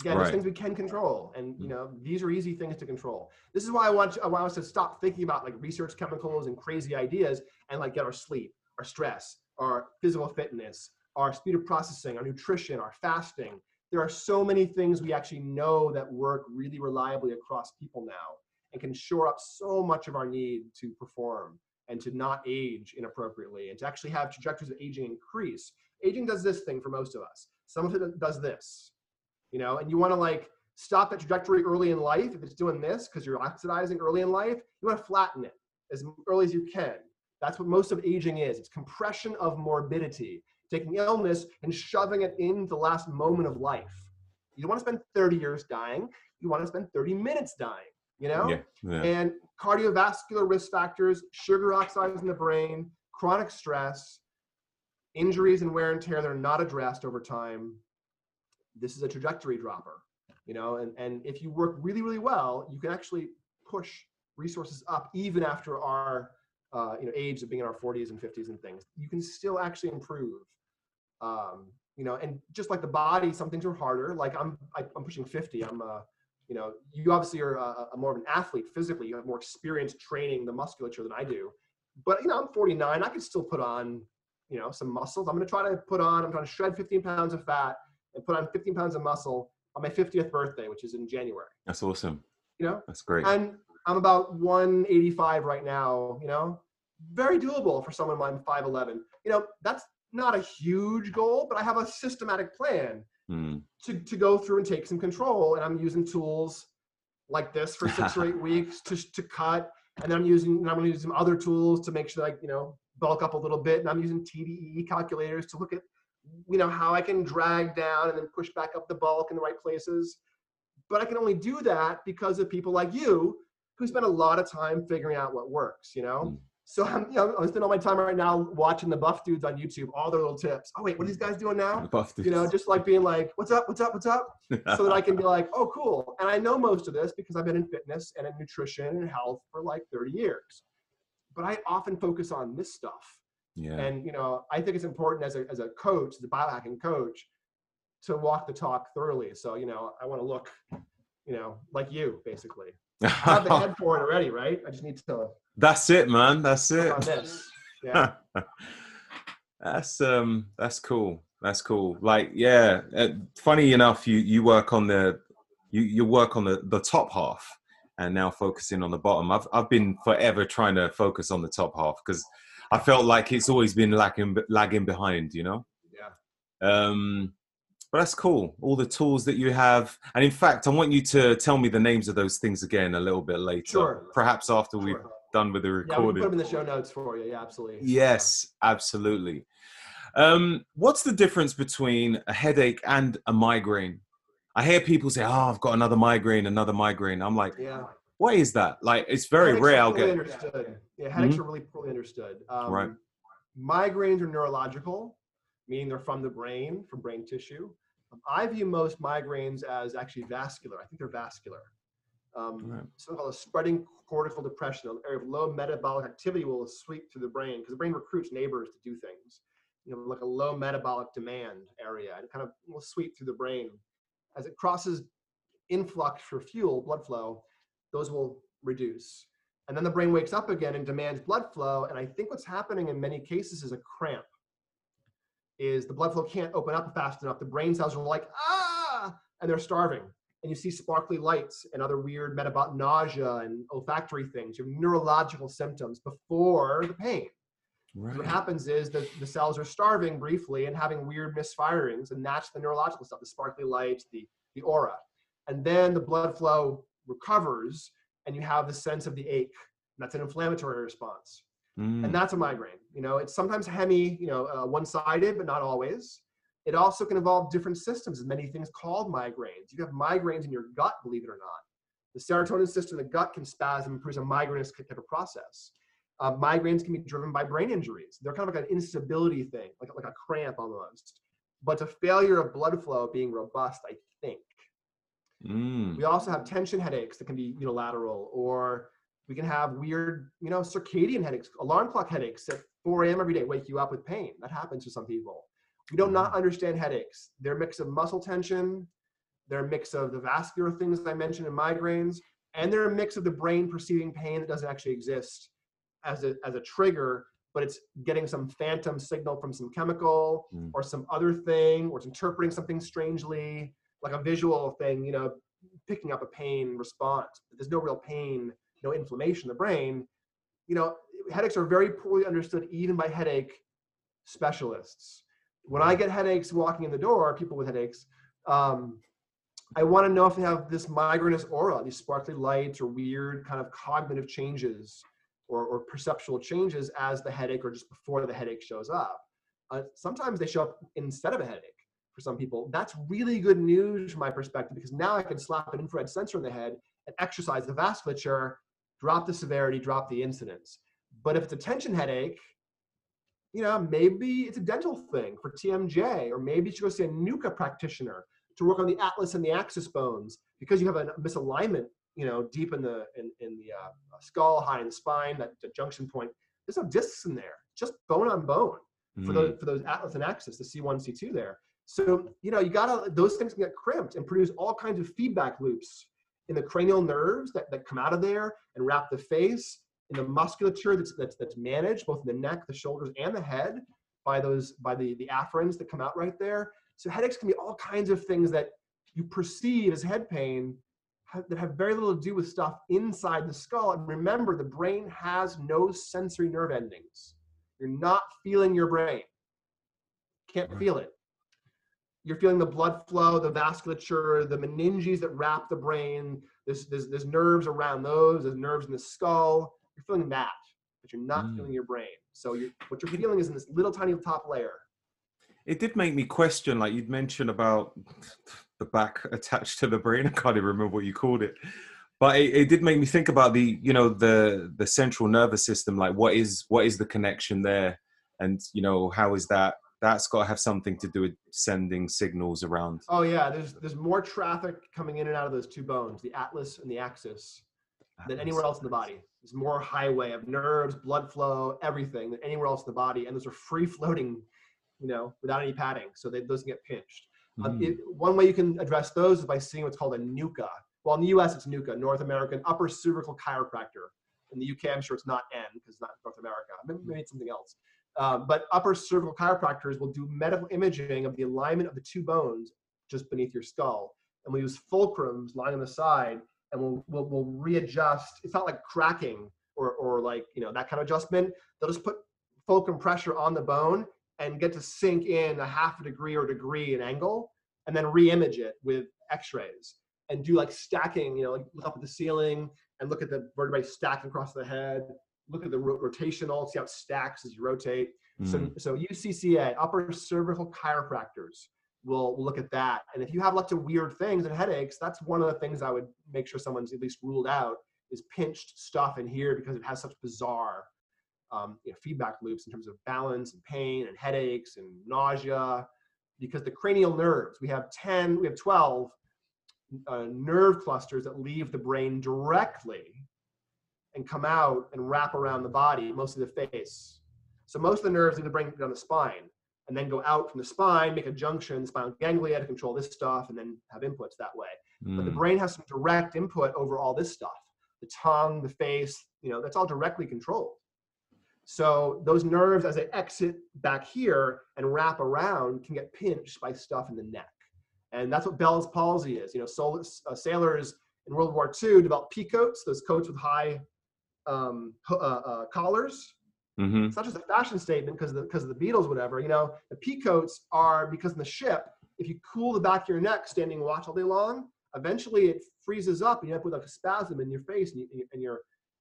Again, right. there's things we can control, and you know these are easy things to control. This is why I want I want us to stop thinking about like research chemicals and crazy ideas, and like get our sleep, our stress, our physical fitness, our speed of processing, our nutrition, our fasting. There are so many things we actually know that work really reliably across people now and can shore up so much of our need to perform and to not age inappropriately and to actually have trajectories of aging increase. Aging does this thing for most of us. Some of it does this, you know, and you want to like stop that trajectory early in life. If it's doing this because you're oxidizing early in life, you want to flatten it as early as you can. That's what most of aging is. It's compression of morbidity, taking illness and shoving it in the last moment of life. You don't want to spend 30 years dying. You want to spend 30 minutes dying you know? Yeah, yeah. And cardiovascular risk factors, sugar oxides in the brain, chronic stress, injuries and wear and tear that are not addressed over time. This is a trajectory dropper, you know, and, and if you work really, really well, you can actually push resources up even after our uh, you know age of being in our 40s and 50s and things. You can still actually improve. Um, you know, and just like the body, some things are harder. Like I'm, I, am i am pushing 50. I'm, uh, you know, you obviously are a, a, more of an athlete physically. You have more experience training the musculature than I do. but you know, I'm 49. I can still put on, you know, some muscles. I'm going to try to put on. I'm trying to shred 15 pounds of fat and put on 15 pounds of muscle on my 50th birthday, which is in January. That's awesome. You know, that's great. And I'm about 185 right now. You know, very doable for someone I'm 5'11. You know, that's not a huge goal, but I have a systematic plan mm. to, to go through and take some control. And I'm using tools like this for six or eight [laughs] weeks to, to cut. And then I'm using, and I'm going to use some other tools to make sure that I, you know, bulk up a little bit. And I'm using TDEE calculators to look at, you know, how I can drag down and then push back up the bulk in the right places. But I can only do that because of people like you who spend a lot of time figuring out what works, you know? Mm. So I'm, you know, I'm spending all my time right now watching the buff dudes on YouTube, all their little tips. Oh wait, what are these guys doing now? buff dudes. You know, just like being like, "What's up? What's up? What's up?" [laughs] so that I can be like, "Oh, cool." And I know most of this because I've been in fitness and in nutrition and health for like 30 years. But I often focus on this stuff. Yeah. And you know, I think it's important as a as a coach, as a biohacking coach, to walk the talk thoroughly. So you know, I want to look, you know, like you basically. [laughs] I have the head for it already, right? I just need to that's it, man. That's it. [laughs] Yeah. that's um that's cool. That's cool. Like yeah, uh, funny enough you you work on the you you work on the the top half and now focusing on the bottom. I've I've been forever trying to focus on the top half because I felt like it's always been lagging lagging behind, you know? Yeah. Um but that's cool. All the tools that you have, and in fact, I want you to tell me the names of those things again a little bit later. Sure. Perhaps after sure. we've done with the recording. Yeah, put them in the show notes for you. Yeah, absolutely. Yes, absolutely. Um, what's the difference between a headache and a migraine? I hear people say, "Oh, I've got another migraine, another migraine." I'm like, "Yeah, what is that?" Like, it's very headaches rare. I'll get understood. Yeah, headaches mm-hmm. are really poorly understood. Um, right. Migraines are neurological, meaning they're from the brain, from brain tissue. Um, I view most migraines as actually vascular. I think they're vascular. Um, right. Something called a spreading cortical depression, an area of low metabolic activity will sweep through the brain because the brain recruits neighbors to do things. You know, like a low metabolic demand area, and kind of will sweep through the brain. As it crosses influx for fuel, blood flow, those will reduce. And then the brain wakes up again and demands blood flow. And I think what's happening in many cases is a cramp. Is the blood flow can't open up fast enough. The brain cells are like, ah, and they're starving and you see sparkly lights and other weird metabolic nausea and olfactory things. You have neurological symptoms before the pain. Right. What happens is that the cells are starving briefly and having weird misfirings, and that's the neurological stuff, the sparkly lights, the, the aura. And then the blood flow recovers, and you have the sense of the ache. That's an inflammatory response. Mm. And that's a migraine. You know, it's sometimes hemi, you know, uh, one-sided, but not always. It also can involve different systems, many things called migraines. You have migraines in your gut, believe it or not. The serotonin system in the gut can spasm and produce a migrainous type of process. Uh, migraines can be driven by brain injuries. They're kind of like an instability thing, like, like a cramp almost. But it's a failure of blood flow being robust, I think. Mm. We also have tension headaches that can be unilateral, or we can have weird, you know, circadian headaches, alarm clock headaches at 4 a.m. every day wake you up with pain. That happens to some people. We do not not understand headaches. They're a mix of muscle tension, they're a mix of the vascular things I mentioned in migraines, and they're a mix of the brain perceiving pain that doesn't actually exist as a, as a trigger, but it's getting some phantom signal from some chemical mm. or some other thing, or it's interpreting something strangely, like a visual thing, you know, picking up a pain response. But there's no real pain, no inflammation in the brain. You know, headaches are very poorly understood even by headache specialists when I get headaches walking in the door, people with headaches, um, I want to know if they have this migrainous aura, these sparkly lights or weird kind of cognitive changes or, or perceptual changes as the headache or just before the headache shows up. Uh, sometimes they show up instead of a headache for some people. That's really good news from my perspective because now I can slap an infrared sensor in the head and exercise the vasculature, drop the severity, drop the incidence. But if it's a tension headache, you know, maybe it's a dental thing for TMJ, or maybe you should go see a NUCCA practitioner to work on the atlas and the axis bones because you have a misalignment, you know, deep in the in, in the uh, skull, high in the spine, that, that junction point. There's no discs in there, just bone on bone for mm. those for those atlas and axis, the C1, C2 there. So you know, you gotta those things can get crimped and produce all kinds of feedback loops in the cranial nerves that, that come out of there and wrap the face in the musculature that's, that's, that's managed both in the neck, the shoulders, and the head by those by the, the afferents that come out right there. So headaches can be all kinds of things that you perceive as head pain have, that have very little to do with stuff inside the skull. And remember, the brain has no sensory nerve endings. You're not feeling your brain. Can't feel it. You're feeling the blood flow, the vasculature, the meninges that wrap the brain. There's, there's, there's nerves around those, there's nerves in the skull. You're feeling that, but you're not mm. feeling your brain. So you're, what you're feeling is in this little tiny top layer. It did make me question, like you'd mentioned about the back attached to the brain. [laughs] I can't even remember what you called it, but it, it, did make me think about the, you know, the the central nervous system. Like, what is what is the connection there, and you know, how is that? That's got to have something to do with sending signals around. Oh yeah, there's there's more traffic coming in and out of those two bones, the atlas and the axis, than anywhere else in the body. There's more highway of nerves, blood flow, everything than anywhere else in the body, and those are free floating, you know, without any padding, so they, those get pinched. Mm. Um, it, one way you can address those is by seeing what's called a NUCCA. Well, in the U.S., it's NUCCA, North American Upper Cervical Chiropractor. In the UK, I'm sure it's not N because it's not North America. Maybe, maybe it's something else. Um, but upper cervical chiropractors will do medical imaging of the alignment of the two bones just beneath your skull. And we use fulcrums lying on the side and we'll, we'll, we'll readjust. It's not like cracking or, or like, you know, that kind of adjustment. They'll just put fulcrum pressure on the bone and get to sink in a half a degree or degree in angle and then re-image it with x-rays and do like stacking you know like look up at the ceiling and look at the vertebrae stacked across the head look at the rotational see how it stacks as you rotate mm. so so NUCCA upper cervical chiropractors will look at that. And if you have lots of weird things and headaches that's one of the things i would make sure someone's at least ruled out is pinched stuff in here because it has such bizarre um, you know, feedback loops in terms of balance and pain and headaches and nausea. Because the cranial nerves we have 10 we have 12 uh, nerve clusters that leave the brain directly and come out and wrap around the body mostly the face. So most of the nerves leave the brain down the spine and then go out from the spine make a junction spinal ganglia to control this stuff and then have inputs that way mm. but the hmm. brain has some direct input over all this stuff the tongue the face you know that's all directly controlled so those nerves, as they exit back here and wrap around, can get pinched by stuff in the neck. And that's what Bell's palsy is. You know, sol- uh, sailors in World War II developed pea coats, those coats with high um, uh, uh, collars. Mm-hmm. It's not just a fashion statement because of, the, because of the Beatles, whatever. You know, the pea coats are because in the ship, if you cool the back of your neck standing watch all day long, eventually it freezes up and you end up with like a spasm in your face and, you, and, you're,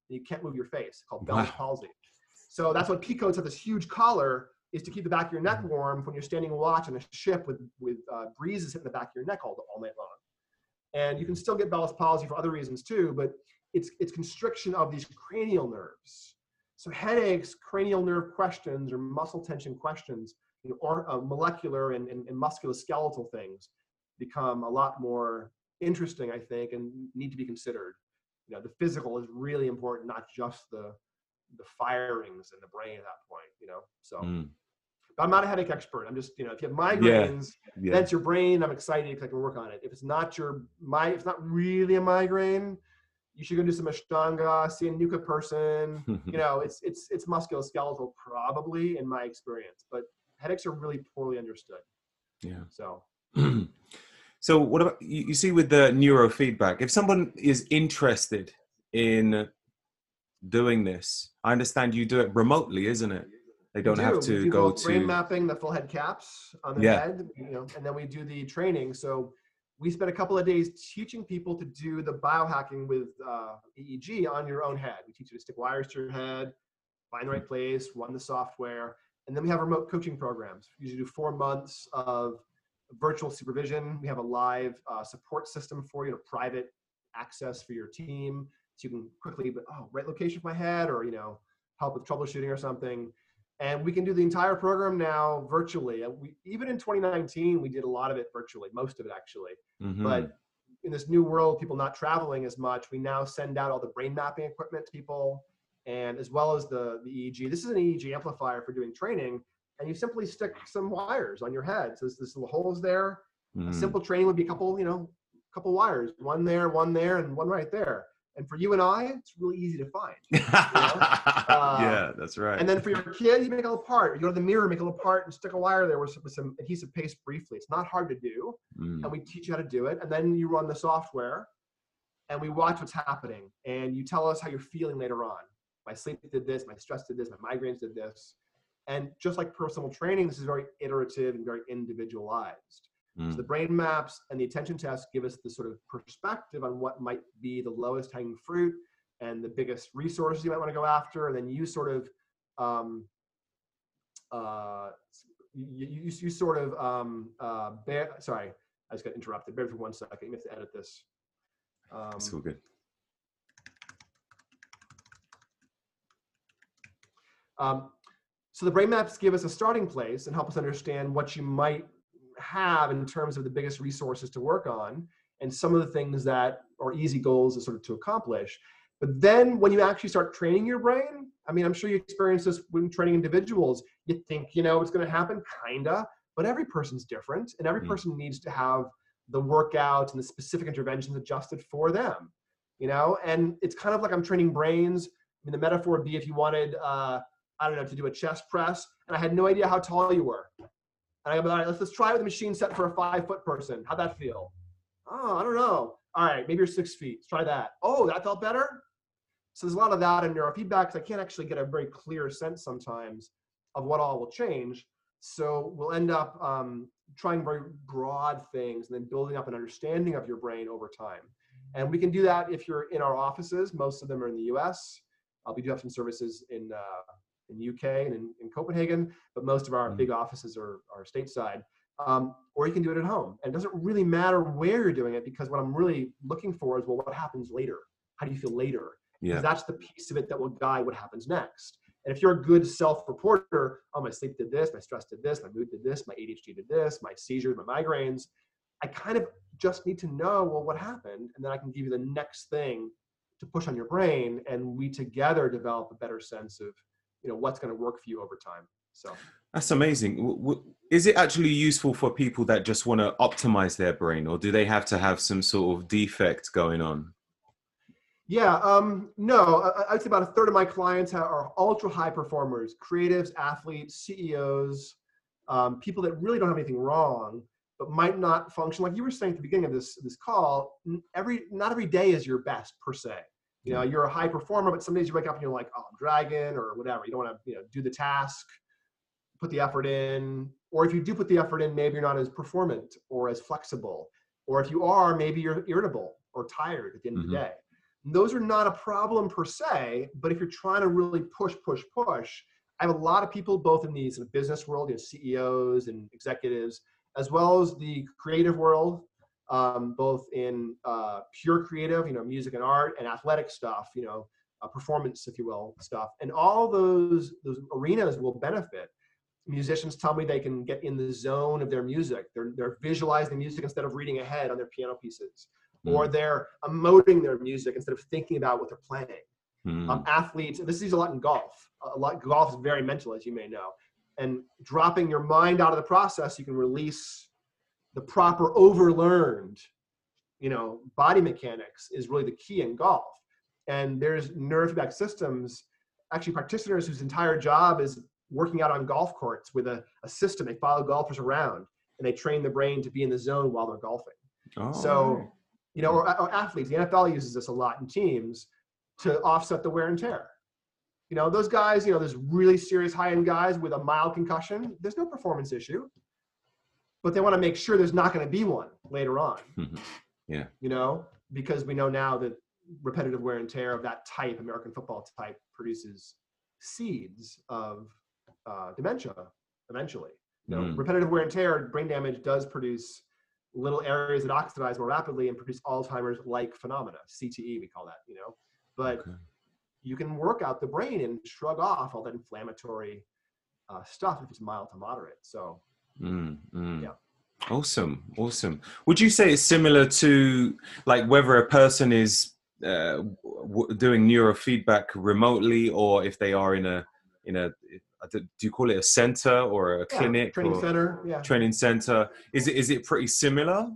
and you can't move your face called Bell's wow. palsy. So that's what peacoats have this huge collar is to keep the back of your neck mm-hmm. warm when you're standing watch on a ship with, with uh, breezes hitting the back of your neck all, all night long. And you can still get Bell's palsy for other reasons too, but it's, it's constriction of these cranial nerves. So headaches, cranial nerve questions, or muscle tension questions, you know, or uh, molecular and, and, and musculoskeletal things become a lot more interesting, I think, and need to be considered. You know, the physical is really important, not just the the firings in the brain at that point, you know. So mm. but I'm not a headache expert. I'm just, you know, if you have migraines, yeah. Yeah. that's your brain. I'm excited because I can work on it. If it's not your my if it's not really a migraine, you should go do some ashtanga, see a NUCCA person. [laughs] you know, it's it's it's musculoskeletal probably in my experience, but headaches are really poorly understood. Yeah. So [clears throat] So what about you, you see with the neurofeedback? If someone is interested in doing this? I understand you do it remotely, isn't it? They don't do. have to do go to brain mapping the full head caps on the yeah. head, you know, and then we do the training. So we spent a couple of days teaching people to do the biohacking with uh, EEG on your own head. We teach you to stick wires to your head, find the right place, run the software, and then we have remote coaching programs. We usually do four months of virtual supervision. We have a live uh, support system for you, to private access for your team so you can quickly, oh, right location for my head, or you know, help with troubleshooting or something. And we can do the entire program now virtually. We, even in 2019, we did a lot of it virtually, most of it actually. Mm-hmm. But in this new world, people not traveling as much, we now send out all the brain mapping equipment to people, and as well as the, the EEG. This is an EEG amplifier for doing training, and you simply stick some wires on your head. So there's this little holes there. Mm-hmm. A simple training would be a couple, you know, couple wires, one there, one there, and one right there And for you and I, it's really easy to find. [laughs] You know? uh, yeah, that's right. And then for your kid, you make a little part. You go to the mirror, make a little part, and stick a wire there with, with some adhesive paste briefly. It's not hard to do, mm. and we teach you how to do it. And then you run the software, and we watch what's happening. And you tell us how you're feeling later on. My sleep did this, my stress did this, my migraines did this. And just like personal training, this is very iterative and very individualized. Mm. So the brain maps and the attention tests give us the sort of perspective on what might be the lowest hanging fruit and the biggest resources you might want to go after. And then you sort of, um, uh, you, you, you sort of, um, uh, bear, sorry, I just got interrupted. Bear me one second. You have to edit this. Um, it's all good. Um, so the brain maps give us a starting place and help us understand what you might have in terms of the biggest resources to work on and some of the things that are easy goals to sort of to accomplish. But then when you actually start training your brain, I mean, I'm sure you experience this when training individuals. You think, you know, it's going to happen, kinda, but every person's different and every mm. person needs to have the workouts and the specific interventions adjusted for them, you know? And it's kind of like I'm training brains. I mean, the metaphor would be if you wanted, uh, I don't know, to do a chest press and I had no idea how tall you were. And I go, all right, let's, let's try with a machine set for a five foot person. How'd that feel? Oh, I don't know. All right, maybe you're six feet. Let's try that. Oh, that felt better. So there's a lot of that in neurofeedback because I can't actually get a very clear sense sometimes of what all will change. So we'll end up um, trying very broad things and then building up an understanding of your brain over time. And we can do that if you're in our offices. Most of them are in the U.S. Uh, we do have some services in uh, in UK and in, in Copenhagen, but most of our mm. big offices are, are stateside. Um, or you can do it at home. And it doesn't really matter where you're doing it because what I'm really looking for is, well, what happens later? How do you feel later? Yeah. Because that's the piece of it that will guide what happens next. And if you're a good self-reporter, oh, my sleep did this, my stress did this, my mood did this, my ADHD did this, my seizures, my migraines, I kind of just need to know, well, what happened? And then I can give you the next thing to push on your brain. And we together develop a better sense of you know what's going to work for you over time so. That's amazing. Is it actually useful for people that just want to optimize their brain or do they have to have some sort of defect going on? Yeah um, no i'd say about a third of my clients are ultra high performers creatives athletes ceos um, people that really don't have anything wrong but might not function. Like you were saying at the beginning of this this call every not every day is your best per se you know, you're a high performer, but some days you wake up and you're like, oh, I'm dragging or whatever. You don't want to, you know, do the task, put the effort in. Or if you do put the effort in, maybe you're not as performant or as flexible. Or if you are, maybe you're irritable or tired at the end mm-hmm. of the mm-hmm. day. And those are not a problem per se, but if you're trying to really push, push, push, I have a lot of people both in the business world, you know, CEOs and executives, as well as the creative world, um, both in uh, pure creative, you know, music and art, and athletic stuff, you know, uh, performance, if you will, stuff. And all those those arenas will benefit. Musicians tell me they can get in the zone of their music. They're they're visualizing music instead of reading ahead on their piano pieces, mm. or they're emoting their music instead of thinking about what they're playing. Mm. Um, athletes, this is a lot in golf. A lot golf is very mental, as you may know, and dropping your mind out of the process, you can release the proper overlearned you know body mechanics is really the key in golf. And there's neurofeedback systems actually practitioners whose entire job is working out on golf courts with a, a system. They follow golfers around and they train the brain to be in the zone while they're golfing. Oh. so you know or, or athletes the nfl uses this a lot in teams to offset the wear and tear. You know those guys you know there's really serious high-end guys with a mild concussion there's no performance issue but they want to make sure there's not going to be one later on. Mm-hmm. Yeah. You know, because we know now that repetitive wear and tear of that type, American football type, produces seeds of uh, dementia eventually. You know, mm. repetitive wear and tear, brain damage does produce little areas that oxidize more rapidly and produce Alzheimer's like phenomena, CTE, we call that, you know. But okay. you can work out the brain and shrug off all that inflammatory uh, stuff if it's mild to moderate. So Mm, mm. Yeah. Awesome, awesome. Would you say it's similar to like whether a person is uh, w- doing neurofeedback remotely or if they are in a in a do you call it a center or a yeah, clinic training or center yeah training center is it is it pretty similar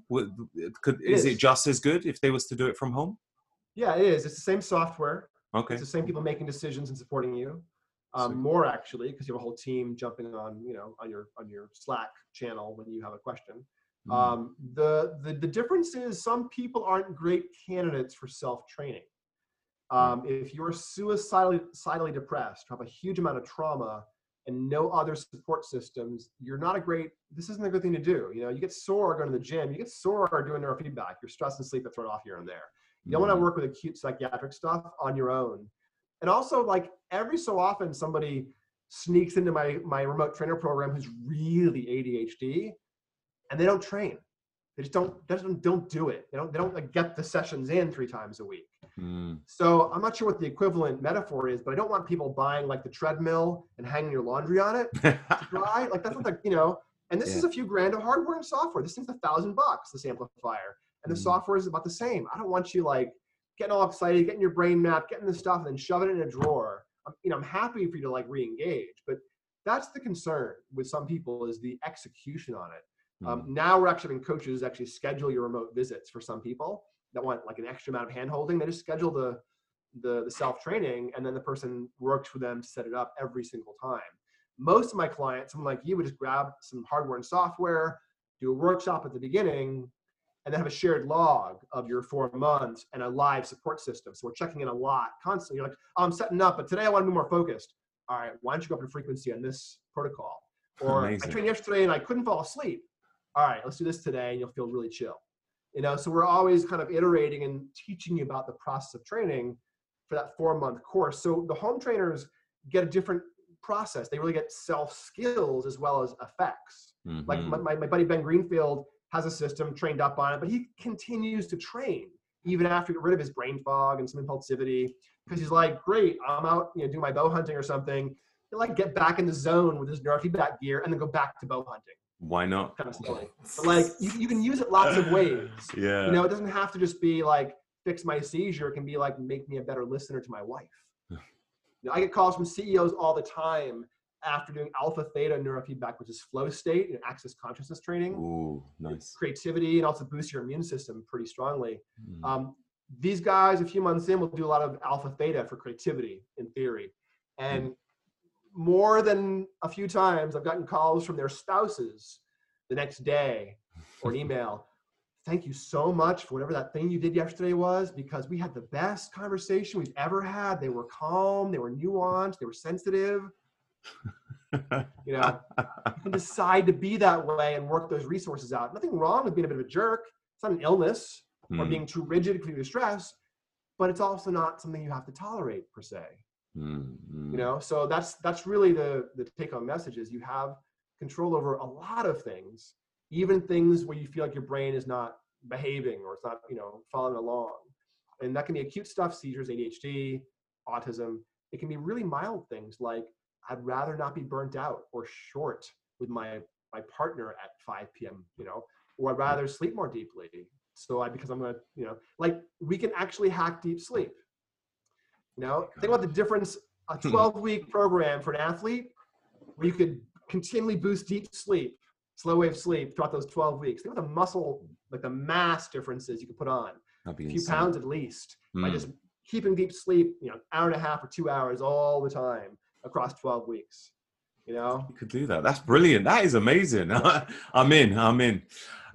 could is it just as good if they was to do it from home Yeah, it is. It's the same software. Okay. It's the same people making decisions and supporting you. Um, more actually, because you have a whole team jumping on, you know, on your on your Slack channel when you have a question. Mm. Um, the, the the difference is some people aren't great candidates for self training. Hmm. Um, if you're suicidally, suicidally depressed, have a huge amount of trauma, and no other support systems, you're not a great. This isn't a good thing to do. You know, you get sore going to the gym. You get sore doing neurofeedback. Your stress and sleep are thrown off here and there. You don't want to mm-hmm. work with acute psychiatric stuff on your own. And also, like every so often, somebody sneaks into my my remote trainer program who's really ADHD, and they don't train. They just don't don't don't do it. They don't they don't like get the sessions in three times a week. Mm. So I'm not sure what the equivalent metaphor is, but I don't want people buying like the treadmill and hanging your laundry on it [laughs] to dry. like that's what the you know. And this yeah. is a few grand of hardware and software. This thing's a thousand bucks. This amplifier and the mm. software is about the same. I don't want you like getting all excited, getting your brain mapped, getting the stuff, and then shoving it in a drawer. I'm, you know, I'm happy for you to like re-engage, but that's the concern with some people is the execution on it. Um, mm. now we're actually having coaches actually schedule your remote visits for some people that want like an extra amount of hand holding. They just schedule the the, the self training, and then the person works with them to set it up every single time. Most of my clients, someone like you, would just grab some hardware and software, do a workshop at the beginning, and then have a shared log of your four months and a live support system. So we're checking in a lot constantly. You're like, oh, I'm setting up, but today I want to be more focused. All right, why don't you go up in frequency on this protocol? [laughs] Or Amazing. I trained yesterday and I couldn't fall asleep. All right, let's do this today and you'll feel really chill. You know, so we're always kind of iterating and teaching you about the process of training for that four month course. So the home trainers get a different process. They really get self skills as well as effects. Mm-hmm. Like my, my, my buddy Ben Greenfield has a system trained up on it, but he continues to train even after he got rid of his brain fog and some impulsivity because he's like, great, I'm out, you know, doing my bow hunting or something. He'll like get back in the zone with his neurofeedback gear and then go back to bow hunting. Why not? Kind of silly. But like you, you can use it lots of ways. [laughs] Yeah. You know, it doesn't have to just be like fix my seizure. It can be like make me a better listener to my wife. [sighs] you know, I get calls from CEOs all the time after doing alpha theta neurofeedback, which is flow state and access consciousness training. Ooh, nice. Creativity and also boost your immune system pretty strongly. Mm. Um, these guys, a few months in, will do a lot of alpha theta for creativity in theory. And mm. more than a few times, I've gotten calls from their spouses the next day or an [laughs] email. Thank you so much for whatever that thing you did yesterday was because we had the best conversation we've ever had. They were calm, they were nuanced, they were sensitive [laughs] you know, [laughs] you can decide to be that way and work those resources out. Nothing wrong with being a bit of a jerk. It's not an illness mm. or hmm. being too rigid because of stress, but it's also not something you have to tolerate per se. Mm. You know, so that's that's really the the take home message is you have control over a lot of things, even things where you feel like your brain is not behaving or it's not, you know, following along. And that can be acute stuff, seizures, ADHD, autism. It can be really mild things like I'd rather not be burnt out or short with my my partner at 5 p.m. You know, or I'd rather sleep more deeply. So I because I'm gonna you know like we can actually hack deep sleep. You know, think about the difference. A hmm. 12 week program for an athlete where you could continually boost deep sleep, slow wave sleep throughout those 12 weeks. Think about the muscle, like the mass differences you could put on. a few insane. pounds at least mm. by hmm. just keeping deep sleep, you know, hour and a half or two hours all the time across 12 weeks you know? You could do that. That's brilliant. That is amazing. [laughs] I'm in i'm in.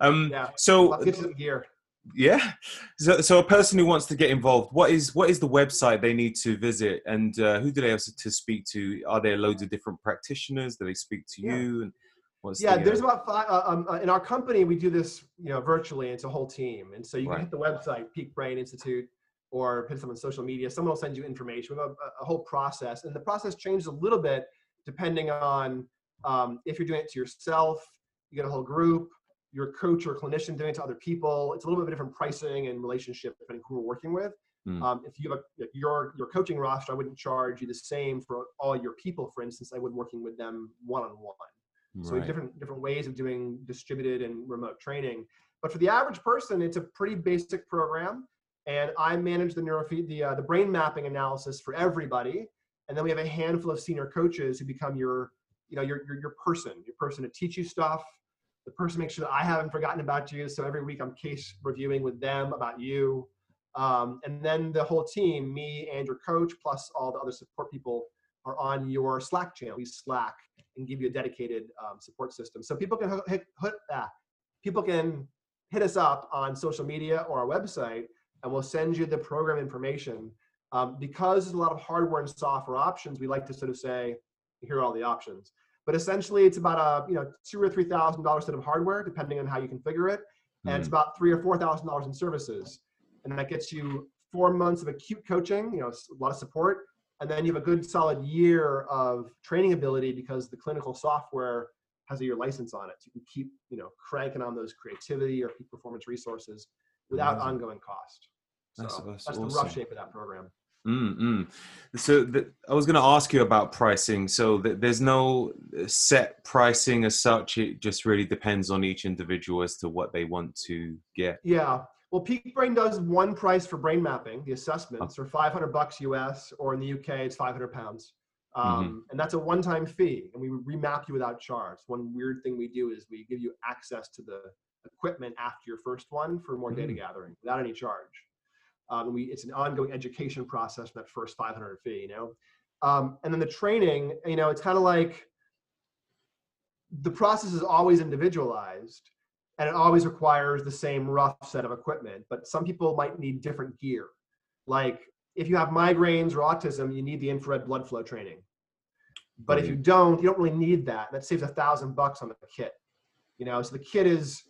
Um yeah. so Let's get to the gear. Yeah. So, so a person who wants to get involved what is what is the website they need to visit? And uh, who do they have to speak to? Are there loads of different practitioners? Do they speak to yeah. you? And what's yeah the, there's uh, about five uh, um, uh, in our company we do this you know virtually it's a whole team. And so you right. can hit the website peak brain institute or put them on social media. Someone will send you information. We have a, a, whole process, and the process changes a little bit depending on um, if you're doing it to yourself, you get a whole group, your coach or clinician doing it to other people. It's a little bit of different pricing and relationship depending who we're working with. Mm. Um, if you have a, your your coaching roster, I wouldn't charge you the same for all your people. For instance, I would working with them one on one. So different different ways of doing distributed and remote training. But for the average person, it's a pretty basic program and I manage the neurofeed, the uh, the brain mapping analysis for everybody. And then we have a handful of senior coaches who become your, you know, your your, your person, your person to teach you stuff. The person makes sure that I haven't forgotten about you. So every week I'm case reviewing with them about you. Um, and then the whole team, me and your coach, plus all the other support people, are on your Slack channel. We Slack and give you a dedicated um, support system, so people can hit, hit ah, people can hit us up on social media or our website, and we'll send you the program information. Um, because there's a lot of hardware and software options, we like to sort of say, here are all the options. But essentially, it's about a you know two or three thousand dollar set of hardware, depending on how you configure it, and mm-hmm. it's about three or four thousand dollars in services, and that gets you four months of acute coaching, you know, a lot of support, and then you have a good solid year of training ability because the clinical software has a year license on it. So you can keep you know cranking on those creativity or peak performance resources without Amazing. ongoing cost. So that's, that's, that's awesome. the rough shape of that program. Mm-hmm. So the, I was going to ask you about pricing. So the, there's no set pricing as such. It just really depends on each individual as to what they want to get. Yeah. Well, Peak Brain does one price for brain mapping, the assessments, oh. or 500 bucks US, or in the UK, it's 500 pounds. Um, mm-hmm. And that's a one-time fee, and we remap you without charge. One weird thing we do is we give you access to the equipment after your first one for more mm-hmm. data gathering without any charge. Um, we it's an ongoing education process from that first 500 fee, you know. Um, and then the training, you know, it's kind of like the process is always individualized and it always requires the same rough set of equipment. But some people might need different gear. Like if you have migraines or autism, you need the infrared blood flow training. But if you don't, you don't really need that. That saves a thousand bucks on the kit. You know, so the kit is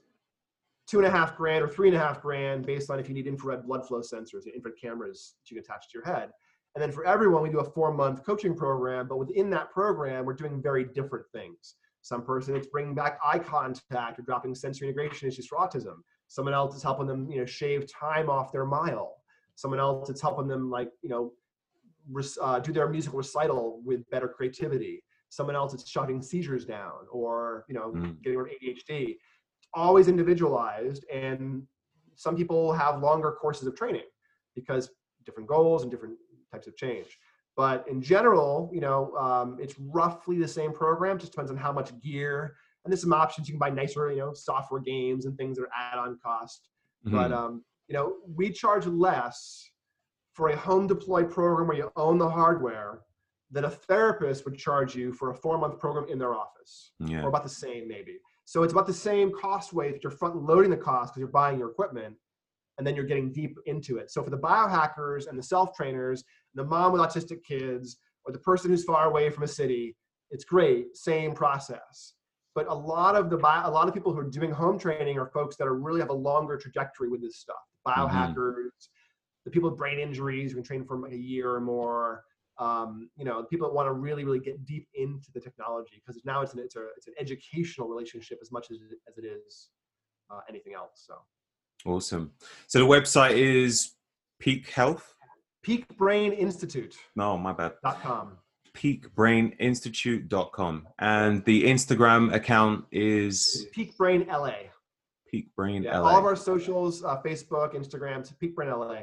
two and a half grand or three and a half grand based on if you need infrared blood flow sensors, and infrared cameras that you can attach to your head. And then for everyone, we do a four month coaching program, but within that program, we're doing very different things. Some person it's bringing back eye contact or dropping sensory integration issues for autism. Someone else is helping them, you know, shave time off their mile. Someone else it's helping them like, you know, uh, do their musical recital with better creativity. Someone else it's shutting seizures down or, you know, mm. getting rid of ADHD always individualized and some people have longer courses of training because different goals and different types of change but in general you know um, it's roughly the same program just depends on how much gear and there's some options you can buy nicer you know software games and things that are add-on cost mm-hmm. but um, you know we charge less for a home deploy program where you own the hardware than a therapist would charge you for a four month program in their office yeah. or about the same maybe so it's about the same cost way that you're front loading the cost because you're buying your equipment and then you're getting deep into it. So for the biohackers and the self trainers, the mom with autistic kids, or the person who's far away from a city, it's great, same process. But a lot of the bio, a lot of people who are doing home training are folks that are really have a longer trajectory with this stuff. Mm-hmm. Biohackers, mm-hmm. the people with brain injuries who can train for like a year or more, um, you know, people that want to really, really get deep into the technology because now it's an it's a it's an educational relationship as much as it, as it is uh, anything else. So awesome. So the website is Peak Health. Peak Brain Institute. No, my bad. Dot com. Peakbraininstitute.com. And the Instagram account is Peak Brain LA. Peak Brain yeah, LA. All of our socials, uh, Facebook, Instagram, to Peak Brain LA.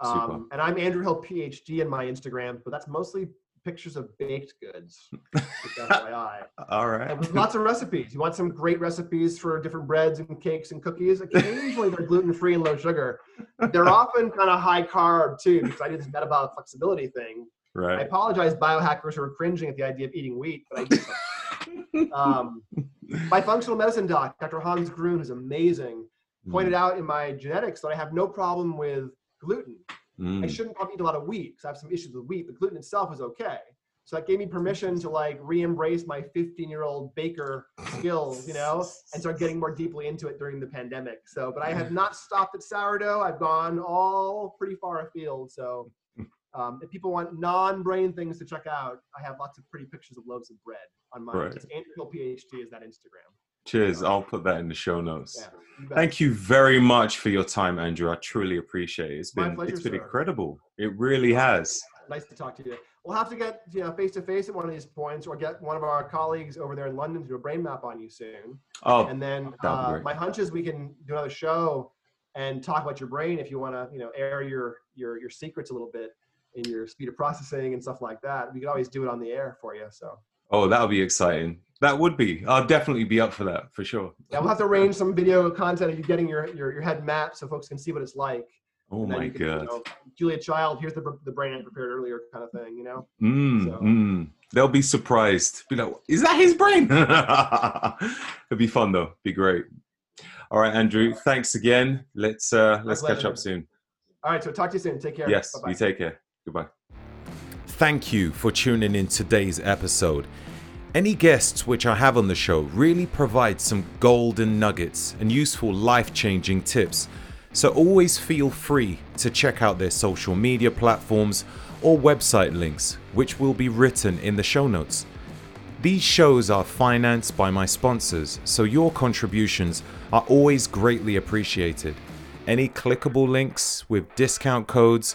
Um, and I'm Andrew Hill PhD in my Instagram, but that's mostly pictures of baked goods. [laughs] All right. And with lots of recipes. You want some great recipes for different breads and cakes and cookies. Occasionally they're gluten free and low sugar. They're often kind of high carb too, because I do this metabolic flexibility thing. Right. I apologize, biohackers who are cringing at the idea of eating wheat, but I do. um, my functional medicine doc, Dr. Hans Gruenn, who's amazing, pointed mm. out in my genetics that I have no problem with gluten. Mm. I shouldn't probably eat a lot of wheat because I have some issues with wheat, but gluten itself is okay. So that gave me permission to like re-embrace my 15 year old baker skills, you know, and start getting more deeply into it during the pandemic. So, but I have not stopped at sourdough. I've gone all pretty far afield. So um, if people want non-brain things to check out, I have lots of pretty pictures of loaves of bread on my right. Andrew Hill PhD is that Instagram. Cheers. I'll put that in the show notes. Yeah, Thank you very much for your time, Andrew. I truly appreciate it. It's been pleasure, it's been sir. incredible. It really has. Nice to talk to you. We'll have to get you know face to face at one of these points, or get one of our colleagues over there in London to do a brain map on you soon. Oh, and then uh, my hunch is we can do another show and talk about your brain if you want to you know air your your your secrets a little bit in your speed of processing and stuff like that. We could always do it on the air for you. So. Oh, that would be exciting. That would be. I'll definitely be up for that for sure. Yeah, we'll have to arrange some video content of you getting your, your, your head mapped so folks can see what it's like. Oh my can, god. You know, Julia Child, here's the the brain I prepared earlier, kind of thing. You know. Mm, so. mm. They'll be surprised. Be like, is that his brain? [laughs] It'd be fun though. Be great. All right, Andrew. Thanks again. Let's uh let's catch up soon. All right. So talk to you soon. Take care. Yes. Bye-bye. You take care. Goodbye. Thank you for tuning in today's episode. Any guests which I have on the show really provide some golden nuggets and useful life changing tips. So always feel free to check out their social media platforms or website links, which will be written in the show notes. These shows are financed by my sponsors, so your contributions are always greatly appreciated. Any clickable links with discount codes